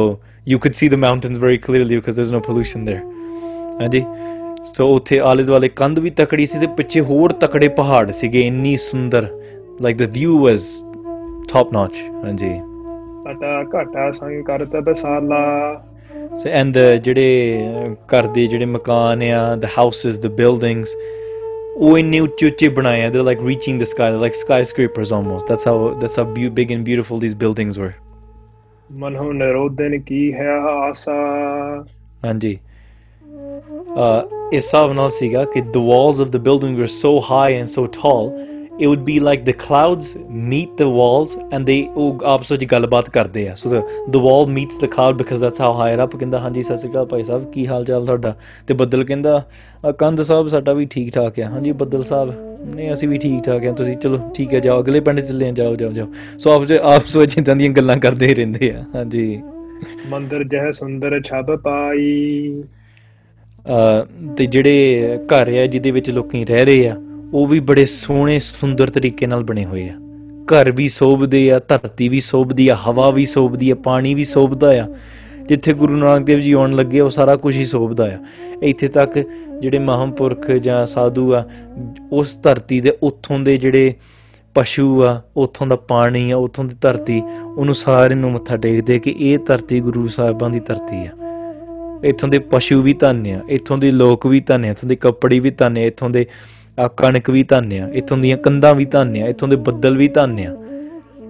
you could see see mountains very clearly clearly because is no pollution there ਹਾਂਜੀ ਸੋ ਉੱਥੇ ਆਲੇ ਦੁਆਲੇ ਕੰਧ ਵੀ ਤਕੜੀ ਸੀ ਤੇ ਪਿੱਛੇ ਹੋਰ ਤਕੜੇ ਪਹਾੜ ਸੀਗੇ ਇੰਨੀ ਸੁੰਦਰ like the view was top notch ਹਾਂਜੀ ਪਟਾ ਘਟਾ ਸੰਗ ਕਰਤਾ ਬਸਾਲਾ So, and the ਜਿਹੜੇ ਘਰ ਦੇ ਜਿਹੜੇ ਮਕਾਨ ਆ the houses the buildings ਉਹ ਇੰਨੇ ਉੱਚੇ ਉੱਚੇ ਬਣਾਏ they're like reaching the sky they're like skyscrapers almost that's how that's how be- big and beautiful these buildings were ਮਨਹੁ ਨਰੋਦਨ ਕੀ ਹੈ ਆਸਾ ਹਾਂਜੀ ਅ ਇਸ ਹਿਸਾਬ ਨਾਲ ਸੀਗਾ ਕਿ the walls of the building were so high and so tall it would be like the clouds meet the walls and they ਉਹ ਆਪਸ ਵਿੱਚ ਗੱਲਬਾਤ ਕਰਦੇ ਆ ਸੋ the the wall meets the cloud because that's how higher up ਕਹਿੰਦਾ ਹਾਂਜੀ ਸਤਿ ਸ਼੍ਰੀ ਅਕਾਲ ਭਾਈ ਸਾਹਿਬ ਕੀ ਹਾਲ ਚਾਲ ਤੁਹਾਡਾ ਤੇ ਬੱਦਲ ਕਹਿੰਦਾ ਕੰਧ ਸਾਹਿਬ ਸਾਡਾ ਵੀ ਠੀਕ ਠਾਕ ਆ ਹਾਂਜੀ ਬੱਦਲ ਸਾਹਿਬ ਨੇ ਅਸੀਂ ਵੀ ਠੀਕ ਠਾਕ ਆ ਤੁਸੀਂ ਚਲੋ ਠੀਕ ਹੈ ਜਾਓ ਅਗਲੇ ਪਿੰਡ ਚੱਲੇ ਜਾਓ ਜਾਓ ਜਾਓ ਸੋ ਆਪਸ ਆਪਸ ਵਿੱਚ ਇਦਾਂ ਦੀਆਂ ਗੱਲਾਂ ਕਰਦੇ ਹੀ ਰਹਿੰਦੇ ਆ ਹਾਂਜੀ ਮੰਦਰ ਜਹ ਸੁੰਦਰ ਛਬ ਪਾਈ ਤੇ ਜਿਹੜੇ ਘਰ ਆ ਜਿਹਦੇ ਵਿੱਚ ਲੋਕੀ ਰਹਿ ਰਹੇ ਆ ਉਹ ਵੀ ਬੜੇ ਸੋਹਣੇ ਸੁੰਦਰ ਤਰੀਕੇ ਨਾਲ ਬਣੇ ਹੋਏ ਆ ਘਰ ਵੀ ਸੋਭਦੇ ਆ ਧਰਤੀ ਵੀ ਸੋਭਦੀ ਆ ਹਵਾ ਵੀ ਸੋਭਦੀ ਆ ਪਾਣੀ ਵੀ ਸੋਭਦਾ ਆ ਜਿੱਥੇ ਗੁਰੂ ਨਾਨਕ ਦੇਵ ਜੀ ਆਉਣ ਲੱਗੇ ਉਹ ਸਾਰਾ ਕੁਝ ਹੀ ਸੋਭਦਾ ਆ ਇੱਥੇ ਤੱਕ ਜਿਹੜੇ ਮਹਾਂਪੁਰਖ ਜਾਂ ਸਾਧੂ ਆ ਉਸ ਧਰਤੀ ਦੇ ਉੱਥੋਂ ਦੇ ਜਿਹੜੇ ਪਸ਼ੂ ਆ ਉੱਥੋਂ ਦਾ ਪਾਣੀ ਆ ਉੱਥੋਂ ਦੀ ਧਰਤੀ ਉਹਨੂੰ ਸਾਰੇ ਨੂੰ ਮੱਥਾ ਟੇਕਦੇ ਕਿ ਇਹ ਧਰਤੀ ਗੁਰੂ ਸਾਹਿਬਾਂ ਦੀ ਧਰਤੀ ਆ ਇੱਥੋਂ ਦੇ ਪਸ਼ੂ ਵੀ ਧੰਨ ਆ ਇੱਥੋਂ ਦੇ ਲੋਕ ਵੀ ਧੰਨ ਆ ਇੱਥੋਂ ਦੇ ਕੱਪੜੇ ਵੀ ਧੰਨ ਆ ਇੱਥੋਂ ਦੇ ਆ ਕਣਕ ਵੀ ਧੰਨਿਆ ਇਥੋਂ ਦੀਆਂ ਕੰਧਾਂ ਵੀ ਧੰਨਿਆ ਇਥੋਂ ਦੇ ਬੱਦਲ ਵੀ ਧੰਨਿਆ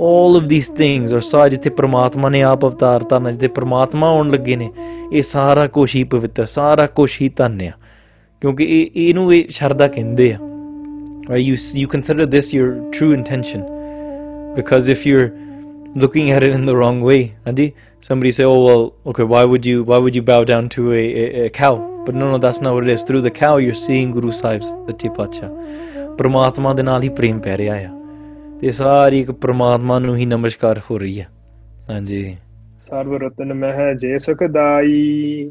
all of these things are ਸਾ ਜਿੱਥੇ ਪ੍ਰਮਾਤਮਾ ਨੇ ਆਪ ਅਵਤਾਰ ਤਾਂ ਜਿੱਥੇ ਪ੍ਰਮਾਤਮਾ ਆਉਣ ਲੱਗੇ ਨੇ ਇਹ ਸਾਰਾ ਕੁਝ ਹੀ ਪਵਿੱਤਰ ਸਾਰਾ ਕੁਝ ਹੀ ਧੰਨਿਆ ਕਿਉਂਕਿ ਇਹ ਇਹਨੂੰ ਇਹ ਸ਼ਰਦਾ ਕਹਿੰਦੇ ਆ you you consider this your true intention because if you're looking at it in the wrong way ਹਾਂਜੀ somebody say oh well okay why would you why would you bow down to a, ਪਰ no no that's not what it Through through the cow you seeing Guru Sahib's ਸੱਚੇ ਪਾਤਸ਼ਾਹ ਪ੍ਰਮਾਤਮਾ ਦੇ ਨਾਲ ਹੀ ਪ੍ਰੇਮ ਪੈ ਰਿਹਾ ਆ ਤੇ ਸਾਰੀ ਇੱਕ ਪ੍ਰਮਾਤਮਾ ਨੂੰ ਹੀ ਨਮਸਕਾਰ ਹੋ ਰਹੀ ਹਾਂਜੀ ਸਰਵ ਰਤਨ ਜੇ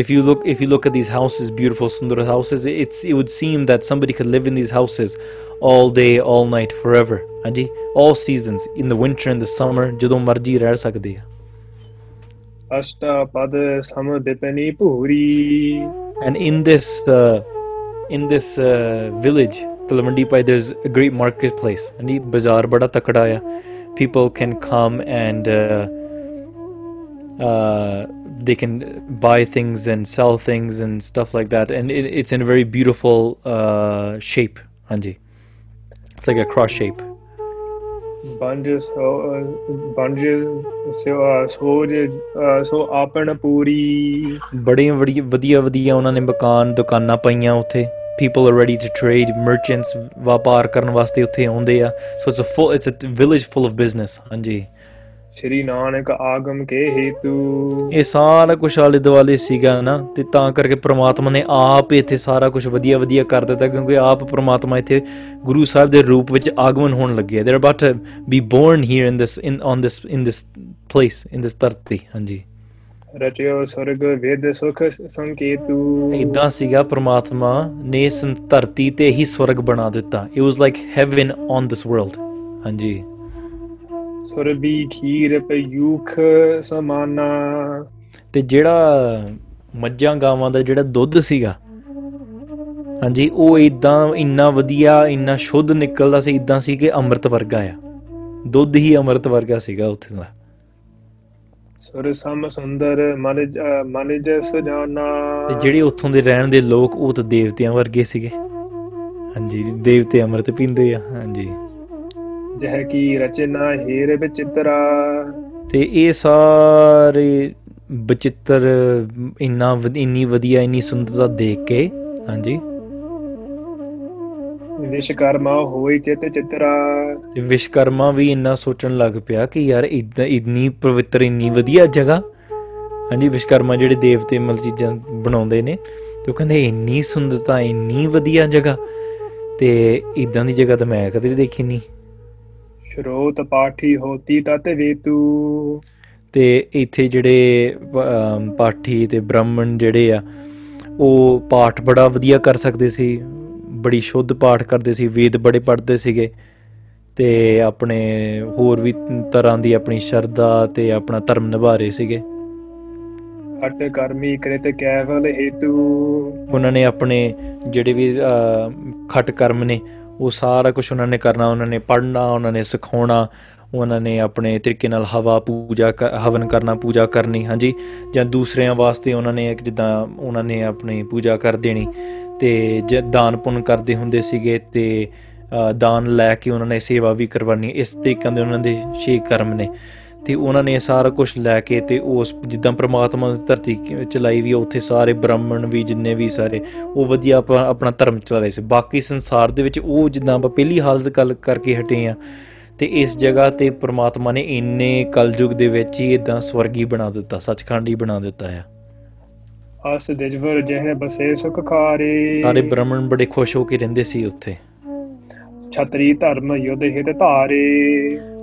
if you look if you look at these houses beautiful sundar houses it's it would seem that somebody could live in these houses all day all night forever all seasons in the winter and the summer ਜਦੋਂ marji ਰਹਿ ਸਕਦੇ and in this uh, in this uh, village, Talamandipai, there's a great marketplace. And bazaar bada takadaya. People can come and uh, uh, they can buy things and sell things and stuff like that. And it, it's in a very beautiful uh, shape, Anji. It's like a cross shape. ਬੰਜ ਸੋ ਬੰਜ ਸੋਜ ਸੋ ਆਪਣ ਪੂਰੀ ਬੜੇ ਵਧੀਆ ਵਧੀਆ ਉਹਨਾਂ ਨੇ ਮਕਾਨ ਦੁਕਾਨਾਂ ਪਾਈਆਂ ਉੱਥੇ people are ready to trade merchants vapar ਕਰਨ vaste utthe ਆਉਂਦੇ a so it's a full it's a village full of business hanji ਸ੍ਰੀ ਨਾਨਕ ਆਗਮ ਕੇ ਹੇਤੂ ਇਹ ਸਾਰਾ ਕੁਝ ਆਲੇ ਦੁਆਲੇ ਸੀਗਾ ਨਾ ਤੇ ਤਾਂ ਕਰਕੇ ਪ੍ਰਮਾਤਮਾ ਨੇ ਆਪ ਇੱਥੇ ਸਾਰਾ ਕੁਝ ਵਧੀਆ ਵਧੀਆ ਕਰ ਦਿੱਤਾ ਕਿਉਂਕਿ ਆਪ ਪ੍ਰਮਾਤਮਾ ਇੱਥੇ ਗੁਰੂ ਸਾਹਿਬ ਦੇ ਰੂਪ ਵਿੱਚ ਆਗਮਨ ਹੋਣ ਲੱਗੇ they are about to be born here in this in on this in this place in this ਧਰਤੀ ਹਾਂਜੀ ਰਚਿਓ ਸਰਗ ਵੇਦ ਸੁਖ ਸੰਕੇਤੂ ਇਦਾਂ ਸੀਗਾ ਪ੍ਰਮਾਤਮਾ ਨੇ ਧਰਤੀ ਤੇ ਹੀ ਸਵਰਗ ਬਣਾ ਦਿੱਤਾ it was like heaven on this world ਹਾਂਜੀ ਸੁਰਬੀ ਖੀਰ ਪਯੂਖ ਸਮਾਨਾ ਤੇ ਜਿਹੜਾ ਮੱਝਾਂ ਗਾਵਾਂ ਦਾ ਜਿਹੜਾ ਦੁੱਧ ਸੀਗਾ ਹਾਂਜੀ ਉਹ ਇਦਾਂ ਇੰਨਾ ਵਧੀਆ ਇੰਨਾ ਸ਼ੁੱਧ ਨਿਕਲਦਾ ਸੀ ਇਦਾਂ ਸੀ ਕਿ ਅੰਮ੍ਰਿਤ ਵਰਗਾ ਆ ਦੁੱਧ ਹੀ ਅੰਮ੍ਰਿਤ ਵਰਗਾ ਸੀਗਾ ਉੱਥੇ ਦਾ ਸੁਰ ਸਮ ਸੁੰਦਰ ਮਨ ਜਸ ਜਾਣਾ ਤੇ ਜਿਹੜੇ ਉੱਥੋਂ ਦੇ ਰਹਿਣ ਦੇ ਲੋਕ ਉਹ ਤਾਂ ਦੇਵਤਿਆਂ ਵਰਗੇ ਸੀਗੇ ਹਾਂਜੀ ਦੇਵਤੇ ਅੰਮ੍ਰਿਤ ਪੀਂਦੇ ਆ ਹਾਂਜੀ ਜਹ ਕੀ ਰਚਨਾ ਹੀਰ ਬਚਿਤਰਾ ਤੇ ਇਹ ਸਾਰੇ ਬਚਿੱਤਰ ਇੰਨਾ ਇੰਨੀ ਵਧੀਆ ਇੰਨੀ ਸੁੰਦਰਤਾ ਦੇਖ ਕੇ ਹਾਂਜੀ ਵਿਸ਼ਕਰਮਾ ਹੋਈ ਚਿਤ ਚਿਤਰਾ ਤੇ ਵਿਸ਼ਕਰਮਾ ਵੀ ਇੰਨਾ ਸੋਚਣ ਲੱਗ ਪਿਆ ਕਿ ਯਾਰ ਇਦਾਂ ਇੰਨੀ ਪਵਿੱਤਰ ਇੰਨੀ ਵਧੀਆ ਜਗ੍ਹਾ ਹਾਂਜੀ ਵਿਸ਼ਕਰਮਾ ਜਿਹੜੇ ਦੇਵਤੇ ਮਲ ਚੀਜ਼ਾਂ ਬਣਾਉਂਦੇ ਨੇ ਤੇ ਉਹ ਕਹਿੰਦੇ ਇੰਨੀ ਸੁੰਦਰਤਾ ਇੰਨੀ ਵਧੀਆ ਜਗ੍ਹਾ ਤੇ ਇਦਾਂ ਦੀ ਜਗ੍ਹਾ ਤਾਂ ਮੈਂ ਕਦੇ ਦੇਖੀ ਨਹੀਂ ਸ਼ਰੋਤ ਪਾਠੀ ਹੋਤੀ ਤਤ ਵੇਤੂ ਤੇ ਇੱਥੇ ਜਿਹੜੇ ਪਾਠੀ ਤੇ ਬ੍ਰਾਹਮਣ ਜਿਹੜੇ ਆ ਉਹ ਪਾਠ ਬੜਾ ਵਧੀਆ ਕਰ ਸਕਦੇ ਸੀ ਬੜੀ ਸ਼ੁੱਧ ਪਾਠ ਕਰਦੇ ਸੀ ਵੇਦ ਬੜੇ ਪੜ੍ਹਦੇ ਸੀਗੇ ਤੇ ਆਪਣੇ ਹੋਰ ਵੀ ਤਰ੍ਹਾਂ ਦੀ ਆਪਣੀ ਸ਼ਰਧਾ ਤੇ ਆਪਣਾ ਧਰਮ ਨਿਭਾ ਰਹੇ ਸੀਗੇ ਅਟ ਕਰਮੀ ਕ੍ਰਿਤ ਕੇਵਲ ਹੇਤੂ ਉਹਨਾਂ ਨੇ ਆਪਣੇ ਜਿਹੜੇ ਵੀ ਖਟ ਕਰਮ ਨੇ ਉਹ ਸਾਰਾ ਕੁਝ ਉਹਨਾਂ ਨੇ ਕਰਨਾ ਉਹਨਾਂ ਨੇ ਪੜਨਾ ਉਹਨਾਂ ਨੇ ਸਿਖਾਉਣਾ ਉਹਨਾਂ ਨੇ ਆਪਣੇ ਤਰੀਕੇ ਨਾਲ ਹਵਾ ਪੂਜਾ ਹਵਨ ਕਰਨਾ ਪੂਜਾ ਕਰਨੀ ਹਾਂਜੀ ਜਾਂ ਦੂਸਰਿਆਂ ਵਾਸਤੇ ਉਹਨਾਂ ਨੇ ਜਿੱਦਾਂ ਉਹਨਾਂ ਨੇ ਆਪਣੀ ਪੂਜਾ ਕਰ ਦੇਣੀ ਤੇ ਜੇ ਦਾਨ ਪੁੰਨ ਕਰਦੇ ਹੁੰਦੇ ਸੀਗੇ ਤੇ ਦਾਨ ਲੈ ਕੇ ਉਹਨਾਂ ਨੇ ਸੇਵਾ ਵੀ ਕਰਵਾਨੀ ਇਸ ਤਰੀਕੇ ਦੇ ਉਹਨਾਂ ਦੇ ਛੇ ਕਰਮ ਨੇ ਤੇ ਉਹਨਾਂ ਨੇ ਸਾਰਾ ਕੁਝ ਲੈ ਕੇ ਤੇ ਉਸ ਜਿੱਦਾਂ ਪ੍ਰਮਾਤਮਾ ਦੀ ਧਰਤੀ ਚਲਾਈ ਵੀ ਉੱਥੇ ਸਾਰੇ ਬ੍ਰਾਹਮਣ ਵੀ ਜਿੰਨੇ ਵੀ ਸਾਰੇ ਉਹ ਵਧੀਆ ਆਪਣਾ ਧਰਮ ਚਲਾ ਰਹੇ ਸੀ ਬਾਕੀ ਸੰਸਾਰ ਦੇ ਵਿੱਚ ਉਹ ਜਿੱਦਾਂ ਆਪਾਂ ਪਹਿਲੀ ਹਾਲਤ ਗੱਲ ਕਰਕੇ ਹਟੇ ਆ ਤੇ ਇਸ ਜਗ੍ਹਾ ਤੇ ਪ੍ਰਮਾਤਮਾ ਨੇ ਇੰਨੇ ਕਲਯੁਗ ਦੇ ਵਿੱਚ ਹੀ ਇਦਾਂ ਸਵਰਗੀ ਬਣਾ ਦਿੱਤਾ ਸੱਚਖੰਡ ਹੀ ਬਣਾ ਦਿੱਤਾ ਆ ਆਸ ਦੇਜਵਰ ਜਹ ਬਸੇ ਸੁਖਕਾਰੇ ਸਾਰੇ ਬ੍ਰਾਹਮਣ ਬੜੇ ਖੁਸ਼ ਹੋ ਕੇ ਰਹਿੰਦੇ ਸੀ ਉੱਥੇ ਛਤਰੀ ਧਰਮ ਯੁੱਧ ਹਿਤ ਧਾਰੇ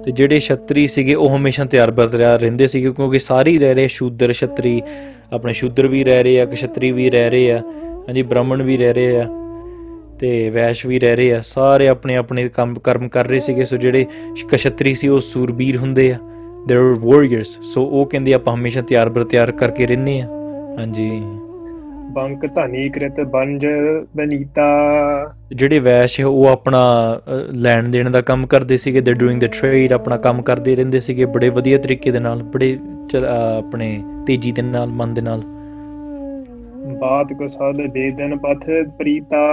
ਤੇ ਜਿਹੜੇ ਛਤਰੀ ਸੀਗੇ ਉਹ ਹਮੇਸ਼ਾ ਤਿਆਰ ਬਰ ਰਿਆ ਰਹਿੰਦੇ ਸੀ ਕਿਉਂਕਿ ਸਾਰੇ ਰਹਿ ਰਹੇ ਸ਼ੂਦਰ ਛਤਰੀ ਆਪਣੇ ਸ਼ੂਦਰ ਵੀ ਰਹਿ ਰਹੇ ਆ ਕਸ਼ਤਰੀ ਵੀ ਰਹਿ ਰਹੇ ਆ ਹਾਂਜੀ ਬ੍ਰਾਹਮਣ ਵੀ ਰਹਿ ਰਹੇ ਆ ਤੇ ਵੈਸ਼ ਵੀ ਰਹਿ ਰਹੇ ਆ ਸਾਰੇ ਆਪਣੇ ਆਪਣੇ ਕੰਮ ਕਰਮ ਕਰ ਰਹੇ ਸੀਗੇ ਸੋ ਜਿਹੜੇ ਕਸ਼ਤਰੀ ਸੀ ਉਹ ਸੂਰਬੀਰ ਹੁੰਦੇ ਆ ਦੇ ਆਰ ਵਾਰੀਅਰਸ ਸੋ ਉਹ ਕਹਿੰਦੇ ਆਪਾਂ ਹਮੇਸ਼ਾ ਤਿਆਰ ਬਰ ਤਿਆਰ ਕਰਕੇ ਰਹਿੰਨੇ ਆ ਹਾਂਜੀ ਬੰਕ ਧਨੀਕ੍ਰਿਤ ਬੰਜ ਬਨੀਤਾ ਜਿਹੜੇ ਵੈਸ਼ ਉਹ ਆਪਣਾ ਲੈਣ ਦੇਣ ਦਾ ਕੰਮ ਕਰਦੇ ਸੀਗੇ ਦੇ ਡੂਇੰਗ ਦ ਟ੍ਰੇਡ ਆਪਣਾ ਕੰਮ ਕਰਦੇ ਰਹਿੰਦੇ ਸੀਗੇ ਬੜੇ ਵਧੀਆ ਤਰੀਕੇ ਦੇ ਨਾਲ ਬੜੇ ਆਪਣੇ ਤੇਜ਼ੀ ਦੇ ਨਾਲ ਮਨ ਦੇ ਨਾਲ ਬਾਤ ਕੋ ਦੇ ਬੇਦਨ ਪਥ ਪ੍ਰੀਤਾ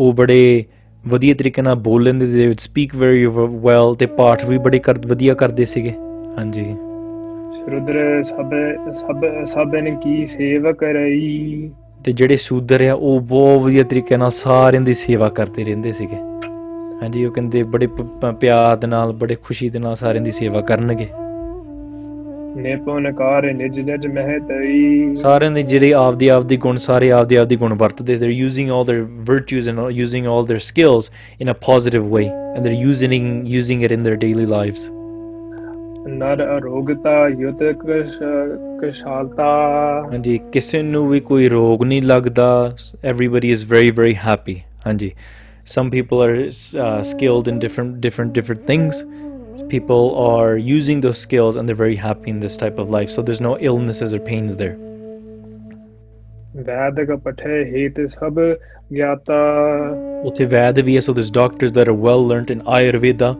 ਉਹ ਬੜੇ ਵਧੀਆ ਤਰੀਕੇ ਨਾਲ ਬੋਲ ਲੈਂਦੇ ਦੇ ਸਪੀਕ ਵੈਰੀ ਵੈਲ ਤੇ ਪਾਠ ਵੀ ਬੜੇ ਕਰ ਵਧੀਆ ਕਰਦੇ ਸੀਗੇ ਹਾਂਜੀ ਰੁਦਰ ਸਭ ਸਭ ਸਭਨ ਕੀ ਸੇਵਾ ਕਰਈ ਤੇ ਜਿਹੜੇ ਸੂਦਰ ਆ ਉਹ ਬਹੁਤ ਵਧੀਆ ਤਰੀਕੇ ਨਾਲ ਸਾਰਿਆਂ ਦੀ ਸੇਵਾ ਕਰਦੇ ਰਹਿੰਦੇ ਸੀਗੇ ਹਾਂਜੀ ਉਹ ਕਹਿੰਦੇ ਬੜੇ ਪਿਆਰ ਦੇ ਨਾਲ ਬੜੇ ਖੁਸ਼ੀ ਦੇ ਨਾਲ ਸਾਰਿਆਂ ਦੀ ਸੇਵਾ ਕਰਨਗੇ ਕਾਰ ਨਿਜ ਨਿਜ ਮਹਤਈ ਸਾਰਿਆਂ ਦੀ ਜਿਹੜੇ ਆਪਦੀ ਆਪਦੀ ਗੁਣ ਸਾਰੇ ਆਪਦੀ ਆਪਦੀ ਗੁਣ ਵਰਤਦੇ they using all their virtues and using all their skills in a positive way and they using using it in their daily lives And ਅਰੋਗਤਾ ਯੁਤ ਕਸ਼ਾਲਤਾ ਹਾਂਜੀ ਕਿਸੇ ਨੂੰ ਵੀ ਕੋਈ everybody is very very happy ਹਾਂਜੀ some people are uh, skilled in different different different things people are using those skills and they're very happy in this type of life so there's no illnesses or pains there ਵੈਦਿਕ ਪਠੇ ਹੀਤ ਸਭ ਗਿਆਤਾ ਉਥੇ ਵੈਦ ਵੀ ਹੈ so there's doctors that are well learned in ayurveda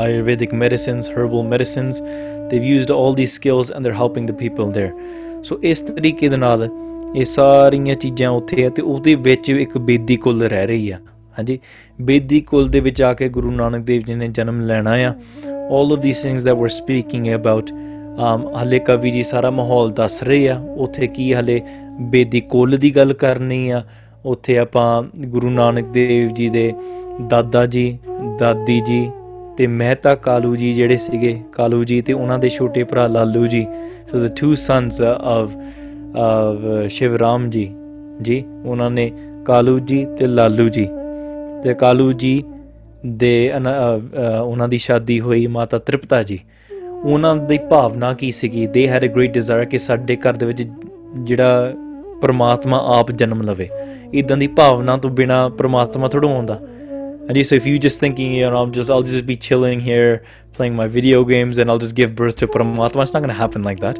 Ayurvedic medicines, herbal medicines. They've used all these skills and they're helping the people there. ਸੋ ਇਸ ਤਰੀਕੇ ਦੇ ਨਾਲ ਇਹ ਸਾਰੀਆਂ ਚੀਜ਼ਾਂ ਉੱਥੇ ਹੈ ਤੇ ਉਹਦੇ ਵਿੱਚ ਇੱਕ ਬੇਦੀ ਕੁੱਲ ਰਹਿ ਰਹੀ ਆ ਹਾਂਜੀ ਬੇਦੀ ਕੁੱਲ ਦੇ ਵਿੱਚ ਆ ਕੇ ਗੁਰੂ ਨਾਨਕ ਦੇਵ ਜੀ ਨੇ ਜਨਮ ਲੈਣਾ ਆ all of these things that we're speaking about um ਹਲੇ ਕਵੀ ਜੀ ਸਾਰਾ ਮਾਹੌਲ ਦੱਸ ਰਹੇ ਆ ਉੱਥੇ ਕੀ ਹਲੇ ਬੇਦੀ ਕੁੱਲ ਦੀ ਗੱਲ ਕਰਨੀ ਆ ਉੱਥੇ ਆਪਾਂ ਗੁਰੂ ਨਾਨਕ ਦੇਵ ਜੀ ਦੇ ਦਾਦਾ ਜੀ ਦਾਦੀ ਜੀ ਤੇ ਮਹਿਤਾ ਕਾਲੂ ਜੀ ਜਿਹੜੇ ਸੀਗੇ ਕਾਲੂ ਜੀ ਤੇ ਉਹਨਾਂ ਦੇ ਛੋਟੇ ਭਰਾ Lalu ji so the two sons of of Shivram ji ji ਉਹਨਾਂ ਨੇ ਕਾਲੂ ਜੀ ਤੇ ਲਾਲੂ ਜੀ ਤੇ ਕਾਲੂ ਜੀ ਦੇ ਉਹਨਾਂ ਦੀ ਸ਼ਾਦੀ ਹੋਈ ਮਾਤਾ ਤ੍ਰਿਪਤਾ ਜੀ ਉਹਨਾਂ ਦੀ ਭਾਵਨਾ ਕੀ ਸੀਗੀ ਦੇ ਹੈਡ ਅ ਗ੍ਰੇਟ ਡਿਜ਼ਾਇਰ ਕਿ ਸਾਡੇ ਘਰ ਦੇ ਵਿੱਚ ਜਿਹੜਾ ਪਰਮਾਤਮਾ ਆਪ ਜਨਮ ਲਵੇ ਇਦਾਂ ਦੀ ਭਾਵਨਾ ਤੋਂ ਬਿਨਾ ਪਰਮਾਤਮਾ ਥੜੋਂ ਆਉਂਦਾ And so if you just thinking, you know, I'm just I'll just be chilling here playing my video games and I'll just give birth to Paramatma, it's not going to happen like that.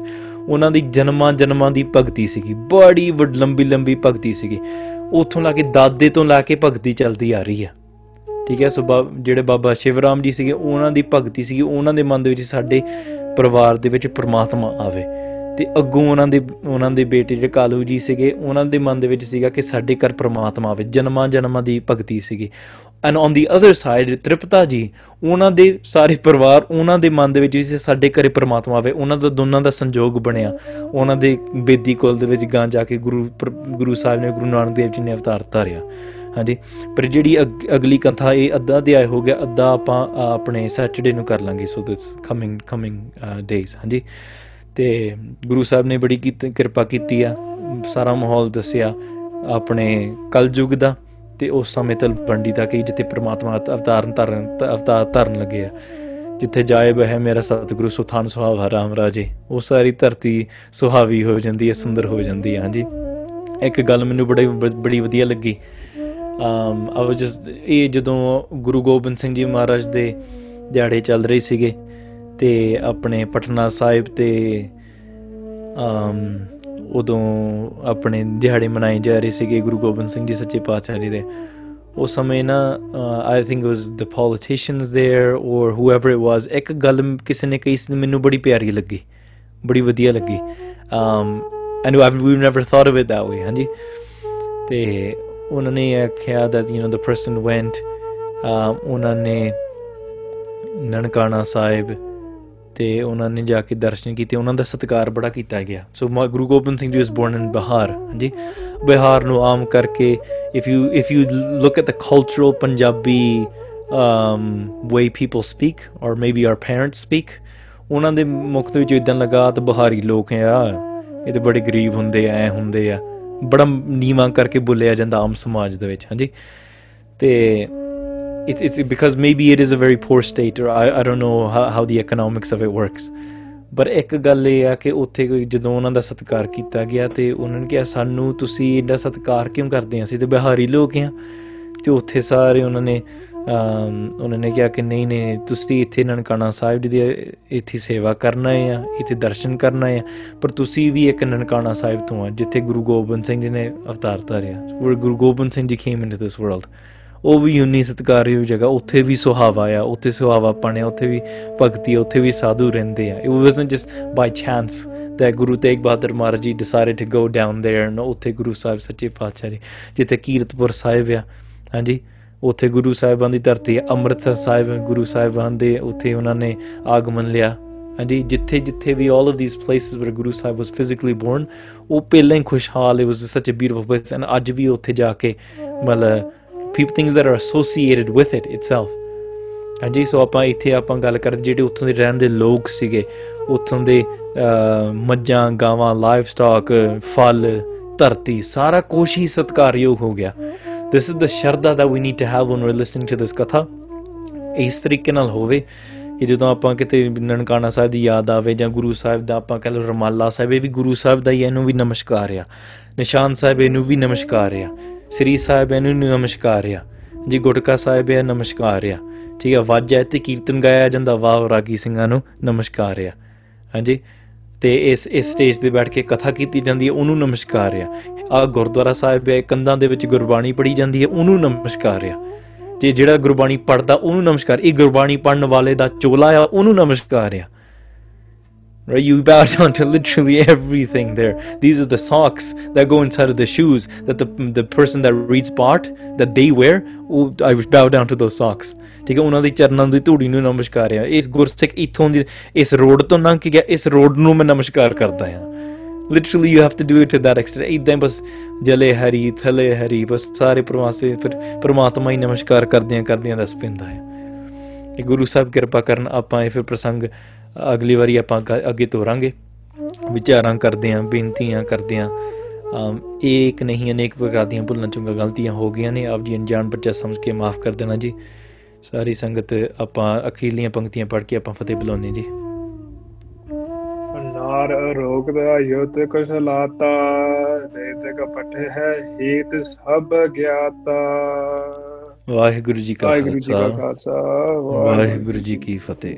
ਉਹਨਾਂ ਦੀ ਜਨਮਾਂ ਜਨਮਾਂ ਦੀ ਭਗਤੀ ਸੀਗੀ ਬੜੀ ਵੱਡ ਲੰਬੀ ਲੰਬੀ ਭਗਤੀ ਸੀਗੀ ਉਥੋਂ ਲਾ ਕੇ ਦਾਦੇ ਤੋਂ ਲਾ ਕੇ ਭਗਤੀ ਚੱਲਦੀ ਆ ਰਹੀ ਆ ਠੀਕ ਹੈ ਸੋ ਜਿਹੜੇ ਬਾਬਾ ਸ਼ਿਵਰਾਮ ਜੀ ਸੀਗੇ ਉਹਨਾਂ ਦੀ ਭਗਤੀ ਸੀਗੀ ਉਹਨਾਂ ਦੇ ਮਨ ਦੇ ਵਿੱਚ ਸਾਡੇ ਪਰਿਵਾਰ ਦੇ ਵਿੱਚ ਪ੍ਰਮਾਤਮਾ ਆਵੇ ਤੇ ਅੱਗੋਂ ਉਹਨਾਂ ਦੇ ਉਹਨਾਂ ਦੇ ਬੇਟੇ ਜਿਹੜੇ ਕਾਲੂ ਜੀ ਸੀਗੇ ਉਹਨਾਂ ਦੇ ਮਨ ਦੇ ਵਿੱਚ ਸੀਗਾ ਕਿ ਸਾਡੇ ਘਰ ਪ੍ਰਮਾਤਮਾ ਆਵੇ ਜਨਮਾਂ ਜਨਮਾਂ ਦੀ ਭਗਤੀ ਸੀਗੀ and on the other side Tripta ji ਉਹਨਾਂ ਦੇ ਸਾਰੇ ਪਰਿਵਾਰ ਉਹਨਾਂ ਦੇ ਮਨ ਦੇ ਵਿੱਚ ਸੀ ਸਾਡੇ ਘਰੇ ਪ੍ਰਮਾਤਮਾ ਆਵੇ ਉਹਨਾਂ ਦਾ ਦੋਨਾਂ ਦਾ ਸੰਜੋਗ ਬਣਿਆ ਉਹਨਾਂ ਦੇ ਬੇਦੀ ਕੋਲ ਦੇ ਵਿੱਚ ਗਾਂ ਜਾ ਕੇ ਗੁਰੂ ਗੁਰੂ ਸਾਹਿਬ ਨੇ ਗੁਰੂ ਨਾਨਕ ਦੇਵ ਜੀ ਨੇ ਅਵਤਾਰ ਧਾਰਿਆ ਹਾਂਜੀ ਪਰ ਜਿਹੜੀ ਅਗਲੀ ਕਥਾ ਇਹ ਅੱਧਾ ਦੇ ਆਏ ਹੋ ਗਿਆ ਅੱਧਾ ਆਪਾਂ ਆਪਣੇ ਸੈਟਰਡੇ ਨੂੰ ਕਰ ਲਾਂਗੇ ਸੋ ਦਿਸ ਕਮਿੰਗ ਕਮਿੰਗ ਹਾਂਜੀ ਤੇ ਗੁਰੂ ਸਾਹਿਬ ਨੇ ਬੜੀ ਕਿਰਪਾ ਕੀਤੀ ਆ ਸਾਰਾ ਮਾਹੌਲ ਦੱਸਿਆ ਆਪਣੇ ਕਲਯੁਗ ਦਾ ਤੇ ਉਸ ਸਮੇਂ ਤਲਵੰਡੀ ਦਾ ਕਿ ਜਿੱਥੇ ਪ੍ਰਮਾਤਮਾ ਅਵਤਾਰਨ ਧਾਰਨ ਅਵਤਾਰ ਧਰਨ ਲੱਗੇ ਆ ਜਿੱਥੇ ਜਾਏ ਬਹਿ ਮੇਰਾ ਸਤਿਗੁਰੂ ਸੁਥਾਨ ਸੁਹਾਵਾ ਹਰਾਮ ਰਾਜੇ ਉਹ ਸਾਰੀ ਧਰਤੀ ਸੁਹਾਵੀ ਹੋ ਜਾਂਦੀ ਹੈ ਸੁੰਦਰ ਹੋ ਜਾਂਦੀ ਹੈ ਹਾਂਜੀ ਇੱਕ ਗੱਲ ਮੈਨੂੰ ਬੜੀ ਬੜੀ ਵਧੀਆ ਲੱਗੀ ਅਮ ਆ ਵਾਸ ਜਸਟ ਇਹ ਜਦੋਂ ਗੁਰੂ ਗੋਬਿੰਦ ਸਿੰਘ ਜੀ ਮਹਾਰਾਜ ਦੇ ਦਿਹਾੜੇ ਚੱਲ ਰਹੇ ਸੀਗੇ ਤੇ ਆਪਣੇ ਪਟਨਾ ਸਾਹਿਬ ਤੇ ਅਮ ਉਦੋਂ ਆਪਣੇ ਦਿਹਾੜੇ ਮਨਾਏ ਜਾ ਰਹੇ ਸੀਗੇ ਗੁਰੂ ਗੋਬਿੰਦ ਸਿੰਘ ਜੀ ਸੱਚੇ ਪਾਤਸ਼ਾਹ ਜੀ ਦੇ ਉਸ ਸਮੇਂ ਨਾ I think it was the politicians there or whoever it was ਇੱਕ ਗੱਲ ਕਿਸੇ ਨੇ ਕਹੀ ਸੀ ਮੈਨੂੰ ਬੜੀ ਪਿਆਰੀ ਲੱਗੀ ਬੜੀ ਵਧੀਆ ਲੱਗੀ um and we never thought of it that way ਹਾਂਜੀ ਤੇ ਉਹਨਾਂ ਨੇ ਆਖਿਆ that you know the person went ਉਹਨਾਂ ਨੇ ਨਨਕਾਣਾ ਸਾਹਿਬ ਤੇ ਉਹਨਾਂ ਨੇ ਜਾ ਕੇ ਦਰਸ਼ਨ ਕੀਤੇ ਉਹਨਾਂ ਦਾ ਸਤਿਕਾਰ ਬੜਾ ਕੀਤਾ ਗਿਆ ਸੋ ਗੁਰੂ ਗੋਬਿੰਦ ਸਿੰਘ ਜੀ ਇਸ ਬੋਰਨ ਇਨ ਬਿਹਾਰ ਹਾਂਜੀ ਬਿਹਾਰ ਨੂੰ ਆਮ ਕਰਕੇ if you if you look at the cultural Punjabi um way people speak or maybe our parents speak ਉਹਨਾਂ ਦੇ ਮੁਖ ਤੋਂ ਵਿੱਚ ਇਦਾਂ ਲੱਗਾ ਤਾਂ ਬਿਹਾਰੀ ਲੋਕ ਆ ਇਹ ਤੇ ਬੜੇ ਗਰੀਬ ਹੁੰਦੇ ਆ ਐ ਹੁੰਦੇ ਆ ਬੜਾ ਨੀਵਾ ਕਰਕੇ ਬੁੱਲਿਆ ਜਾਂਦਾ ਆਮ ਸਮਾਜ ਦੇ ਵਿੱਚ ਹਾਂਜੀ ਤੇ it's it's because maybe it is a very poor state or I I don't know how how the economics of it works ਪਰ ਇੱਕ ਗੱਲ ਇਹ ਆ ਕਿ ਉੱਥੇ ਕੋਈ ਜਦੋਂ ਉਹਨਾਂ ਦਾ ਸਤਿਕਾਰ ਕੀਤਾ ਗਿਆ ਤੇ ਉਹਨਾਂ ਨੇ ਕਿਹਾ ਸਾਨੂੰ ਤੁਸੀਂ ਇੰਨਾ ਸਤਿਕਾਰ ਕਿਉਂ ਕਰਦੇ ਆ ਸੀ ਤੇ ਬਿਹਾਰੀ ਲੋਕ ਆ ਤੇ ਉੱਥੇ ਸਾਰੇ ਉਹਨਾਂ ਨੇ ਉਹਨਾਂ ਨੇ ਕਿਹਾ ਕਿ ਨਹੀਂ ਨਹੀਂ ਤੁਸੀਂ ਇੱਥੇ ਨਨਕਾਣਾ ਸਾਹਿਬ ਦੀ ਇੱਥੇ ਸੇਵਾ ਕਰਨਾ ਹੈ ਆ ਇੱਥੇ ਦਰਸ਼ਨ ਕਰਨਾ ਹੈ ਪਰ ਤੁਸੀਂ ਵੀ ਇੱਕ ਨਨਕਾਣਾ ਸਾਹਿਬ ਤੋਂ ਆ ਜਿੱਥੇ ਗੁਰੂ ਗੋਬਿੰਦ ਸਿੰਘ ਜੀ ਨੇ ਅਵਤਾਰ ਧਾਰਿਆ Guru Gobind Singh ji came into this world ਉਹ ਵੀ ਉਨੀ ਸਤਕਾਰਯੋਗ ਜਗ੍ਹਾ ਉੱਥੇ ਵੀ ਸੁਹਾਵਾ ਆ ਉੱਥੇ ਸੁਹਾਵਾ ਪਣਿਆ ਉੱਥੇ ਵੀ ਭਗਤੀ ਉੱਥੇ ਵੀ ਸਾਧੂ ਰਹਿੰਦੇ ਆ it wasn't just by chance the Guru Tegh Bahadur Maharaj ji decided to go down there ਨਾ ਉੱਥੇ ਗੁਰੂ ਸਾਹਿਬ ਸੱਚੇ ਪਾਤਸ਼ਾਹ ਜੀ ਜਿੱਥੇ ਕੀਰਤਪੁਰ ਸਾਹਿਬ ਆ ਹਾਂਜੀ ਉੱਥੇ ਗੁਰੂ ਸਾਹਿਬਾਂ ਦੀ ਧਰਤੀ ਅੰਮ੍ਰਿਤਸਰ ਸਾਹਿਬ ਗੁਰੂ ਸਾਹਿਬਾਂ ਦੇ ਉੱਥੇ ਉਹਨਾਂ ਨੇ ਆਗਮਨ ਲਿਆ ਹਾਂਜੀ ਜਿੱਥੇ ਜਿੱਥੇ ਵੀ 올 ਆਫ ðiਸ ਪਲੇਸਿਸ ਵੇਰ ਗੁਰੂ ਸਾਹਿਬ ਵਾਸ ਫਿਜ਼ੀਕਲੀ ਬੋਰਨ ਉਹ ਪਹਿਲਾਂ ਹੀ ਖੁਸ਼ਹਾਲ ਇਟ ਵਾਸ ਸੱਚ ਅ ਬਿਊਟੀਫੁਲ ਪਲੇਸ ਐਂਡ ਅੱਜ ਵੀ ਉੱਥੇ ਜਾ ਕੇ ਮਤਲਬ people things that are associated with it itself ਜੀ ਸੋ ਆਪਾਂ ਇੱਥੇ ਆਪਾਂ ਗੱਲ ਕਰਦੇ ਜਿਹੜੇ ਉੱਥੋਂ ਦੇ ਰਹਿਣ ਦੇ ਲੋਕ ਸੀਗੇ ਉੱਥੋਂ ਦੇ ਮੱਝਾਂ ਗਾਵਾਂ ਲਾਈਵ ਸਟਾਕ ਫਲ ਧਰਤੀ ਸਾਰਾ ਕੁਝ ਹੀ ਸਤਕਾਰਯੋਗ ਹੋ ਗਿਆ this is the Shraddha the we need to have one we listening to this ਕਥਾ ਇਸ ਤਰੀਕੇ ਨਾਲ ਹੋਵੇ ਕਿ ਜਦੋਂ ਆਪਾਂ ਕਿਤੇ ਨਨਕਾਣਾ ਸਾਹਿਬ ਦੀ ਯਾਦ ਆਵੇ ਜਾਂ ਗੁਰੂ ਸਾਹਿਬ ਦਾ ਆਪਾਂ ਕਹ ਲੋ ਰਮਾਲਾ ਸਾਹਿਬ ਇਹ ਵੀ ਗੁਰੂ ਸਾਹਿਬ ਦਾ ਹੀ ਇਹਨੂੰ ਵੀ ਨਮਸਕਾਰ ਆ ਨਿਸ਼ਾਨ ਸਾਹਿਬ ਇਹਨੂੰ ਵੀ ਨਮਸਕਾਰ ਆ ਸ੍ਰੀ ਸਾਹਿਬ ਇਹਨੂੰ ਨਮਸਕਾਰ ਆ ਜੀ ਗੁਟਕਾ ਸਾਹਿਬ ਇਹ ਨਮਸਕਾਰ ਆ ਠੀਕ ਹੈ ਵਾਜਾ ਤੇ ਕੀਰਤਨ ਗਾਇਆ ਜਾਂਦਾ ਵਾਹ ਰਾਗੀ ਸਿੰਘਾਂ ਨੂੰ ਨਮਸਕਾਰ ਆ ਹਾਂਜੀ ਤੇ ਇਸ ਇਸ ਸਟੇਜ ਤੇ ਬੈਠ ਕੇ ਕਥਾ ਕੀਤੀ ਜਾਂਦੀ ਹੈ ਉਹਨੂੰ ਨਮਸਕਾਰ ਆ ਆ ਗੁਰਦੁਆਰਾ ਸਾਹਿਬ ਦੇ ਕੰਧਾਂ ਦੇ ਵਿੱਚ ਗੁਰਬਾਣੀ ਪੜੀ ਜਾਂਦੀ ਹੈ ਉਹਨੂੰ ਨਮਸਕਾਰ ਆ ਤੇ ਜਿਹੜਾ ਗੁਰਬਾਣੀ ਪੜਦਾ ਉਹਨੂੰ ਨਮਸਕਾਰ ਇਹ ਗੁਰਬਾਣੀ ਪੜਨ ਵਾਲੇ ਦਾ ਚੋਲਾ ਆ ਉਹਨੂੰ ਨਮਸਕਾਰ ਆ Right? You bow *laughs* down to literally everything there. These are the socks that go inside of the shoes that the the person that reads part that they wear. Oh, I bow down to those socks. ਠੀਕ ਹੈ ਉਹਨਾਂ ਦੇ ਚਰਨਾਂ ਦੀ ਧੂੜੀ ਨੂੰ ਨਮਸਕਾਰ ਆ ਇਸ ਗੁਰਸਿੱਖ ਇਥੋਂ ਦੀ ਇਸ ਰੋਡ ਤੋਂ ਲੰਘ ਕੇ ਗਿਆ ਇਸ ਰੋਡ ਨੂੰ ਮੈਂ ਨਮਸਕਾਰ ਕਰਦਾ ਆ literally you have to do it to that extent ਇਦਾਂ ਬਸ ਜਲੇ ਹਰੀ ਥਲੇ ਹਰੀ ਬਸ ਸਾਰੇ ਪ੍ਰਵਾਸੇ ਫਿਰ ਪ੍ਰਮਾਤਮਾ ਹੀ ਨਮਸਕਾਰ ਕਰਦਿਆਂ ਕਰਦਿਆਂ ਦੱਸ ਪੈਂਦਾ ਹੈ ਇਹ ਗੁਰੂ ਸਾਹਿਬ ਕਿਰਪਾ ਕਰਨ ਆਪਾਂ ਇਹ ਫਿਰ ਪ੍ਰਸੰਗ ਅਗਲੀ ਵਾਰੀ ਆਪਾਂ ਅੱਗੇ ਤੋਰਾਂਗੇ ਵਿਚਾਰਾਂ ਕਰਦੇ ਆਂ ਬੇਨਤੀਆਂ ਕਰਦੇ ਆਂ ਇੱਕ ਨਹੀਂ ਅਨੇਕ ਪ੍ਰਕਾਰ ਦੀਆਂ ਭੁੱਲਾਂ ਚੁੰਗਾ ਗਲਤੀਆਂ ਹੋ ਗਈਆਂ ਨੇ ਆਪ ਜੀ ਅਣਜਾਣ ਬੱਚਾ ਸਮਝ ਕੇ ਮਾਫ ਕਰ ਦੇਣਾ ਜੀ ਸਾਰੀ ਸੰਗਤ ਆਪਾਂ ਅਖੀਲੀਆਂ ਪੰਕਤੀਆਂ ਪੜ੍ਹ ਕੇ ਆਪਾਂ ਫਤਿਹ ਬੁਲਾਉਨੇ ਜੀ ਨਾਰ ਰੋਗ ਦਾ ਯੋਤ ਕੁਛ ਲਾਤਾ ਦੇ ਕਪਟੇ ਹੈ ਹੀਤ ਸਭ ਗਿਆਤਾ ਵਾਹਿਗੁਰੂ ਜੀ ਕਾ ਖਾਲਸਾ ਵਾਹਿਗੁਰੂ ਜੀ ਕੀ ਫਤਿਹ